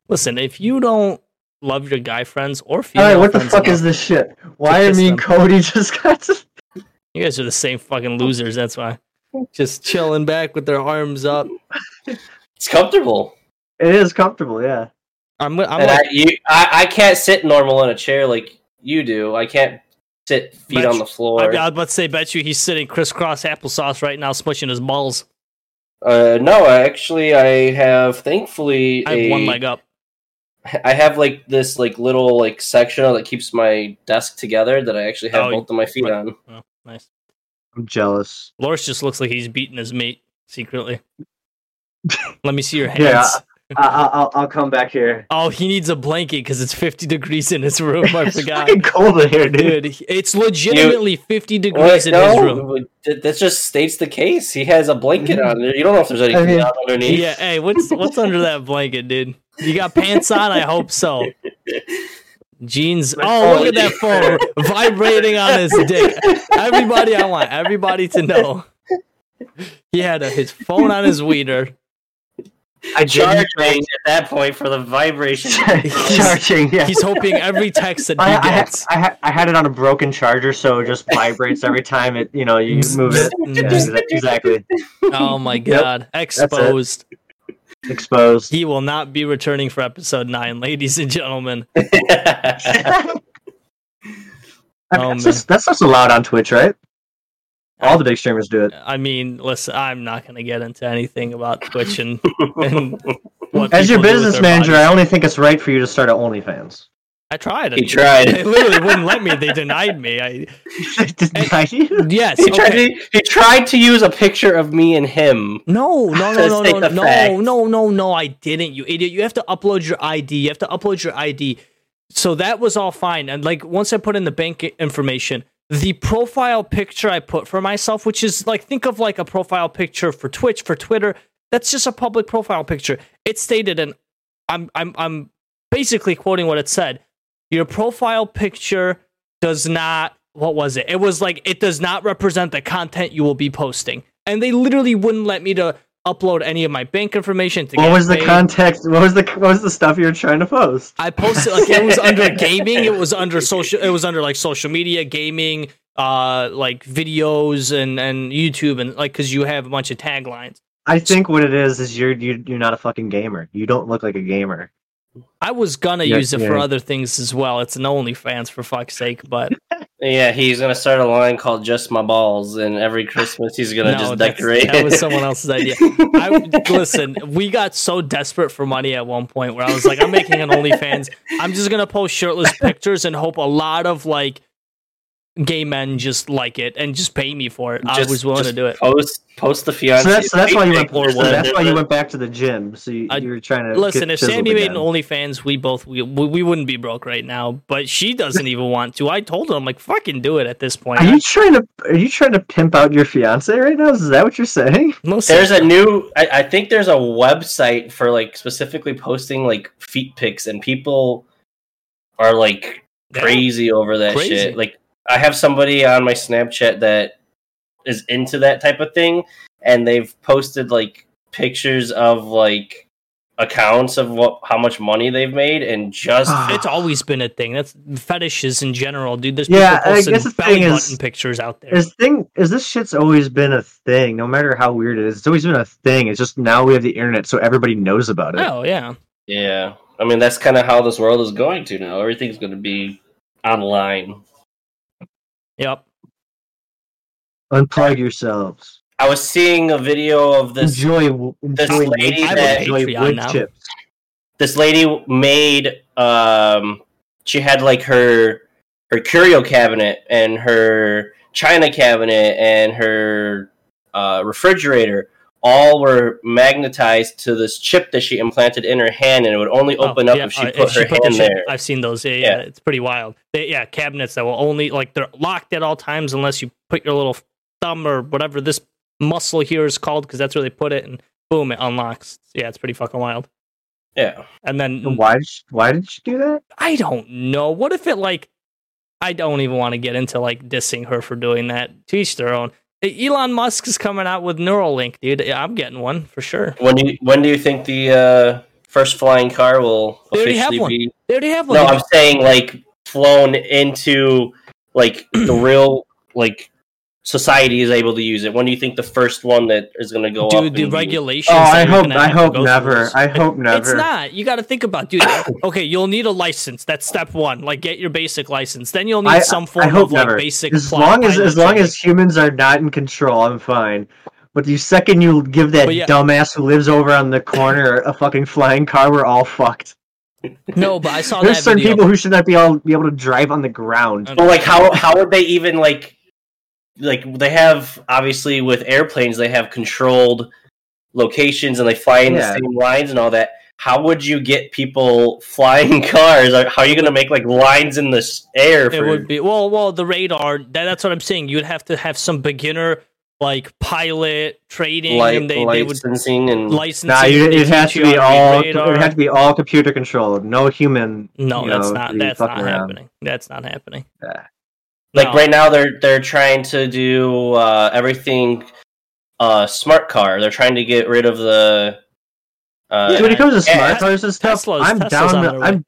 Listen, if you don't love your guy friends or All female right. What the fuck is this shit? Why are kiss me and. Cody just got? To... you guys are the same fucking losers. That's why. Just chilling back with their arms up. It's comfortable. It is comfortable. Yeah. I'm. I'm and like, I, you, I, I can't sit normal in a chair like you do. I can't sit feet Bet on you- the floor. I, I was about to say, bet you he's sitting crisscross applesauce right now, smushing his balls. Uh, no, I actually I have thankfully I have a- one leg up. I have like this like little like sectional that keeps my desk together that I actually have Oh, both of my feet right. on. Oh, nice. I'm jealous. Loris just looks like he's beating his mate secretly. Let me see your hands. Yeah. I, I, I'll I'll come back here. Oh, he needs a blanket because it's 50 degrees in his room. I It's forgot. fucking cold in here, dude. Dude, it's legitimately 50 degrees Wait, in his room. that just states the case. He has a blanket on. You don't know if there's anything mean- underneath. Yeah, hey, what's what's under that blanket, dude? You got pants on? I hope so. Jeans. Oh, look at that phone vibrating on his dick. Everybody, I want everybody to know. He had a, his phone on his wiener. I did charging at that point for the vibration. charging. Yeah. He's hoping every text that he I, I, had, gets. I, had, I had it on a broken charger, so it just vibrates every time it you know you move it. Yeah, exactly. Oh my Yep. god. Exposed. Exposed. He will not be returning for episode nine, ladies and gentlemen. I mean, Oh, that's, just, that's just allowed on Twitch, right? All the big streamers do it. I mean, listen, I'm not going to get into anything about Twitch and, and what As your people do with business manager, I only think it's right for you to start an OnlyFans. I tried. He tried. They literally wouldn't let me. They denied me. I Denied you? yes. he, tried to, he tried to use a picture of me and him. No, no, To no, no, no, no, no, no, no. I didn't. You idiot. You have to upload your ID. You have to upload your ID. So that was all fine. And like once I put in the bank information, the profile picture I put for myself, which is like think of like a profile picture for Twitch, for Twitter, that's just a public profile picture. It stated and I'm I'm I'm basically quoting what it said. Your profile picture does not what was it? It was like it does not represent the content you will be posting. And they literally wouldn't let me to upload any of my bank information to What was the context? What was the what was the stuff you were trying to post? I posted like it was under gaming, it was under social it was under like social media, gaming, uh like videos and and YouTube and like cuz you have a bunch of taglines. I think what it is is you're you're, you're not a fucking gamer. You don't look like a gamer. I was gonna Yeah, use it for other things as well. It's an OnlyFans for fuck's sake, but Yeah, he's gonna start a line called "Just My Balls," and every Christmas he's gonna no, just decorate. that was someone else's idea. I listen. We got so desperate for money at one point where I was like, I'm making an OnlyFans. I'm just gonna post shirtless pictures and hope a lot of like gay men just like it and just pay me for it. I was willing to do it. Post post the fiance. So that's so that's why you went. Or So that's why you went back to the gym. So you, I- you were trying to Listen, if Sammy chiseled made an again. OnlyFans, we both we, we we wouldn't be broke right now. But she doesn't even want to. I told her, I'm like, fucking do it at this point. Are you trying to are you trying to pimp out your fiance right now? Is that what you're saying? Listen, There's a new. I, I think there's a website for like specifically posting like feet pics, and people are like Yeah. crazy over that Crazy. shit. Like I have somebody on my Snapchat that is into that type of thing, and they've posted like pictures of like accounts of what how much money they've made, and just ah. It's always been a thing. That's fetishes in general, dude. There's Yeah, people I posting guess the thing is- pictures out there. Is thing is this shit's always been a thing, no matter how weird it is. It's always been a thing. It's just now we have the internet, so everybody knows about it. Oh yeah, yeah. I mean, that's kind of how this world is going to now. Everything's going to be online. Yep. Unplug yourselves. I was seeing a video of this enjoy this enjoy, lady wood- that- enjoy Patreon wood now. chips. this lady made um she had like her her curio cabinet and her china cabinet and her uh, refrigerator all were magnetized to this chip that she implanted in her hand and it would only open Oh, up yeah, if she uh, put her the hand shit- there I've seen those. Yeah, yeah, Yeah. it's pretty wild. They, yeah, cabinets that will only like they're locked at all times unless you put your little thumb or whatever this muscle here is called because that's where they put it, and boom, it unlocks. Yeah, it's pretty fucking wild. yeah And then And Why did she, why did she do that? I don't know. What if it like I don't even want to get into like dissing her for doing that. To each their own. Elon Musk is coming out with Neuralink, dude. I'm getting one for sure. when do you, when do you think the uh, first flying car will They already have officially one. be They already have one. no i'm saying like flown into like the real like society is able to use it when do you think the first one that is going to go up dude, and the be- regulations. Oh, I hope I hope never. I hope never. It's not. You got to think about, dude. okay, you'll need a license. That's step one. Like, get your basic license. Then you'll need I- some I form hope of like never. basic. As long as as long as humans are not in control, I'm fine. But the second you give that yeah. dumbass who lives over on the corner a fucking flying car, we're all fucked. no, but I saw There's that certain video. people who should not be all be able to drive on the ground. Well, like how how would they even like like they have obviously with airplanes they have controlled locations and they fly in Yeah. the same lines and all that. How would you get people flying cars? How are you going to make like lines in the s- air? it would be well, well, the radar. That, that's what I'm saying. You'd have to have some beginner like pilot training, light, and they, they would licensing and licensing. Nah, you, it has to be how read all. radar. It has to be all computer controlled. No human. No, that's know, not. That's not around. happening. That's not happening. Yeah. Like No. right now they're they're trying to do uh, everything uh, smart car. They're trying to get rid of the Uh, See, when it comes to Yeah, smart cars and stuff, Teslas- I'm Teslas down. with- I'm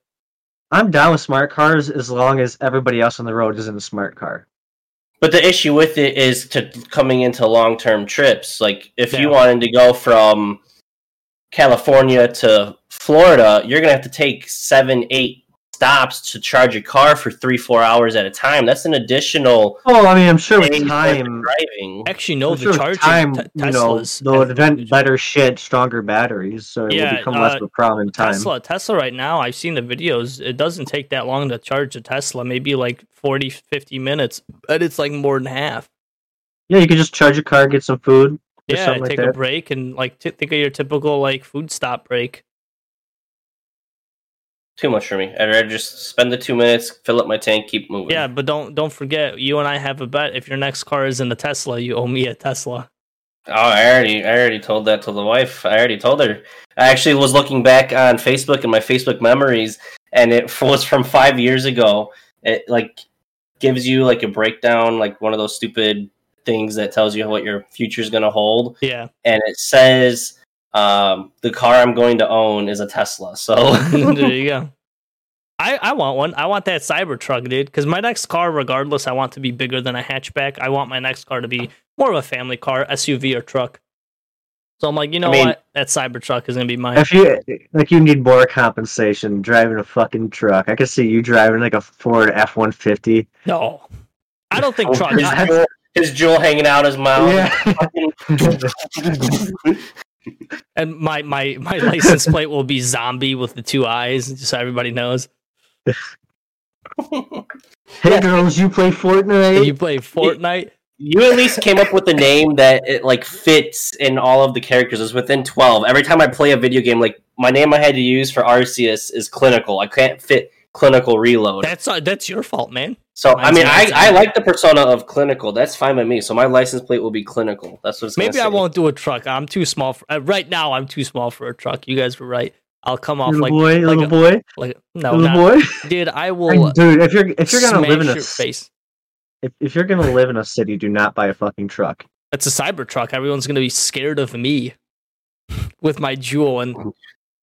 I'm down with smart cars as long as everybody else on the road is in a smart car. But the issue with it is to coming into long term trips. Like if you Yeah. wanted to go from California to Florida, you're gonna have to take seven, eight stops to charge a car for three, four hours at a time. That's an additional Well, I mean, I'm sure with time, driving. Actually, no, I'm the sure charging time, te- you know, they'll invent better shit, stronger batteries, so it Yeah, will become less uh, of a problem in time. Tesla, Tesla right now, I've seen the videos. It doesn't take that long to charge a Tesla, maybe like 40, 50 minutes, but it's like more than half. Yeah, you could just charge your car, get some food, Yeah, take like a break and like t- think of your typical like food stop break. Too much for me. I'd rather just spend the two minutes, fill up my tank, keep moving. Yeah, but don't don't forget, you and I have a bet. If your next car is in a Tesla, you owe me a Tesla. Oh, I already, I already told that to the wife. I already told her. I actually was looking back on Facebook and my Facebook memories, and it was from five years ago. It like gives you like a breakdown, like one of those stupid things that tells you what your future is going to hold, Yeah, and it says um, the car I'm going to own is a Tesla. So there you go. I, I want one. I want that Cybertruck, dude. Because my next car, regardless, I want to be bigger than a hatchback. I want my next car to be more of a family car, SUV or truck. So I'm like, you know mean- what? That Cybertruck is gonna be mine. If you like, you need more compensation driving a fucking truck. I could see you driving like a Ford F one fifty. No, I don't think truck. his, I- Juul, his Juul hanging out his mouth. Yeah. And my my my license plate will be zombie with the two eyes, just so everybody knows. hey girls, you play Fortnite? You play Fortnite. You at least came up with a name that it like fits in all of the characters. It's within twelve. Every time I play a video game, like my name I had to use for Arceus is clinical. I can't fit clinical reload. That's uh, that's your fault, man. so I mean, I, I like the persona of clinical. That's fine by me. So my license plate will be clinical. That's what it's Maybe I say. won't do a truck. I'm too small for uh, right now. I'm too small for a truck. You guys were right. I'll come off little like boy, like little a- boy, like no, little not, boy. dude. I will Hey, dude, if you're if you're gonna live in a face. if, if you're gonna live in a city, do not buy a fucking truck. It's a cyber truck. Everyone's gonna be scared of me with my Juul and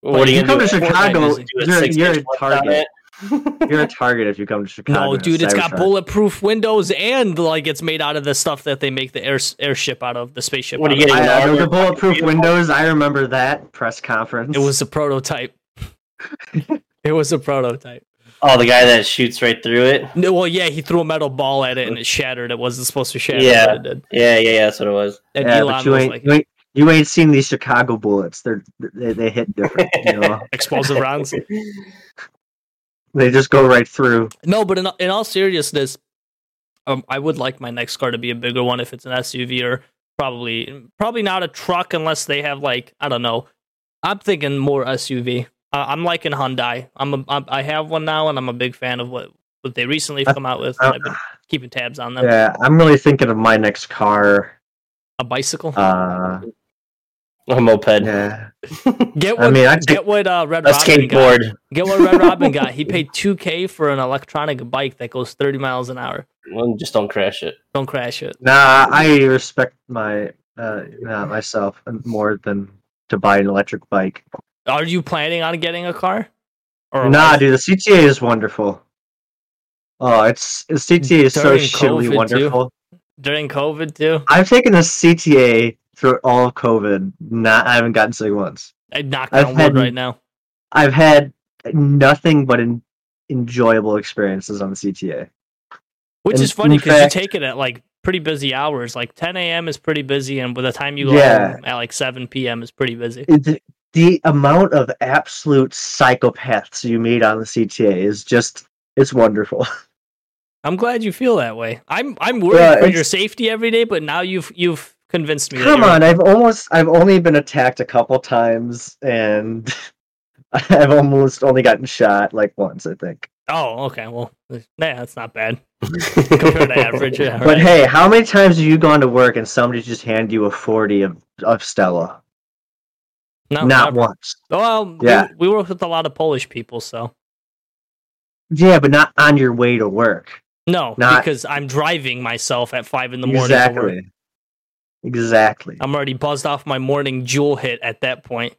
What are you you come gonna to do? Fortnite Chicago, music. Do a you're, six you're inch a target. It? You're a target if you come to Chicago. no, dude. It's got Cybertruck. bulletproof windows and like it's made out of the stuff that they make the air airship out of, the spaceship. What are you of. getting? I, I, the bulletproof windows. I remember that press conference. It was a prototype. it was a prototype. Oh, the guy that shoots right through it. No, well, yeah, he threw a metal ball at it and it shattered. It wasn't supposed to shatter, Yeah. but it did. Yeah, yeah, yeah. That's what it was. And yeah, Elon but you was ain't, like, you ain't you ain't seen these Chicago bullets. They're they, they hit different. You know, explosive rounds. they just go right through. No, but in, in all seriousness, um, I would like my next car to be a bigger one if it's an SUV or probably probably not a truck unless they have like I don't know. I'm thinking more SUV. Uh, I'm liking Hyundai. I'm, a, I'm I have one now, and I'm a big fan of what what they recently I- come out with. And I've been keeping tabs on them. Yeah, I'm really thinking of my next car. A bicycle. Uh, A moped. yeah, get I what mean, I take- get what uh, Red A Robin got. skateboard. Get what Red Robin got. He paid 2K for an electronic bike that goes 30 miles an hour. Well, just don't crash it. Don't crash it. nah, I respect my uh, nah, myself more than to buy an electric bike. Are you planning on getting a car? Or Nah, dude, the CTA is wonderful. Oh, it's the CTA is so During shittily COVID, too. wonderful. during COVID too? I've taken the CTA through all of COVID. Not, I haven't gotten sick once. I knock I've on had- right now. I've had nothing but en- enjoyable experiences on the CTA. Which in- is funny because you take it at like pretty busy hours. Like 10 a.m. is pretty busy, and by the time you go Yeah. home at like 7 p.m. is pretty busy. It, the amount of absolute psychopaths you meet on the CTA is just it's wonderful. I'm glad you feel that way. I'm I'm worried for your safety every day, but now you've you've convinced me. Come on, I've almost I've only been attacked a couple times and I've almost only gotten shot like once, I think. Oh, okay. Well, yeah, that's not bad compared to average. Yeah, But right. hey, how many times have you gone to work and somebody just hand you a 40 of, of Stella? No, Not never. once. Well, Yeah. we, we work with a lot of Polish people, so Yeah, but not on your way to work. no, Not- because I'm driving myself at five in the morning. To work. Exactly. Exactly. I'm already buzzed off my morning Juul hit at that point.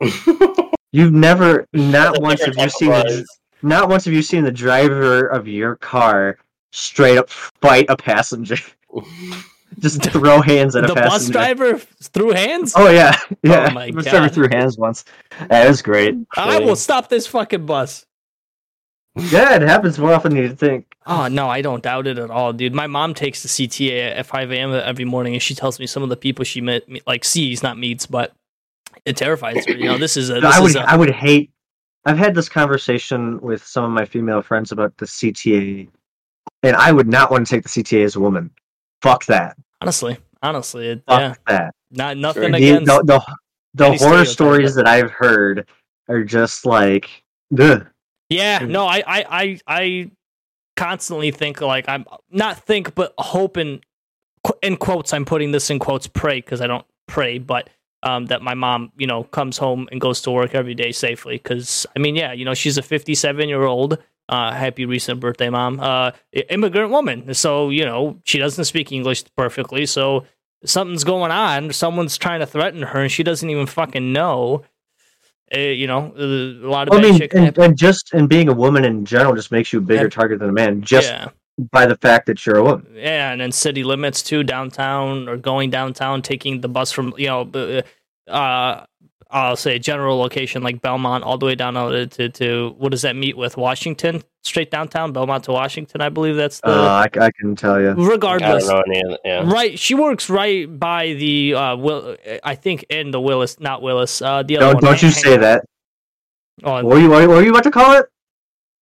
You've never, not once have you seen, the, not once have you seen the driver of your car straight up fight a passenger. Just throw hands at a the bus passenger. driver threw hands. Oh yeah, yeah. Oh my bus driver threw hands once. That was great. I will stop this fucking bus. Yeah, it happens more often than you'd think. Oh no, I don't doubt it at all, dude. My mom takes the CTA at 5 a.m. every morning, and she tells me some of the people she met, like sees, not meets, but it terrifies her. You know, this is a. This I would, is a I would hate. I've had this conversation with some of my female friends about the CTA, and I would not want to take the CTA as a woman. Fuck that. honestly, honestly, it, Fuck yeah, that. not nothing Sure. The, against. the, the, the any horror stories that I've heard are just like, ugh. Yeah, no, I, I, I, I constantly think like I'm not think, but hope in in quotes. I'm putting this in quotes. Pray because I don't pray, but um, that my mom, you know, comes home and goes to work every day safely. Because I mean, yeah, you know, she's a 57 year old. Uh, happy recent birthday, mom. Uh, immigrant woman. So you know, she doesn't speak English perfectly. So something's going on. Someone's trying to threaten her, and she doesn't even fucking know. Uh, you know, uh, a lot of I mean, and, and just and being a woman in general just makes you a bigger Yeah. target than a man, just yeah. by the fact that you're a woman. Yeah, and then city limits too, downtown or going downtown, taking the bus from you know, b- uh, I'll say general location like Belmont all the way down to, to, to what does that meet with Washington? Straight downtown, Belmont to Washington, I believe that's the. Uh, I, I can tell you. I don't regardless, know any. Yeah. right? She works right by the uh, Will. I think in the Willis, not Willis. Uh, the other Don't one. don't you say that. Oh, What were you what were you about to call it?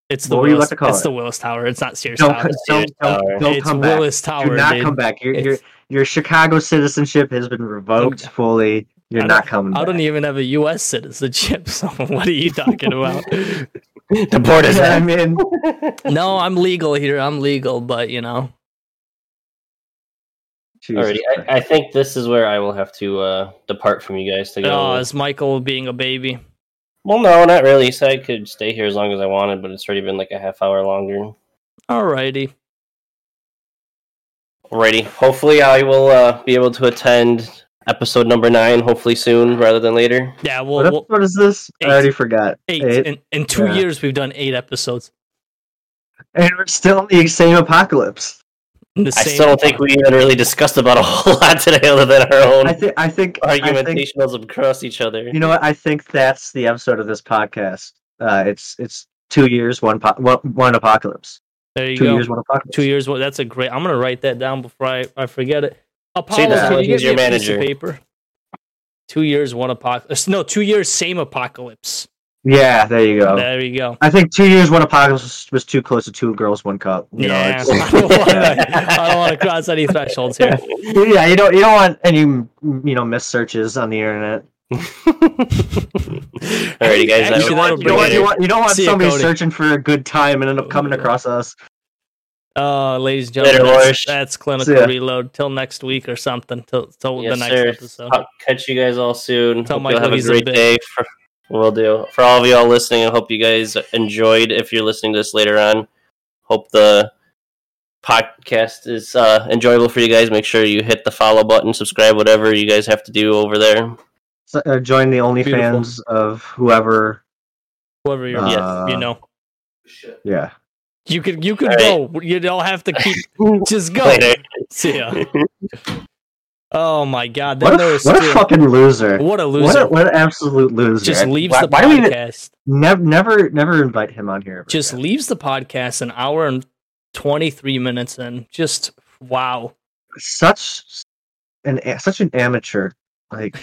it's the what were you Willis. about to call it's it? the Willis Tower. It's not Sears Don't Tower. don't, don't, don't it's come back. Willis Tower. Do not dude. come back. Your your your Chicago citizenship has been revoked fully. You're I not coming I back. don't even have a U.S. citizenship, so what are you talking about? Deport his I mean, no, I'm legal here. I'm legal, but you know, Jesus Alrighty, I, I think this is where I will have to uh, depart from you guys to go. oh, is Michael being a baby? well, no, not really. So I could stay here as long as I wanted, but it's already been like a half hour longer. Alrighty. Alrighty. Hopefully, I will uh, be able to attend episode number nine. Hopefully soon, rather than later. Yeah, what well, well episode is this? eight. I already forgot. eight. Eight. In, in two Yeah. years, we've done eight episodes. And we're still in the same apocalypse. In the I still don't think we even really discussed about a whole lot today, other than our own I think I think I think across each other. you know what? I think that's the episode of this podcast. Uh, it's it's two years, one po- one, one apocalypse. There you Two go. years, one apocalypse. Two years. Well, that's a great. I'm gonna write that down before I, I forget it. Apollo, that. can you He's give me your a piece of manager. paper? Two years, one apocalypse. Uh, no, two years, same apocalypse. Yeah, there you go. There you go. I think two years, one apocalypse was too close to two girls, one cup. You yeah, know, I don't wanna- cross any thresholds here. yeah, you don't you don't want any you know miss searches on the internet. Alrighty, guys. Actually, You don't, want, you, don't want, bring you, it. want, you don't want somebody Cody. searching for a good time and end up coming across us. Uh, ladies and gentlemen, Later, that's, that's clinical See reload. Till next week or something. Till, till Yes, the next sir. episode. I'll catch you guys all soon. Tell Hope Michael you'll have a he's a great day. For, will do. For all of y'all listening, I hope you guys enjoyed. If you're listening to this later on, hope the podcast is uh, enjoyable for you guys. Make sure you hit the follow button, subscribe, whatever you guys have to do over there. So, uh, join the OnlyFans of whoever. Whoever you're, Uh, you know, Yeah. You could you could All go. You don't have to keep. Just go. Later. See ya. Oh my god! What Then a, what a fucking loser. what a What, loser. a, what an absolute loser. just leaves why, the why podcast. never, never, never invite him on here? Just again? leaves the podcast an hour and twenty three minutes in. Just wow. such an such an amateur. Like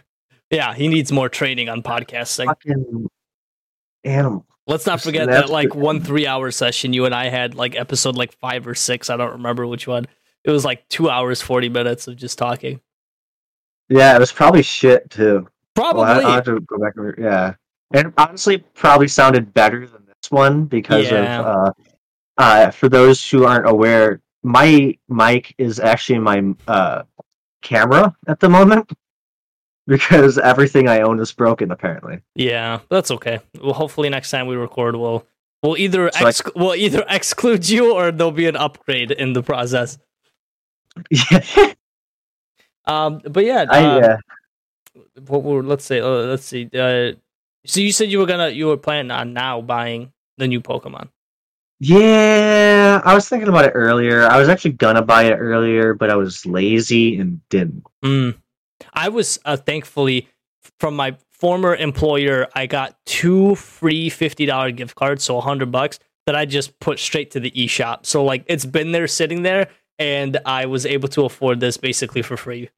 yeah, he needs more training on podcasting. fucking animal. Let's not forget that like one three hour session you and I had, like episode like five or six. I don't remember which one. It was like two hours forty minutes of just talking. Yeah, it was probably shit too. Probably. Well, I, have to go back and yeah, and honestly, probably sounded better than this one because Yeah. of uh, uh, for those who aren't aware, my mic is actually my uh camera at the moment because everything I own is broken apparently. Yeah, that's okay. Well, hopefully next time we record, we'll we'll either So I- we'll either exclude you or there'll be an upgrade in the process. Yeah, Um, but yeah, I uh, yeah. what were let's say uh, let's see. Uh, so you said you were gonna you were planning on now buying the new Pokemon. Yeah, I was thinking about it earlier. I was actually gonna buy it earlier, but I was lazy and didn't. Mm. I was uh, thankfully from my former employer. I got two free fifty dollar gift cards, so hundred bucks that I just put straight to the eShop. So like it's been there sitting there, and I was able to afford this basically for free.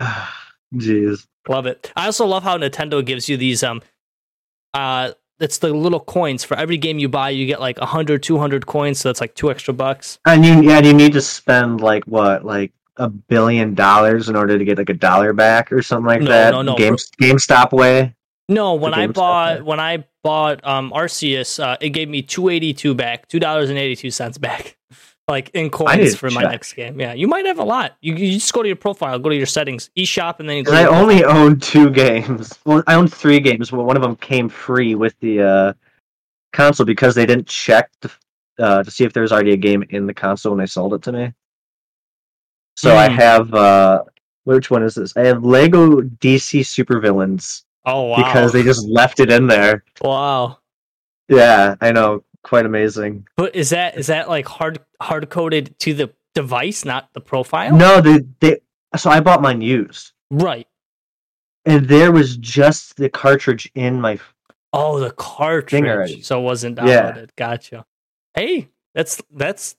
Jeez. Love it. I also love how Nintendo gives you these um uh it's the little coins for every game you buy you get like 100 200 coins so that's like two extra bucks And you, yeah, you need to spend like what, like a billion dollars in order to get like a dollar back or something like No, that. no, no. Game, GameStop way. no when i bought yeah. when i bought um arceus uh, it gave me 282 back $2.82 back like in coins to for my next game yeah you might have a lot you, you just go to your profile go to your settings eShop and then you go 'Cause to I your only own two games. Well, I own three games, but one of them came free with the uh, console because they didn't check to, uh, to see if there was already a game in the console when they sold it to me. So I Hmm. have uh, which one is this? I have Lego DC Supervillains oh wow because they just left it in there. wow Yeah, I know, quite amazing. but is that is that like hard hard coded to the device not the profile No, they they. So I bought mine used, right and there was just the cartridge in my Oh, the cartridge. So it wasn't Yeah. downloaded. Gotcha. Hey, that's that's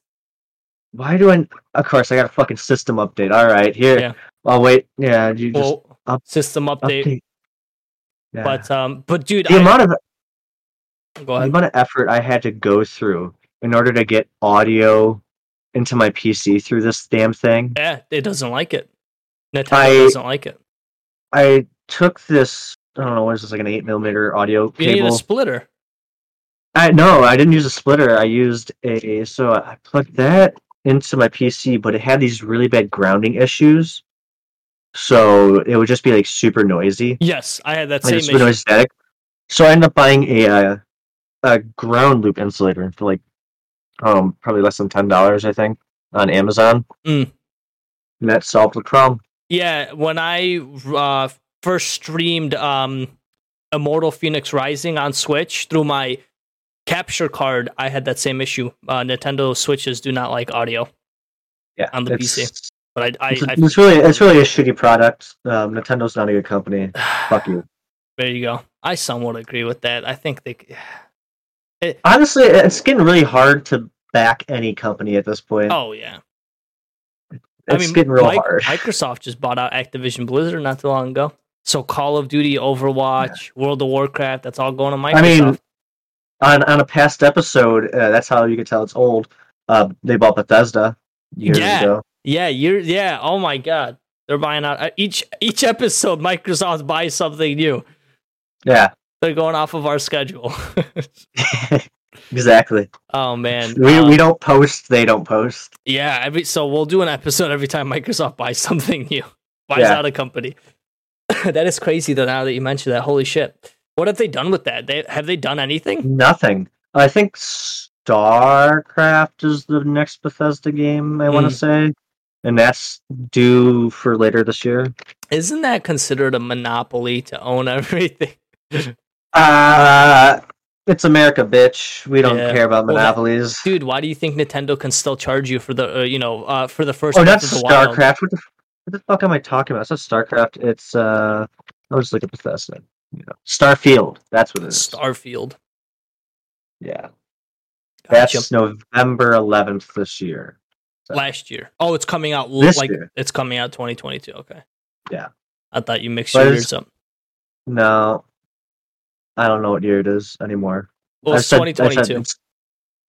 Why do I? Of course, I got a fucking system update. All right, here. Yeah. I'll wait. Yeah, you just well up- system update. update. Yeah. But um, but dude, the I, amount of the amount of effort I had to go through in order to get audio into my PC through this damn thing. Yeah, it doesn't like it. Nintendo I- doesn't like it. I took this. I don't know what is this like an eight millimeter audio You need a splitter. I no, I didn't use a splitter. I used a so I plugged that into my PC, but it had these really bad grounding issues. So it would just be like super noisy. Yes, I had that like same super issue. noise static. So I ended up buying a uh, a ground loop insulator for like um probably less than ten dollars, I think, on Amazon. Mm. And that solved the problem. Yeah, when I uh, first streamed um, Immortal Fenyx Rising on Switch through my capture card, I had that same issue. Uh, Nintendo Switches do not like audio, Yeah, On the PC. but I, I, It's, I it's really it's really a shitty product. Um, Nintendo's not a good company. Fuck you. There you go. I somewhat agree with that. I think they. Honestly, it's getting really hard to back any company at this point. Oh yeah, it's I mean, getting real Mic- hard. Microsoft just bought out Activision Blizzard not too long ago. So Call of Duty, Overwatch, World of Warcraft, that's all going to Microsoft. I mean, on on a past episode, uh, that's how you can tell it's old. Uh, they bought Bethesda years Yeah. ago. yeah, you're yeah. Oh my god, they're buying out uh, each each episode. Microsoft buys something new. Yeah, They're going off of our schedule. exactly. oh man, We Uh, we don't post. They don't post. yeah. Every so we'll do an episode every time Microsoft buys something new, buys Yeah. out a company. that is crazy though. Now that you mentioned that, holy shit. What have they done with that? They have they done anything? Nothing. I think StarCraft is the next Bethesda game. I want Hmm. to say, and that's due for later this year. Isn't that considered a monopoly to own everything? Uh it's America, bitch. We don't Yeah. care about Well, monopolies. Dude, why do you think Nintendo can still charge you for the uh, you know uh, for the first oh, Breath not of the Wild? StarCraft. What the, what the fuck am I talking about? It's not StarCraft. It's uh. I'll just look at Bethesda. You know, Starfield. That's what it is. Starfield. yeah, Gotcha. that's November 11th this year. Last year. Oh, it's coming out This like year. it's coming out 2022. Okay. Yeah. I thought you mixed But your years up. No, I don't know what year it is anymore. Well, I've it's said- I've said 2022.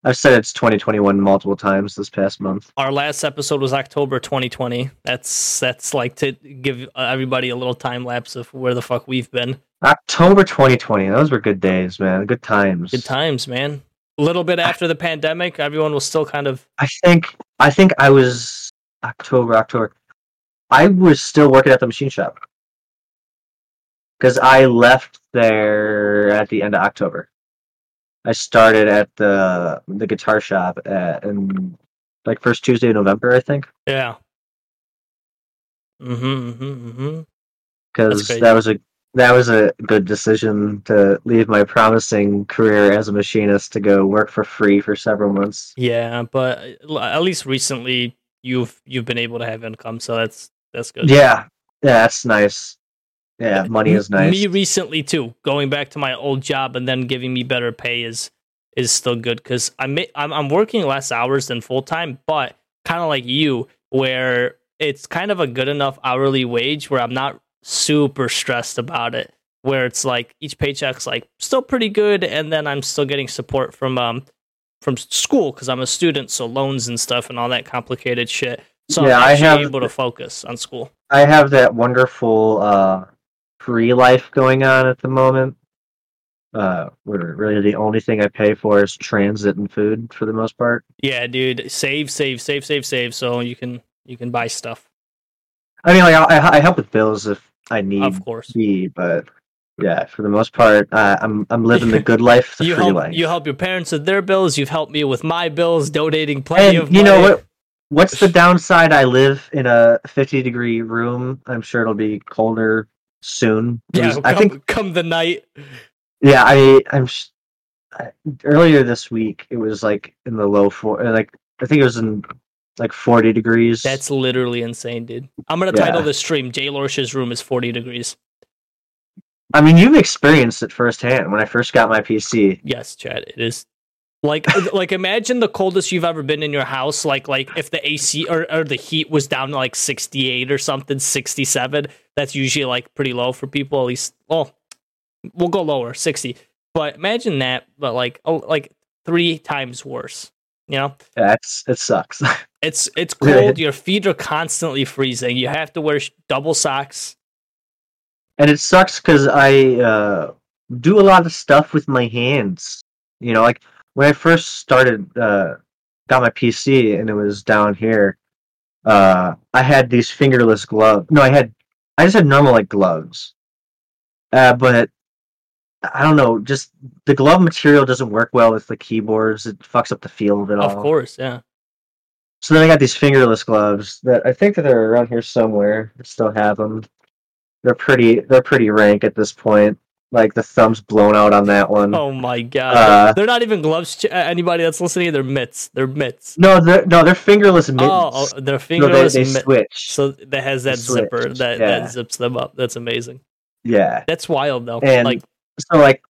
I've said it's 2021 multiple times this past month. Our last episode was October 2020. That's that's like to give everybody a little time lapse of where the fuck we've been. October 2020. Those were good days, man. Good times. Good times, man. A little bit after the pandemic, everyone was still kind of I think I think I was October, October. I was still working at the machine shop because I left there at the end of October. I started at the the guitar shop at in like first Tuesday of November, I think. yeah. Mm-hmm, mm-hmm, mm-hmm. because that was a that was a good decision to leave my promising career as a machinist to go work for free for several months. Yeah, but at least recently you've you've been able to have income, so that's that's good. Yeah, yeah, that's nice. Yeah, money is nice. Me recently too, going back to my old job and then giving me better pay is is still good because I'm, I'm I'm working less hours than full time, but kind of like you, where it's kind of a good enough hourly wage where I'm not super stressed about it. Where it's like each paycheck's like still pretty good, and then I'm still getting support from um from school because I'm a student, so loans and stuff and all that complicated shit. So Yeah, I'm have- able to focus on school. I have that wonderful uh, free life going on at the moment. Uh, where really the only thing I pay for is transit and food for the most part. Yeah, dude, save, save, save, save, save, so you can you can buy stuff. I mean, like I, I help with bills if I need Of course, be, but yeah, for the most part, uh, I'm I'm living the good life, the you free help life. you help your parents with their bills. You've helped me with my bills, donating plenty and of you money. know what? What's the downside? I live in a 50 degree room. I'm sure it'll be colder soon. Yeah, come, I think. come the night. Yeah, I I'm. sh- I- Earlier this week, it was like in the low four. Like I think it was in like 40 degrees. That's literally insane, dude. I'm gonna Yeah. title this stream "Jay Lorsh's room is 40 degrees." I mean, you've experienced it firsthand. When I first got my PC, Yes, Chad, it is. Like, like imagine the coldest you've ever been in your house. Like, like if the AC or, or the heat was down to like 68 or something, 67. That's usually like pretty low for people. At least, well, we'll go lower, 60. But imagine that, but like, oh, like three times worse. You know, that's it sucks. it's it's cold. Your feet are constantly freezing. You have to wear double socks. and it sucks because I uh, do a lot of stuff with my hands. You know, like when I first started, uh, got my PC and it was down here. Uh, I had these fingerless gloves. No, I had, I just had normal like gloves. Uh, but I don't know, just the glove material doesn't work well with the keyboards. It fucks up the feel of it all. Of course, yeah. So then I got these fingerless gloves that I think that they're around here somewhere. I still have them. They're pretty. They're pretty rank at this point. Like the thumb's blown out on that one. Oh my god, Uh, they're not even gloves. Ch- anybody that's listening, they're mitts. They're mitts. No, they're no, they're fingerless mittens. Oh, oh, they're no, they, they switch. so that has that They zipper that, yeah. that zips them up. That's amazing. yeah, That's wild though. and like so like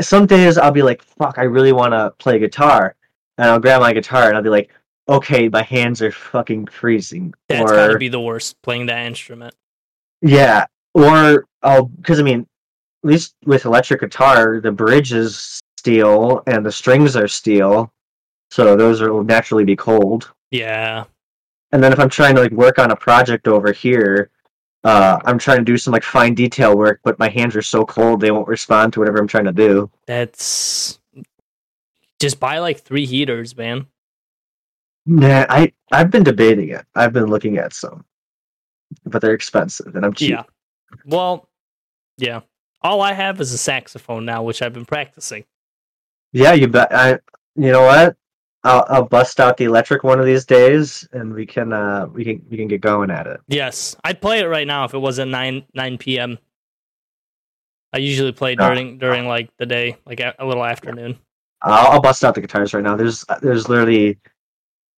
some days I'll be like, "Fuck, I really want to play guitar," and I'll grab my guitar and I'll be like, "Okay, my hands are fucking freezing." that's or gotta be the worst playing that instrument. Yeah, or I'll because I mean, at least with electric guitar, the bridge is steel and the strings are steel, so those are, will naturally be cold. Yeah, And then if I'm trying to like work on a project over here, uh, I'm trying to do some like fine detail work, but my hands are so cold they won't respond to whatever I'm trying to do. that's just buy like three heaters, man. Nah, I I've been debating it. I've been looking at some, but they're expensive, and I'm cheap. Yeah. Well, yeah. All I have is a saxophone now, which I've been practicing. Yeah, you bet. I, you know what? I'll, I'll bust out the electric one of these days, and we can uh we can we can get going at it. Yes, I'd play it right now if it wasn't nine nine p.m. I usually play Ah. during during like the day, like a, a little afternoon. I'll, I'll bust out the guitars right now. There's there's literally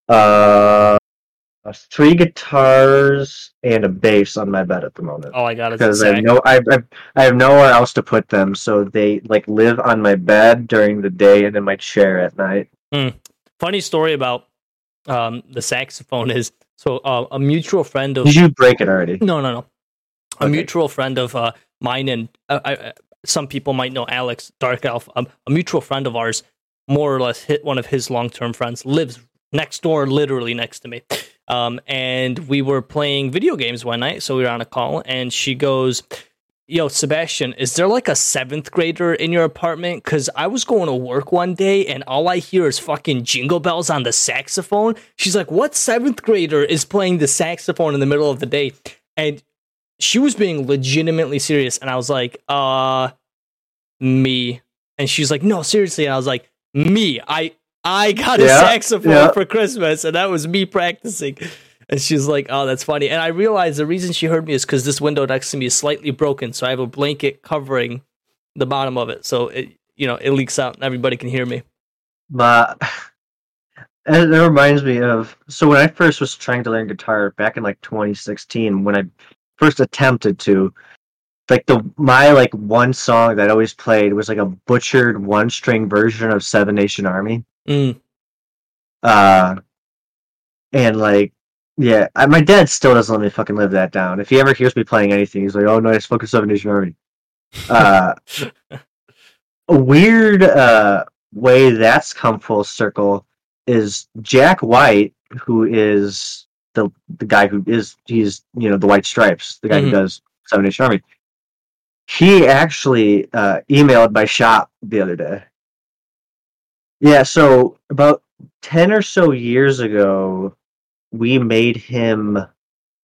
uh three guitars and a bass on my bed at the moment All I got is because I have no I, I I have nowhere else to put them, so they like live on my bed during the day and in my chair at night. Funny story about um, the saxophone is so uh, a mutual friend of Did you break it already? no no no a Okay. mutual friend of uh, mine and uh, I, I- some people might know Alex Dark Elf. Um, a mutual friend of ours, more or less, hit one of his long term friends lives next door, literally next to me. Um, and we were playing video games one night, so we were on a call, and she goes. Yo, Sebastian, is there like a seventh grader in your apartment? Because I was going to work one day and all I hear is fucking jingle bells on the saxophone. She's like, What seventh grader is playing the saxophone in the middle of the day? And she was being legitimately serious. And I was like, Uh, me. And she's like, No, seriously. And I was like, Me. I I got a Yeah, saxophone yeah. for Christmas, and that was me practicing. And she's like, "Oh, that's funny." And I realized the reason she heard me is because this window next to me is slightly broken, so I have a blanket covering the bottom of it, so it you know it leaks out and everybody can hear me. But it reminds me of so when I first was trying to learn guitar back in like 2016, when I first attempted to, like the my like one song that I always played was like a butchered one string version of Seven Nation Army. Mm. Uh, and like, yeah, I, my dad still doesn't let me fucking live that down. If he ever hears me playing anything, he's like, "Oh no, it's fucking Seven Nation Army." Uh, a weird uh way that's come full circle is Jack White, who is the the guy who is he's you know the White Stripes, the guy Mhm. who does Seven Nation Army. He actually uh, emailed my shop the other day. Yeah, so about ten or so years ago, we made him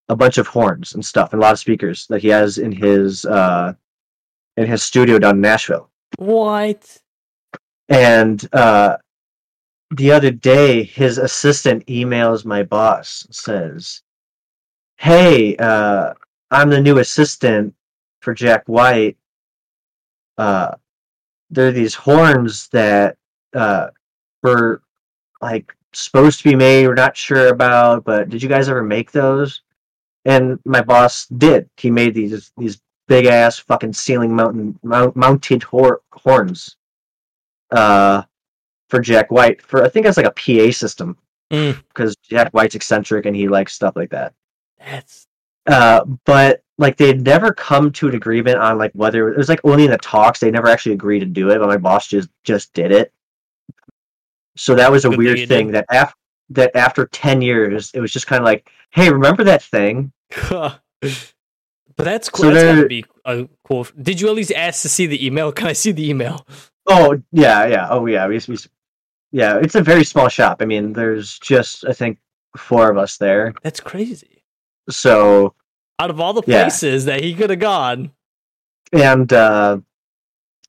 a bunch of horns and stuff and a lot of speakers that he has in his uh, in his studio down in Nashville. What? And uh, the other day, his assistant emails my boss says, "Hey, uh, I'm the new assistant for Jack White. Uh, there are these horns that uh, were like supposed to be made. We're not sure about, but did you guys ever make those?" And my boss did. He made these these big ass fucking ceiling mountain mount, mounted hor- horns uh for Jack White for I think it's like a PA system Mm. because Jack White's eccentric and he likes stuff like that. That's Uh, but like they'd never come to an agreement on like whether it was like only in the talks. They never actually agreed to do it, but my boss just just did it. So that was a Good weird thing that after that after ten years, it was just kind of like, hey, remember that thing? but that's cool. So that's gotta be uh, cool. Did you at least ask to see the email? Can I see the email? Oh yeah, yeah. Oh yeah. We, we yeah. It's a very small shop. I mean, there's just I think four of us there. That's crazy. So Out of all the Yeah. places that he could have gone, and uh,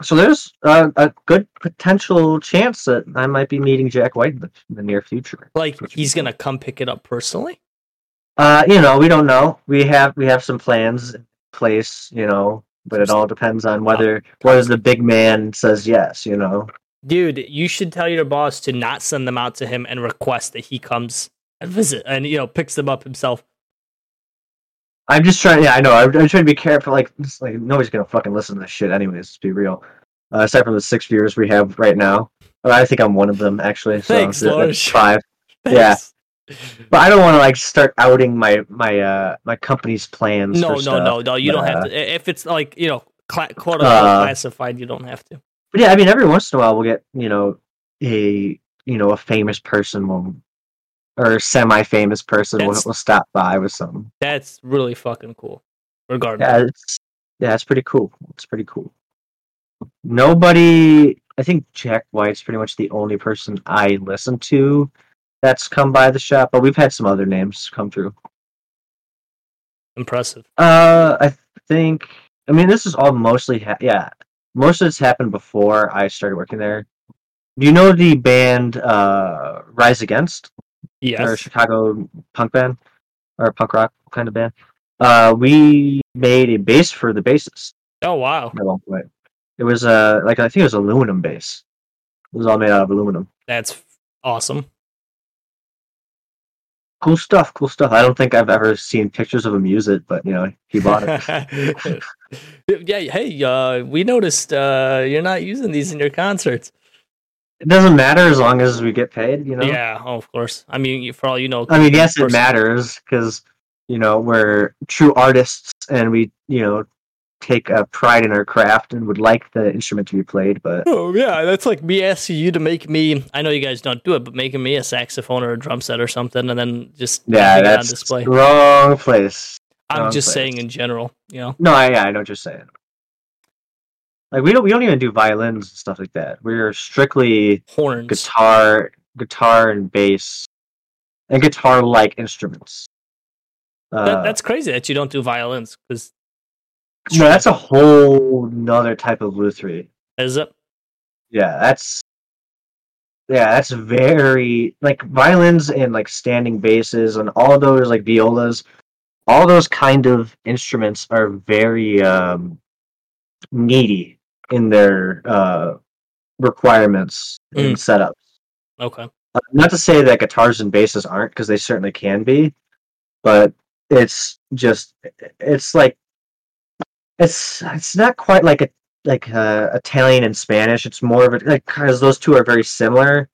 so there's a, a good potential chance that I might be meeting Jack White in the, in the near future. like he's gonna come pick it up personally. Uh, you know, we don't know. We have we have some plans in place. You know, but it all depends on whether whether the big man says yes. You know. Dude, you should tell your boss to not send them out to him and request that he comes and visit and you know picks them up himself. I'm just trying. Yeah, I know. I'm, I'm trying to be careful. Like, like nobody's gonna fucking listen to this shit, anyways. Let's be real. Uh, aside from the six viewers we have right now, I think I'm one of them actually. So Thanks, that- that's Lars. Five. Yeah. But I don't want to like start outing my my uh my company's plans. No, for no, stuff. no, no. You don't have to. If it's like you know, cla- quote unquote Uh, classified, you don't have to. But yeah, I mean, every once in a while we'll get you know a you know a famous person will or semi-famous person will, will stop by with something. That's really fucking cool. Regardless, Yeah, it's yeah, it's pretty cool. It's pretty cool. Nobody, I think Jack White's pretty much the only person I listen to that's come by the shop, but we've had some other names come through. impressive. Uh, I think. I mean, this is all mostly ha- yeah. Most of it's happened before I started working there. Do you know the band uh, Rise Against? Or Yes. Chicago punk band or punk rock kind of band. Uh, we made a bass for the bassist Oh wow, at one point. It was uh like I think it was aluminum bass. It was all made out of aluminum. that's awesome. Cool stuff, cool stuff. I don't think I've ever seen pictures of him use it, but you know, he bought it. yeah. Hey, uh, we noticed uh, you're not using these in your concerts. It doesn't matter as long as we get paid, you know. Yeah. Oh, of course. I mean, for all you know. I mean, yes, it person- matters because you know we're true artists and we you know take a pride in our craft and would like the instrument to be played, but Oh yeah, that's like me asking you to make me. I know you guys don't do it, but making me a saxophone or a drum set or something, and then just yeah, having it on that's display. wrong place. I'm wrong just place. saying in general, you know. No, I, yeah, I know what you're saying. Like we don't we don't even do violins and stuff like that. We're strictly Horns. guitar, guitar and bass, and guitar like instruments. Uh, That, that's crazy that you don't do violins because no, that's a whole nother type of lutherie. is it? Yeah, that's yeah, that's very like violins and like standing basses and all those like violas, all those kind of instruments are very um, needy in their uh, requirements and setups. Okay. Uh, not to say that guitars and basses aren't, because they certainly can be, but it's just it's like it's it's not quite like a like uh, Italian and Spanish. It's more of a like because those two are very similar.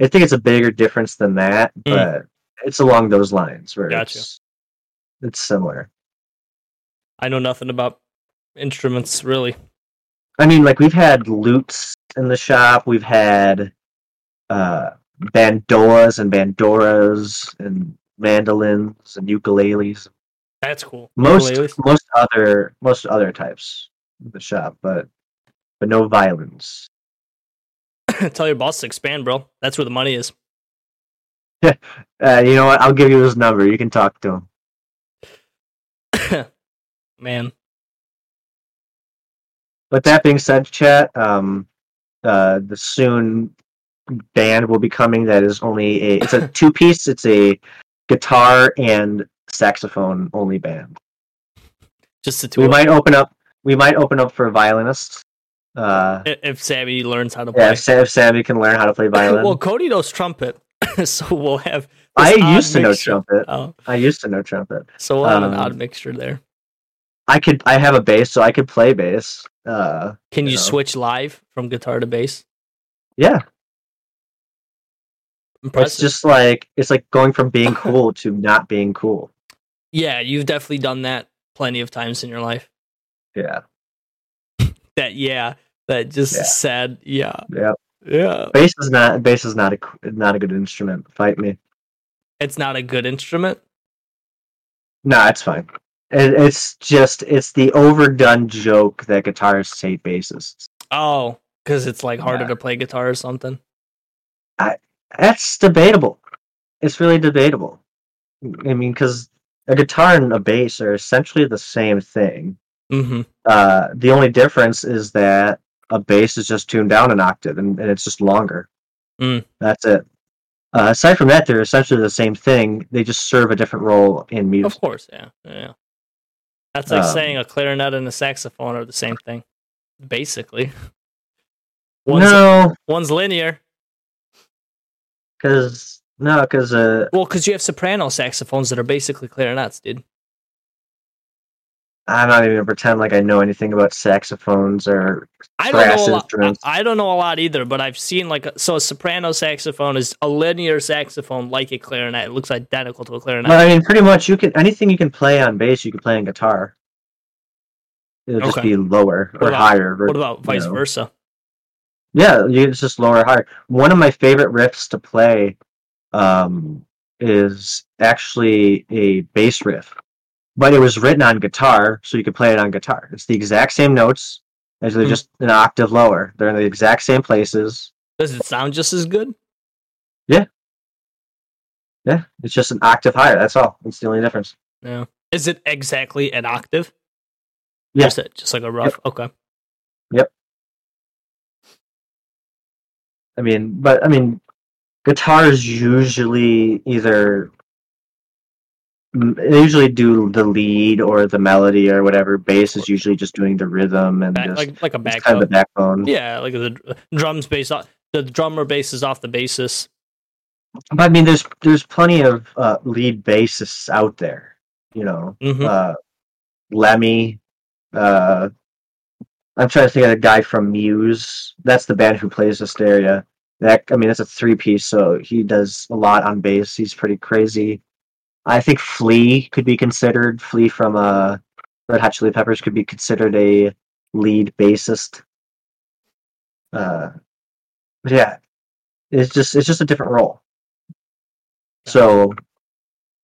I think it's a bigger difference than that, Mm. but it's along those lines where Gotcha. it's it's similar. I know nothing about instruments really. I mean, like we've had lutes in the shop. We've had uh, bandolas and bandoras and mandolins and ukuleles. That's cool. Most Ukuleles? most other most other types in the shop, but but no violins. Tell your boss to expand, bro. That's where the money is. Uh, you know what? I'll give you his number. You can talk to him. Man. But that being said, chat, um, uh, the soon band will be coming. That is only a it's a two piece. It's a guitar and saxophone only band. Just the two We might open up. We might open up for a violinist. Uh, if Sammy learns how to yeah, play. if, Sam, if Sammy can learn how to play violin. well, Cody knows trumpet, so we'll have. I used to know trumpet. Oh, I used to know trumpet. so we'll have an Um, odd mixture there. I could. I have a bass, so I could play bass. Uh, Can you you know. switch live from guitar to bass? yeah, Impressive. it's just like it's like going from being cool to not being cool. yeah, you've definitely done that plenty of times in your life. Yeah, That yeah, that just Yeah. sad. Yeah, yeah. yeah. Bass is not. Bass is not a not a good instrument. Fight me. It's not a good instrument. No, it's fine. It, it's just it's the overdone joke that guitarists hate bassists. Oh, because it's like harder Yeah. to play guitar or something. That's debatable. It's really debatable. I mean, because a guitar and a bass are essentially the same thing. Mm-hmm. Uh, the only difference is that a bass is just tuned down an octave and, and it's just longer. Mm. That's it. Uh, aside from that, they're essentially the same thing. They just serve a different role in music. Of course, yeah, yeah. That's like Um, saying a clarinet and a saxophone are the same thing, basically. One's No, one's linear. because no, because uh, Well, because you have soprano saxophones that are basically clarinets, dude. I'm not even gonna pretend like I know anything about saxophones or I don't Brass know a lot. instruments. I don't know a lot either, but I've seen like a, so a soprano saxophone is a linear saxophone like a clarinet. It looks identical to a clarinet. But I mean, pretty much you can anything you can play on bass, you can play on guitar. It'll just be lower or What about- higher. or, what about vice know. versa? Yeah, it's just lower or higher. One of my favorite riffs to play um, is actually a bass riff, but it was written on guitar, so you could play it on guitar. It's the exact same notes, as they're Hmm. just an octave lower. They're in the exact same places. Does it sound just as good? Yeah, Yeah, it's just an octave higher. That's all. It's the only difference. Yeah. Is it exactly an octave? Yeah. Just, like a rough. Okay. Yep. I mean, but I mean, guitar is usually either they usually do the lead or the melody or whatever. Bass is usually just doing the rhythm and Back, just like like a it's kind of the backbone. backbone. Yeah, like the drums based off the drummer bass is off the bassist. But I mean, there's there's plenty of uh, lead bassists out there. You know, hmm uh, Lemmy. Uh, I'm trying to think of the guy from Muse. That's the band who plays Hysteria. That I mean, it's a three piece, so he does a lot on bass. He's pretty crazy. I think Flea could be considered. Flea from uh, Red Hot Chili Peppers could be considered a lead bassist. Uh, but yeah, it's just it's just a different role. So,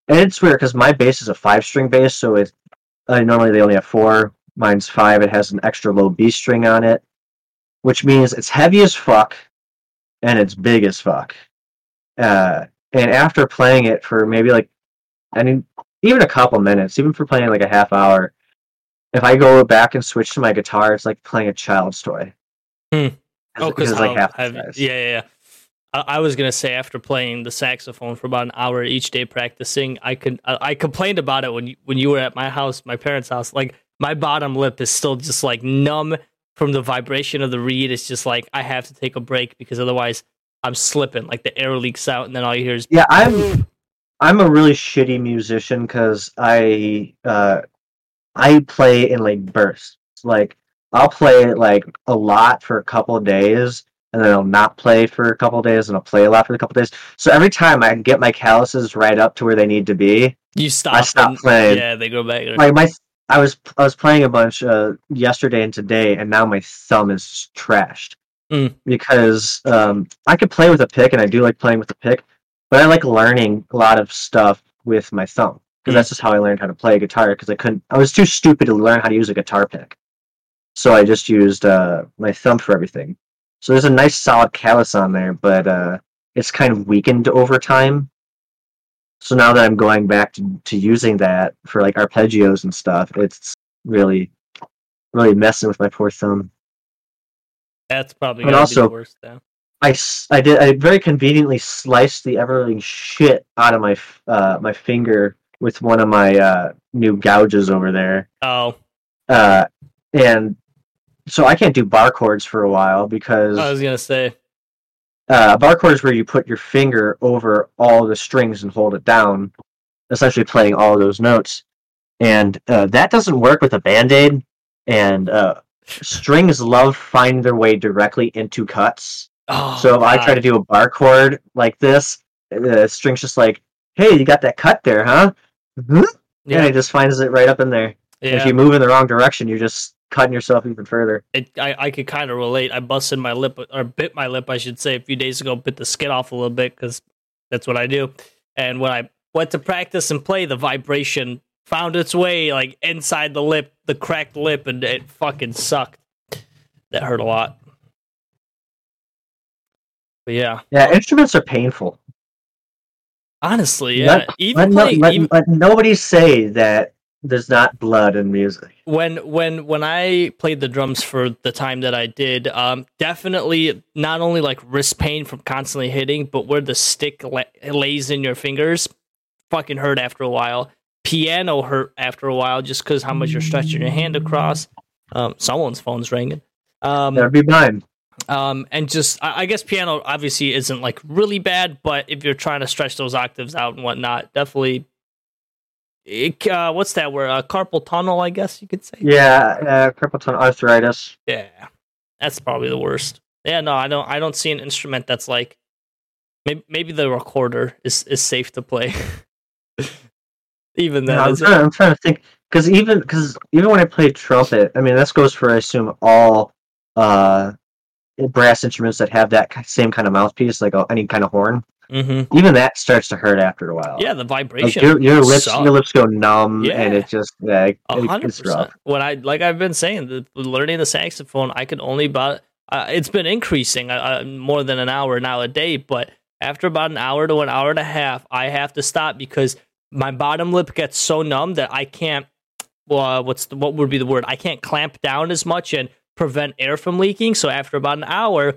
and it's weird because my bass is a five string bass, so it uh, normally they only have four. Mine's five. It has an extra low B string on it, which means it's heavy as fuck and it's big as fuck. Uh, and after playing it for maybe like, I mean, even a couple minutes, even for playing like a half hour, if I go back and switch to my guitar, it's like playing a child's toy. Hmm. Oh, because like half the. Yeah, yeah, yeah. I, I was gonna say after playing the saxophone for about an hour each day practicing, I could I, I complained about it when you, when you were at my house, my parents' house. Like my bottom lip is still just like numb from the vibration of the reed. It's just like I have to take a break because otherwise I'm slipping. Like the air leaks out, and then all you hear is Yeah, I'm I'm a really shitty musician because I uh I play in like bursts. Like I'll play like a lot for a couple of days and then I'll not play for a couple of days and I'll play a lot for a couple days. So every time I get my calluses right up to where they need to be, you stop. I stop and- playing. Yeah, they go back. like my I was I was playing a bunch uh, yesterday and today, and now my thumb is trashed Mm. because um, I could play with a pick, and I do like playing with a pick, but I like learning a lot of stuff with my thumb because Mm. that's just how I learned how to play guitar. Because I couldn't, I was too stupid to learn how to use a guitar pick, so I just used uh, my thumb for everything. So there's a nice solid callus on there, but uh, it's kind of weakened over time. So now that I'm going back to, to using that for like arpeggios and stuff, it's really, really messing with my poor thumb. That's probably gonna be also- the worst. Then. I, I did I very conveniently sliced the everling shit out of my uh, my finger with one of my uh, new gouges over there, Oh, uh, and so I can't do bar chords for a while because I was gonna say. uh, bar chord is where you put your finger over all the strings and hold it down, essentially playing all those notes. And uh, that doesn't work with a band aid. And uh, strings love finding their way directly into cuts. Oh, so if I try to do a bar chord like this, the string's just like, "Hey, you got that cut there, huh?" Mhm. And yeah, it just finds it right up in there. yeah. If you move in the wrong direction, you're just cutting yourself even further. it, I, I could kind of relate. I busted my lip or bit my lip, I should say, a few days ago. Bit the skin off a little bit because that's what I do. And when I went to practice and play, the vibration found its way like inside the lip, the cracked lip, and it fucking sucked. That hurt a lot. But yeah, Yeah, instruments are painful. honestly, yeah. Let- even Let, no, playing, let, even, let nobody say that there's not blood in music. when when when I played the drums for the time that I did, um, definitely not only like wrist pain from constantly hitting, but where the stick la- lays in your fingers, fucking hurt after a while. Piano hurt after a while just because how much you're stretching your hand across. Um, someone's phone's ringing. Um, That'd be mine. Um, and just I, I guess piano obviously isn't like really bad, but if you're trying to stretch those octaves out and whatnot, definitely. It, uh, what's that word? Uh, carpal tunnel, I guess you could say. Yeah, uh, carpal tunnel arthritis. Yeah, that's probably the worst. Yeah, no, I don't. I don't see an instrument that's like maybe maybe the recorder is is safe to play. Even then, Yeah, I'm, trying, I'm trying to think because even because even when I play trumpet, I mean this goes for I assume all uh, brass instruments that have that same kind of mouthpiece, like uh, any kind of horn. Mhm. Even that starts to hurt after a while. yeah, the like vibration. your your lips suck. your lips go numb, and it just yeah, it, A it- hundred it's rough. percent. When I like I've been saying, the, learning the saxophone, I could only about uh, it's been increasing uh, more than an hour now a day, but after about an hour to an hour and a half, I have to stop because my bottom lip gets so numb that I can't. Well, uh, what's the, what would be the word? I can't clamp down as much and prevent air from leaking. So after about an hour,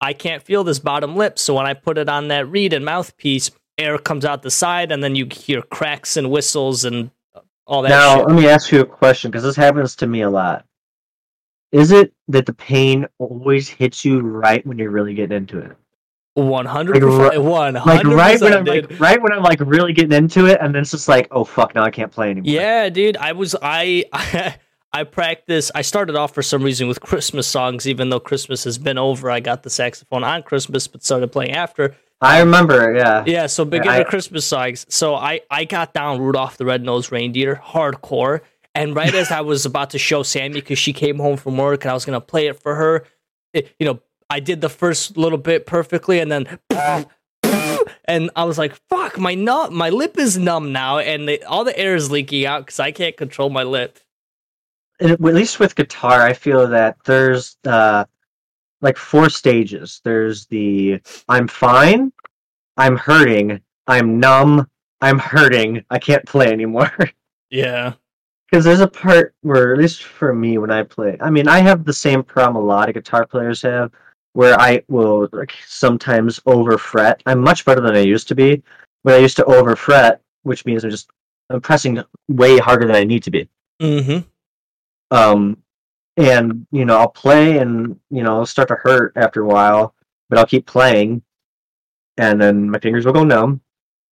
I can't feel this bottom lip. So when I put it on that reed and mouthpiece, air comes out the side, and then you hear cracks and whistles and all that Now shit. let me ask you a question because this happens to me a lot. Is it that the pain always hits you right when you're really getting into it? One hundred Like, percent. Like hundred right when I'm percent. like right when I'm like really getting into it, and then it's just like, oh fuck, now I can't play anymore. Yeah, dude. I was I I practice. I started off for some reason with Christmas songs, even though Christmas has been over. I got the saxophone on Christmas, but started playing after. I remember. Yeah, Yeah, so beginner I- Christmas songs. So I I got down Rudolph the Red-Nosed Reindeer hardcore, and right as I was about to show Sammy because she came home from work and I was gonna play it for her, it- you know, I did the first little bit perfectly, and then. And I was like, "Fuck, my nut, my lip is numb now, and the, all the air is leaking out because I can't control my lip." At least with guitar, I feel that there's uh like four stages. There's the I'm fine, I'm hurting, I'm numb, I'm hurting, I can't play anymore. Yeah, Because there's a part where, at least for me, when I play, I mean, I have the same problem a lot of guitar players have, where I will like sometimes over fret. I'm much better than I used to be, but I used to over fret, which means I'm just I'm pressing way harder than I need to be. Mm-hmm. Um, and you know I'll play and you know it'll start to hurt after a while, but I'll keep playing, and then my fingers will go numb,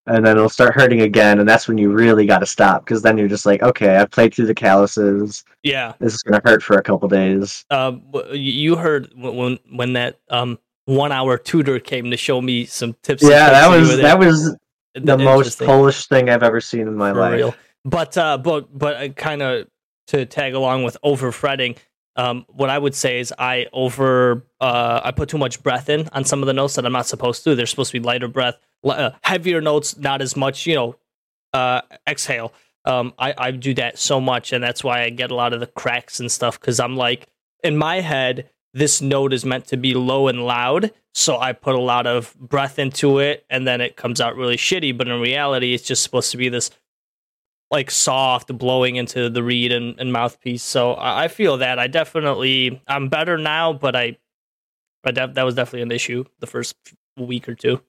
and then it'll start hurting again, and that's when you really got to stop because then you're just like, okay, I've played through the calluses. Yeah. This is gonna hurt for a couple days. Um, you heard when when- that um one hour tutor came to show me some tips. Yeah, that was that was the most. Polish thing I've ever seen in my for life. real. But uh, but but I kind of to tag along with over fretting. Um, what I would say is I over uh, I put too much breath in on some of the notes that I'm not supposed to. They're supposed to be lighter breath, uh, heavier notes, not as much. You know, uh, exhale. Um, I I do that so much, and that's why I get a lot of the cracks and stuff. Because I'm like in my head, this note is meant to be low and loud, so I put a lot of breath into it, and then it comes out really shitty. But in reality, it's just supposed to be this like soft blowing into the reed and, and mouthpiece. So I, I feel that I definitely I'm better now, but I, I def- that was definitely an issue the first week or two.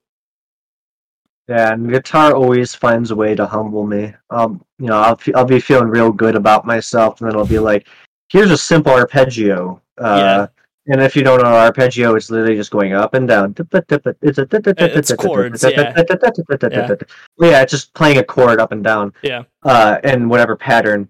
Yeah, and guitar always finds a way to humble me. Um, you know, I'll fe- I'll be feeling real good about myself, and then I'll be like, "Here's a simple arpeggio." Uh, And if you don't know arpeggio, it's literally just going up and down. It's a It's chords, yeah. Yeah, it's just playing a chord up and down. Yeah. Uh, in whatever pattern,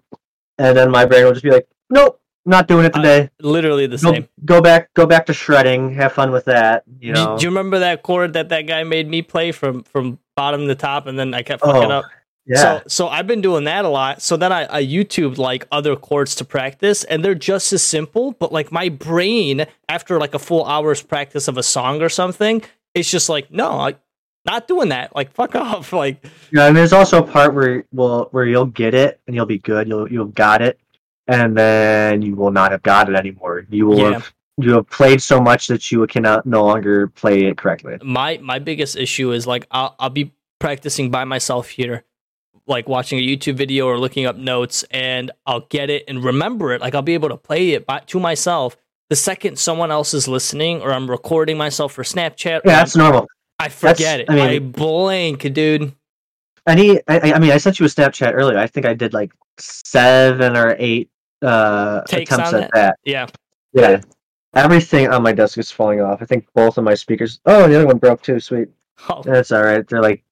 and then my brain will just be like, "Nope, not doing it today. Literally the Go, same. go back, go back to shredding. Have fun with that." You Do, know. do you remember that chord that that guy made me play from from bottom to top, and then I kept fucking Oh, up? Yeah. So so I've been doing that a lot. So then I, I YouTubed like other chords to practice, and they're just as simple. But like my brain, after like a full hour's practice of a song or something, it's just like no, I not doing that. Like fuck off. Like Yeah, and there's also a part where well where you'll get it and you'll be good. You'll you'll got it, and then you will not have got it anymore. You will Yeah. have you have played so much that you cannot no longer play it correctly. my my biggest issue is like I'll I'll be practicing by myself here, like watching a YouTube video or looking up notes, and I'll get it and remember it. Like I'll be able to play it by, to myself. The second someone else is listening, or I'm recording myself for Snapchat, Yeah, I'm- that's normal. I forget it. I mean, I, blank, dude. Any, I, I mean, I sent you a Snapchat earlier. I think I did like seven or eight uh Takes attempts at that. Yeah, Yeah, everything on my desk is falling off. I think both of my speakers. Oh, the other one broke too. Sweet. oh, That's all right. They're like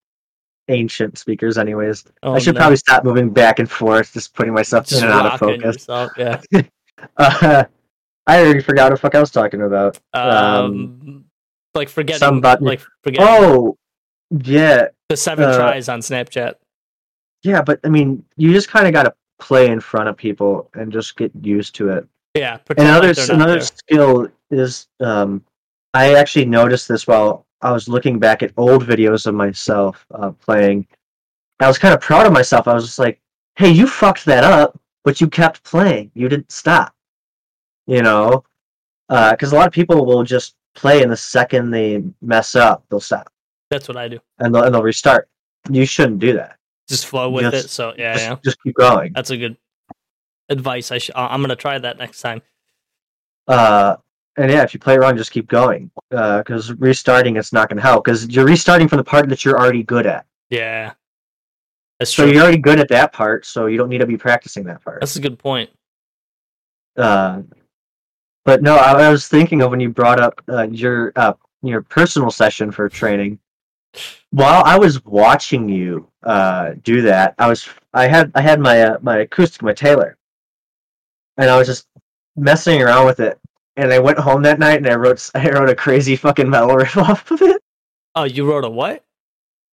ancient speakers, anyways. oh, I should no. probably stop moving back and forth, just putting myself just in and out of focus. yourself. Yeah. Uh, I already forgot what the fuck I was talking about. Um, like forgetting, some button- like forgetting Oh, yeah, the seven uh, tries on Snapchat. yeah, but I mean, you just kind of got to play in front of people and just get used to it. Yeah, Another like another skill is um, I actually noticed this while I was looking back at old videos of myself uh, playing. I was kind of proud of myself. I was just like, "Hey, you fucked that up, but you kept playing. You didn't stop." You know, because a lot of people will just play, and the second they mess up, they'll stop That's what I do. and they'll, and they'll restart. You shouldn't do that. Just flow with Just- it. So yeah, just, yeah. just keep going. That's a good advice. I sh- I'm gonna try that next time. Uh, and yeah, if you play wrong, just keep going. Because restarting, it's not going to help. Because you're restarting from the part that you're already good at. Yeah, that's true. So you're already good at that part, so you don't need to be practicing that part. That's a good point. Uh, but no, I, I was thinking of when you brought up uh, your uh, your personal session for training. While I was watching you uh, do that, I was I had I had my uh, my acoustic my Taylor, and I was just messing around with it. And I went home that night and I wrote I wrote a crazy fucking metal riff off of it. Oh, you wrote a what?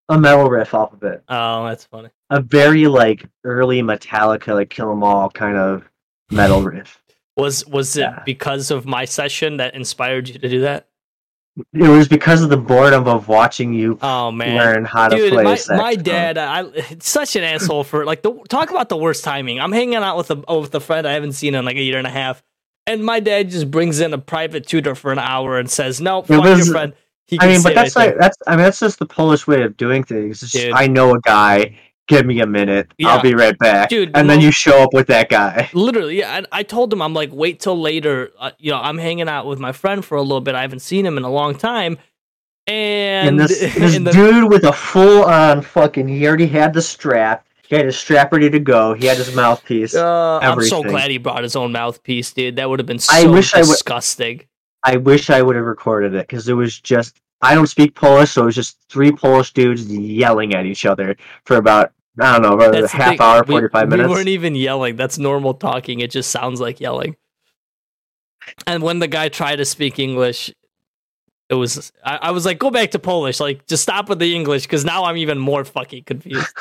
A metal riff off of it. Oh, that's funny. A very like early Metallica, like Kill 'Em All kind of metal riff. Was was it Yeah. because of my session that inspired you to do that? It was because of the boredom of watching you Oh man, learn how to play. my, saxophone. my dad, I such an asshole for like the talk about the worst timing. I'm hanging out with a with a friend I haven't seen in like a year and a half, and my dad just brings in a private tutor for an hour and says, "No, fuck was- your friend." I mean, but that's like that's I mean that's just the Polish way of doing things. It's just, I know a guy. give me a minute. Yeah. I'll be right back. Dude, and then you show up with that guy. Literally, yeah. I, I told him, I'm like, wait till later. Uh, you know, I'm hanging out with my friend for a little bit. I haven't seen him in a long time. And, And this, this and the- dude with a full on fucking, he already had the strap. He had his strap ready to go. He had his mouthpiece. uh, I'm so glad he brought his own mouthpiece, dude. That would have been so I wish disgusting. I wish I would have recorded it because it was just, I don't speak Polish, so it was just three Polish dudes yelling at each other for about, I don't know, about a That's the half hour, we- 45 We minutes. weren't even yelling. That's normal talking. It just sounds like yelling. And when the guy tried to speak English, it was I, I was like, go back to Polish. Like, just stop with the English because now I'm even more fucking confused.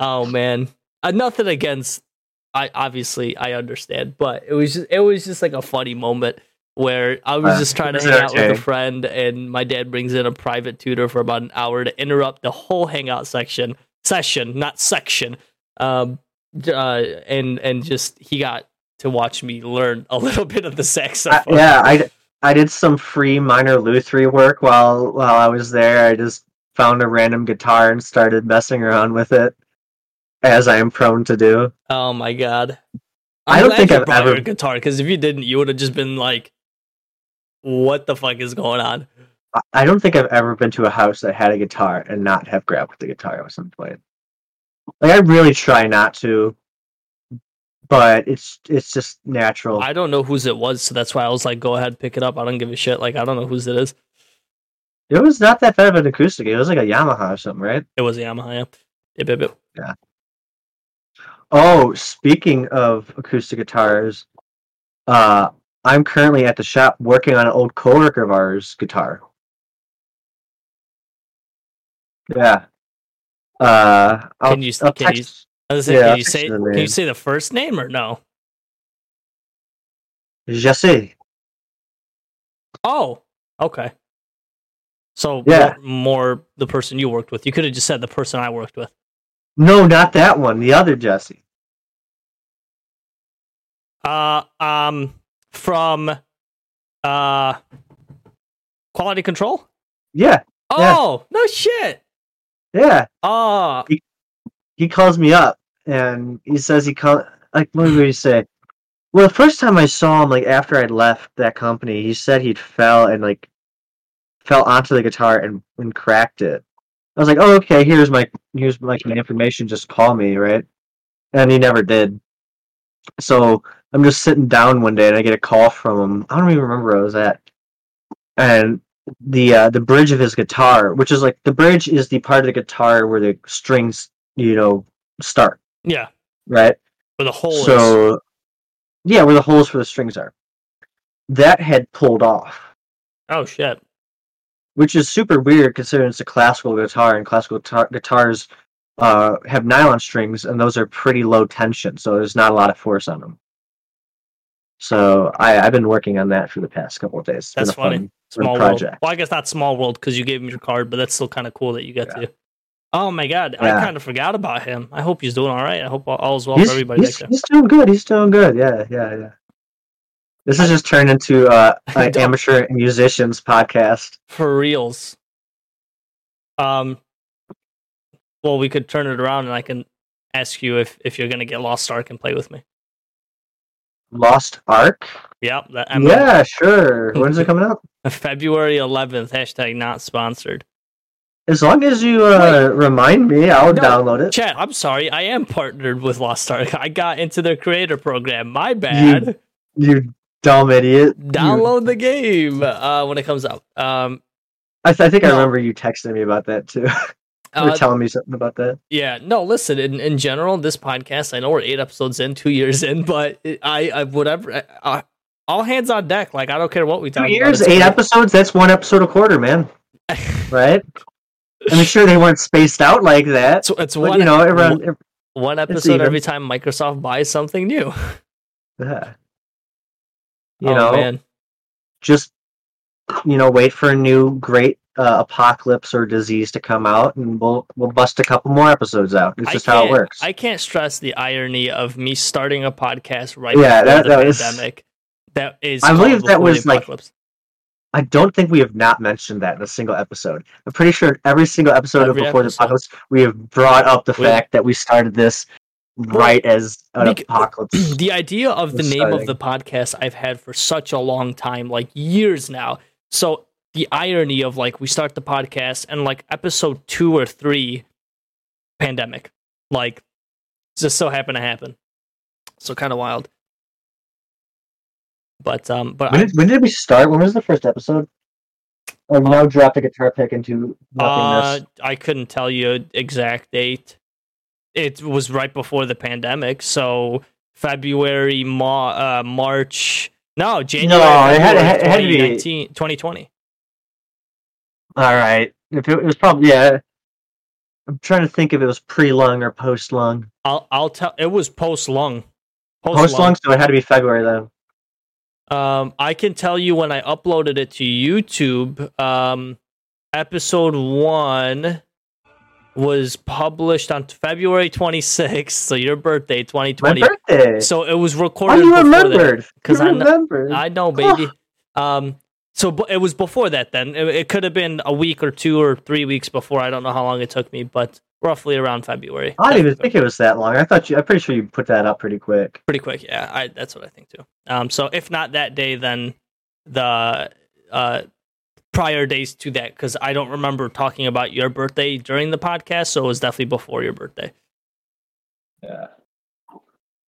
oh man, uh, nothing against. I obviously I understand, but it was just it was just like a funny moment where I was Uh, just trying to hang out with a friend, and my dad brings in a private tutor for about an hour to interrupt the whole hangout section session, not section. Um, uh, and and just he got to watch me learn a little bit of the I, saxophone. yeah, I, I did some free minor Lutherie work while while I was there. I just found a random guitar and started messing around with it, as I am prone to do. Oh my god. I I'm don't think I've ever- your guitar because if you didn't, you would have just been like, "What the fuck is going on?" I- don't think I've ever been to a house that had a guitar and not have grabbed the guitar at some point. Like I really try not to, but it's it's just natural. I don't know whose it was, so that's why I was like, "Go ahead, pick it up." I don't give a shit. Like I don't know whose it is. it was not that bad of an acoustic. It was like a Yamaha or something, right? It was a Yamaha. Yeah. Yep, yep, yep. Oh, speaking of acoustic guitars, uh, I'm currently at the shop working on an old coworker of ours guitar. Yeah. Uh, I'll, Can you- I'll can you- text- I was gonna say, Yeah, can I'll you say the can you say the first name or no? Jesse. Oh, okay. So Yeah. more, more the person you worked with. You could have just said the person I worked with. No, not that one. The other Jesse. Uh, um, from uh, quality control. Yeah, Yeah. Oh no shit. yeah. Oh, He calls me up and he says he call like what did he say? Well, the first time I saw him, like after I'd left that company, he said he'd fell and like fell onto the guitar and, and cracked it. I was like, oh, okay. Here's my here's like my information. Just call me, right? And he never did. So I'm just sitting down one day and I get a call from him. I don't even remember where I was at. And the uh, the bridge of his guitar, which is like the bridge is the part of the guitar where the strings, you know, start, yeah. right? For the whole. is- So, yeah, where the holes for the strings are. That had pulled off, oh shit. which is super weird considering it's a classical guitar, and classical guitar- guitars uh, have nylon strings, and those are pretty low tension, so there's not a lot of force on them. So I, I've been working on that for the past couple of days. It's That's funny. fun Small world. project. Well, I guess not small world because you gave him your card, but that's still kind of cool that you get Yeah. to. Oh my god, I kind of forgot about him. I hope he's doing all right. I hope all- all's well he's, for everybody he's, he's doing good. He's doing good. Yeah, yeah, yeah. This has just turned into uh, an amateur musicians podcast. For reals. Um. Well, we could turn it around, and I can ask you if if you're gonna get Lost Ark and play with me. Lost Ark. Yep. That, I'm yeah, sure. When's it coming out? February 11th. Hashtag not sponsored. As long as you uh, remind me, I'll No, download it. Chat. I'm sorry. I am partnered with Lost Ark. I got into their creator program. My bad. You dumb idiot. You- Download the game uh, when it comes out. Um. I, th- I think I remember you texting me about that too. you were Uh, telling me something about that. Yeah, no, listen, in, in general, this podcast, I know we're eight episodes in, two years in, but it, I, I, whatever, uh, all hands on deck. Like, I don't care what we talk Two about. years, It's eight great. episodes. That's one episode a quarter, man. Right? I'm sure they weren't spaced out like that. It's, it's But one, you know, everyone. ev- one episode every time Microsoft buys something new. yeah. You oh, know, man. just you know, wait for a new great uh, apocalypse or disease to come out, and we'll we'll bust a couple more episodes out. It's I just how it works. I can't stress the irony of me starting a podcast right Yeah, that- the that pandemic. That is, I believe that was, like. I don't think we have not mentioned that in a single episode. I'm pretty sure every single episode Every of Before episode. the Apocalypse, we have brought up the We- fact that we started this right as an apocalypse. the idea of the name of the podcast I've had for such a long time, like years now. So the irony of like we start the podcast and like episode two or three, pandemic, like just so happened to happen. So kind of wild. But um, but when, I, did, when did we start? When was the first episode? I've now dropped a guitar pick into uh, nothingness. I couldn't tell you exact date. It was right before the pandemic, so February, Ma- uh, March. No, January. it had- it had- it had to be- 2019 2020. All right. If it, was probably yeah. I'm trying to think if it was pre-lung or post-lung. I'll I'll tell. It was post lung. Post-lung, so it had to be February though. Um, I can tell you when I uploaded it to YouTube. Um, episode one was published on February 26th, so your birthday, 2020. My 2020. birthday. So it was oh, recorded you before that. remembered. 'cause you I remembered. I know, baby. Um, so it was before that. Then it, it could have been a week or two or three weeks before. I don't know how long it took me, but roughly around February. I didn't even think it was that long. I thought you. I'm pretty sure you put that up pretty quick. pretty quick. Yeah, I, that's what I think too. Um, so if not that day, then the uh, prior days to that, because I don't remember talking about your birthday during the podcast, so it was definitely before your birthday. Yeah.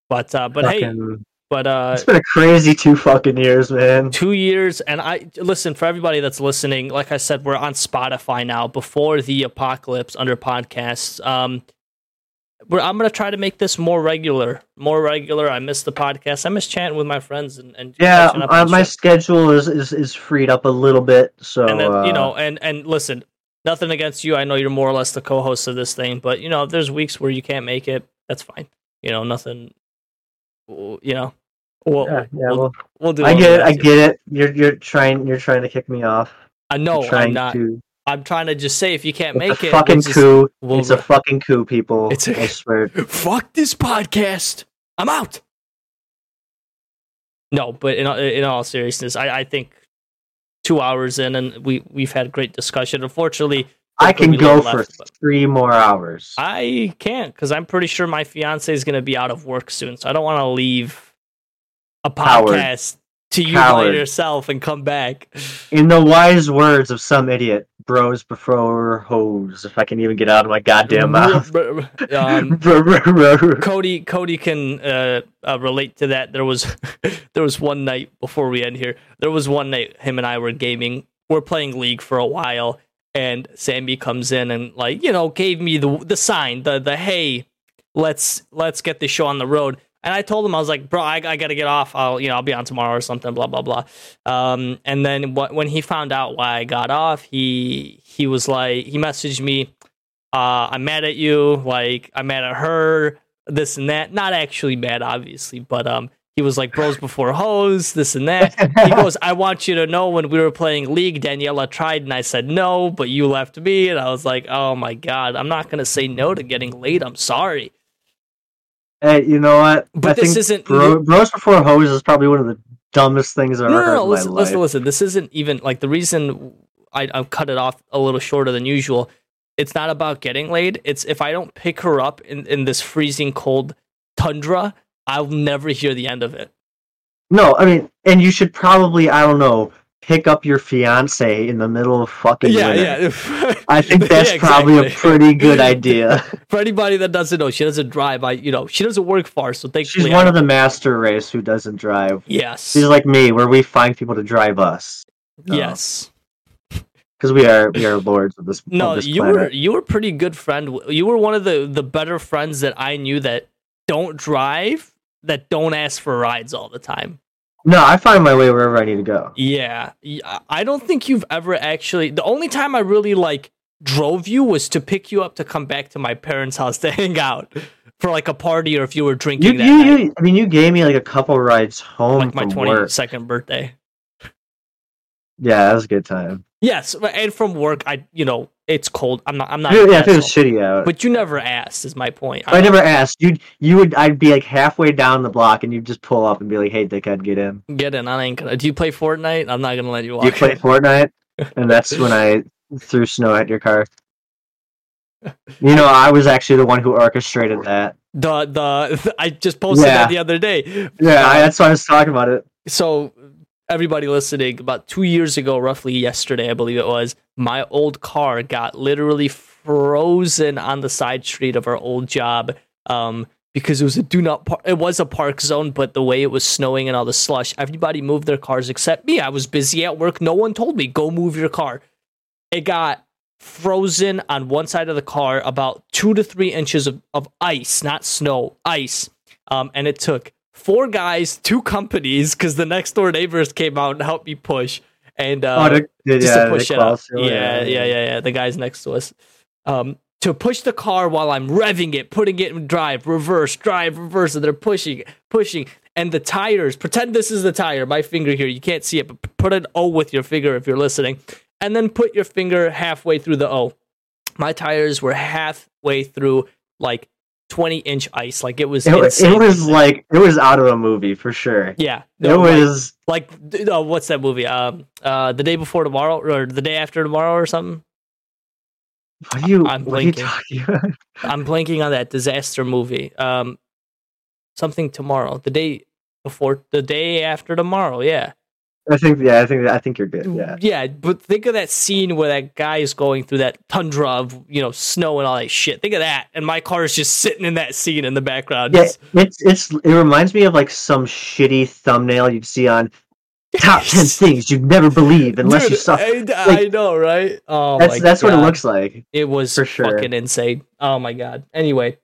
But uh, but hey, Fucking- but uh, it's been a crazy two fucking years, man. two years and i listen for everybody that's listening like i said we're on spotify now before the apocalypse under podcasts. Um i'm gonna try to make this more regular more regular. I miss the podcast. I miss chatting with my friends and, and Yeah, uh, my shit. schedule is, is is freed up a little bit, so and then uh, you know and and listen nothing against you. I know you're more or less the co-host of this thing but you know if there's weeks where you can't make it. That's fine. You know nothing you know we'll, yeah, yeah, we'll, well, we'll do I get it. I get it. You're you're trying you're trying to kick me off. i know i'm not To, i'm trying to just say if you can't it's make a it fucking we'll just- coup. we'll it's a fucking coup, people. It's a- I swear. fuck this podcast. I'm out. No, but in in all seriousness, I, I think two hours in and we we've had great discussion. Unfortunately, I can go for left, three more hours. I can't because I'm pretty sure my fiance is going to be out of work soon, so I don't want to leave a Coward. podcast to you by yourself and come back. In the wise words of some idiot, bros before hoes. If I can even get out of my goddamn mouth. um, Cody Cody can uh, uh, relate to that. There was there was one night before we end here. There was one night him and I were gaming. We're playing League for a while, and Sammy comes in and like you know gave me the the sign the the hey let's let's get this show on the road. And I told him I was like, bro, I, I got to get off. I'll you know I'll be on tomorrow or something. Blah blah blah. Um, and then wh- when he found out why I got off, he he was like he messaged me uh, I'm mad at you, like I'm mad at her, this and that. Not actually mad, obviously, but um, he was like bros before hoes, this and that. He goes, I want you to know when we were playing League, Daniela tried and I said no, but you left me, and I was like, oh my god, I'm not gonna say no to getting late. I'm sorry. Hey, you know what? But I this think isn't- bro, bros before hoes is probably one of the dumbest things I've No, ever no, heard no, in listen, my life. listen, listen. This isn't even like the reason I, I cut it off a little shorter than usual. It's not about getting laid. It's if I don't pick her up in, in this freezing cold tundra, I'll never hear the end of it. No, I mean, and you should probably, I don't know, pick up your fiance in the middle of fucking winter. yeah. I think that's Yeah, probably a pretty good idea. For anybody that doesn't know, she doesn't drive. I, you know, she doesn't work far, so thankfully, She's one of the master race who doesn't drive. yes, She's like me, where we find people to drive us oh. yes. because we are we are lords of this. of No, this you planet. were you were pretty good friend. You were one of the the better friends that I knew that don't drive, that don't ask for rides all the time. No, I find my way wherever I need to go. Yeah, I don't think you've ever actually. The only time I really like drove you was to pick you up to come back to my parents' house to hang out for like a party, or if you were You, drinking that you, night, you, I mean, you gave me like a couple rides home like my from twenty work. birthday. Yeah, that was a good time. Yes, and from work, I you know it's cold. I'm not. I'm not. Yeah, if it was shitty out. But you never asked. Is my point. I never asked. You you would I'd be like halfway down the block and you'd just pull up and be like, "Hey, dickhead, get in." get in. I ain't gonna. Do you play Fortnite? I'm not gonna let you walk. You play in. Fortnite, and that's when I threw snow at your car. You know, I was actually the one who orchestrated that. The the I just posted Yeah. that the other day. Yeah, I, that's why I was talking about it. so everybody listening about two years ago roughly yesterday i believe it was my old car got literally frozen on the side street of our old job um, because it was a do not par- it was a park zone but the way it was snowing and all the slush everybody moved their cars except me. I was busy at work. No one told me go move your car. It got frozen on one side of the car about two to three inches of, of ice not snow ice um, and it took four guys, two companies, because the next door neighbors came out and helped me push. And uh, oh, the, just yeah, to push it up. cross- Yeah, yeah, yeah, yeah. The guys next to us. Um, to push the car while I'm revving it, putting it in drive, reverse, drive, reverse, and they're pushing, pushing. And the tires, pretend this is the tire, my finger here, you can't see it, but put an O with your finger if you're listening. And then put your finger halfway through the O. My tires were halfway through like 20 inch ice. Like it was It, it was like it was out of a movie for sure. yeah. It no, was like uh, what's that movie? Um, uh, the day before tomorrow or the day after tomorrow or something. what are you I'm you blinking. talking about? I'm blanking on that disaster movie. Um, something tomorrow. The day before, the day after tomorrow. Yeah, I think yeah, I think I think you're good. Yeah. yeah. But think of that scene where that guy is going through that tundra of you know snow and all that shit. Think of that, and my car is just sitting in that scene in the background. Yeah, it's it's it reminds me of like some shitty thumbnail you'd see on top ten things you'd never believe unless you Dude, saw. I, I know, right? Oh, That's that's what it looks like. It was For sure. fucking insane. Oh my god. Anyway,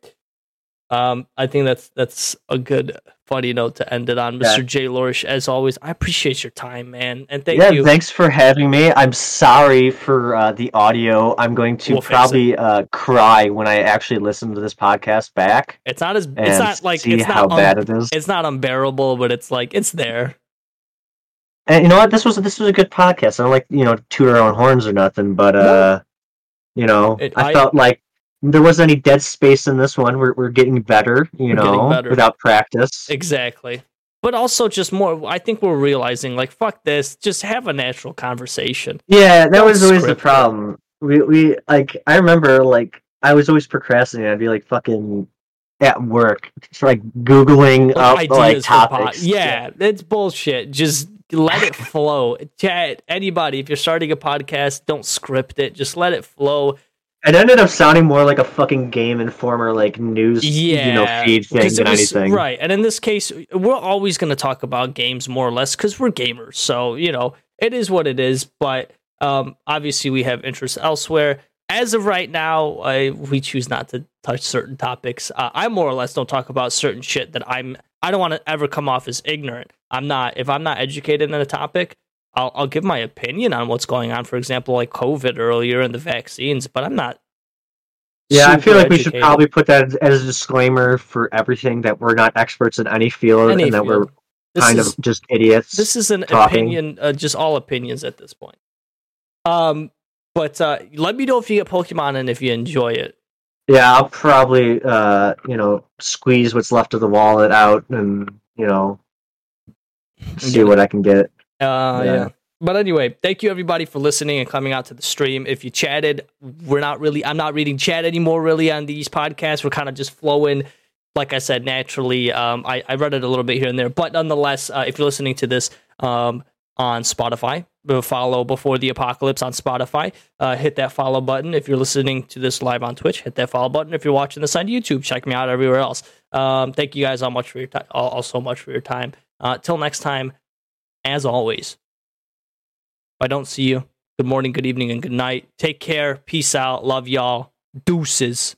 um, I think that's that's a good funny note to end it on, Yeah. Mr. J. Lorish. As always, I appreciate your time, man, and thank yeah, you. thanks for having me. I'm sorry for uh, the audio. I'm going to We'll probably uh, cry when I actually listen to this podcast back it's not as it's not like it's how not bad it is. it's not unbearable, but it's like it's there. And you know what? This was this was a good podcast. I don't like you know toot our own horns or nothing, but uh, you know, It- I, I- felt like there wasn't any dead space in this one. We're we're getting better, you We're know, better. without practice. Exactly. But also just more I think we're realizing like fuck this, just have a natural conversation. Yeah, that Don't was always the it. problem. We we like I remember like I was always procrastinating. I'd be like fucking at work, just, like googling up like ideas for pod- topics. Yeah, it's bullshit. Just let it flow. Chat anybody if you're starting a podcast, don't script it. Just let it flow. It ended up sounding more like a fucking Game Informer like news, Yeah, you know, feed thing than was- anything. Right, and in this case, we're always going to talk about games more or less because we're gamers. So you know, it is what it is. But um, obviously, we have interests elsewhere. As of right now, I, we choose not to touch certain topics. Uh, I more or less don't talk about certain shit that I'm. I don't want to ever come off as ignorant. I'm not. If I'm not educated in a topic, I'll, I'll give my opinion on what's going on. For example, like COVID earlier and the vaccines, but I'm not. Yeah, I feel like we should probably put that as, a disclaimer for everything that we're not experts in any field Any and that we're. Kind is- of just idiots. this is an talking. opinion uh, just all opinions at this point um but uh let me know if you get pokemon and if you enjoy it yeah, I'll probably uh, you know squeeze what's left of the wallet out and you know see what I can get. Uh yeah. Yeah. but anyway thank you everybody for listening and coming out to the stream. If you chatted we're not really i'm not reading chat anymore really on these podcasts. We're kind of just flowing like i said naturally. Um i, I read it a little bit here and there. But nonetheless uh, if you're listening to this um on spotify follow before the apocalypse on spotify uh, hit that follow button. If you're listening to this live on twitch hit that follow button. If you're watching this on youtube check me out everywhere else. Um, thank you guys all much for your time all, all so much for your time. Uh, till next time as always. If i don't see you good morning good evening and good night. Take care. Peace out. Love y'all. Deuces